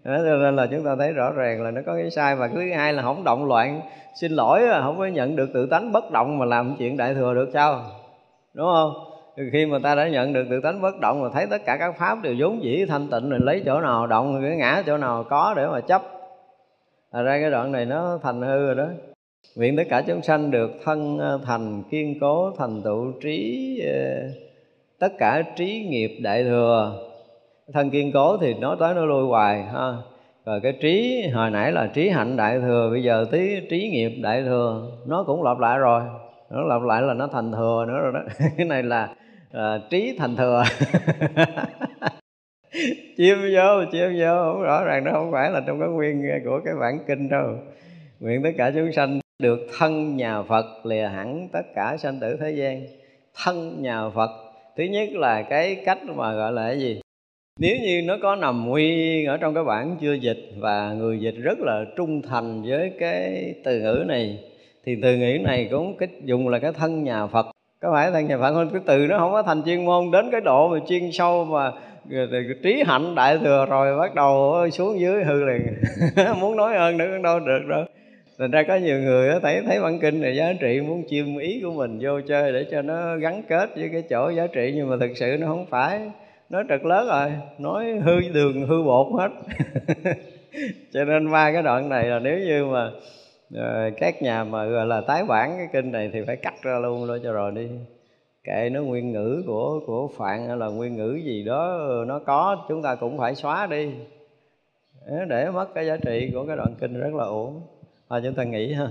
đó, cho nên là chúng ta thấy rõ ràng là nó có cái sai và thứ hai là không động loạn. Xin lỗi à, không có nhận được tự tánh bất động mà làm chuyện đại thừa được sao? Đúng không? Khi mà ta đã nhận được tự tánh bất động mà thấy tất cả các pháp đều vốn dĩ thanh tịnh rồi lấy chỗ nào động cái ngã chỗ nào có để mà chấp. Thật ra cái đoạn này nó thành hư rồi đó. Nguyện tất cả chúng sanh được thân à, thành kiên cố thành tựu trí à, tất cả trí nghiệp đại thừa thân kiên cố thì nói tới nó lui hoài ha. Rồi cái trí hồi nãy là trí hạnh đại thừa bây giờ tí trí nghiệp đại thừa nó cũng lặp lại rồi. Nó lặp lại là nó thành thừa nữa rồi đó. Cái này là à, trí thành thừa. Chiêm vô chiêm vô không rõ ràng nó không phải là trong cái nguyên của cái bản kinh đâu. Nguyện tất cả chúng sanh được thân nhà Phật lìa hẳn tất cả sanh tử thế gian. Thân nhà Phật thứ nhất là cái cách mà gọi là cái gì? Nếu như nó có nằm nguyên ở trong cái bản chưa dịch và người dịch rất là trung thành với cái từ ngữ này, thì từ ngữ này cũng cái dùng là cái thân nhà Phật. Có phải thân nhà Phật không? Cái từ nó không có thành chuyên môn, đến cái độ mà chuyên sâu mà trí hạnh đại thừa rồi bắt đầu xuống dưới hư liền. Muốn nói ơn nữa cũng đâu được đâu. Thành ra có nhiều người thấy thấy bản kinh này giá trị, muốn chiêm ý của mình vô chơi để cho nó gắn kết với cái chỗ giá trị, nhưng mà thực sự nó không phải nói trật lớn rồi nói hư đường hư bột hết. Cho nên ba cái đoạn này là nếu như mà uh, các nhà mà gọi là tái bản cái kinh này thì phải cắt ra luôn đó cho rồi đi. Kệ nó nguyên ngữ của của phạn hay là nguyên ngữ gì đó ờ, nó có chúng ta cũng phải xóa đi. Ờ, để mất cái giá trị của cái đoạn kinh rất là uổng. Thôi chúng ta nghĩ ha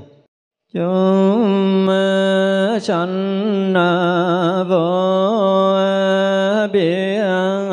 chúng sanh vô biên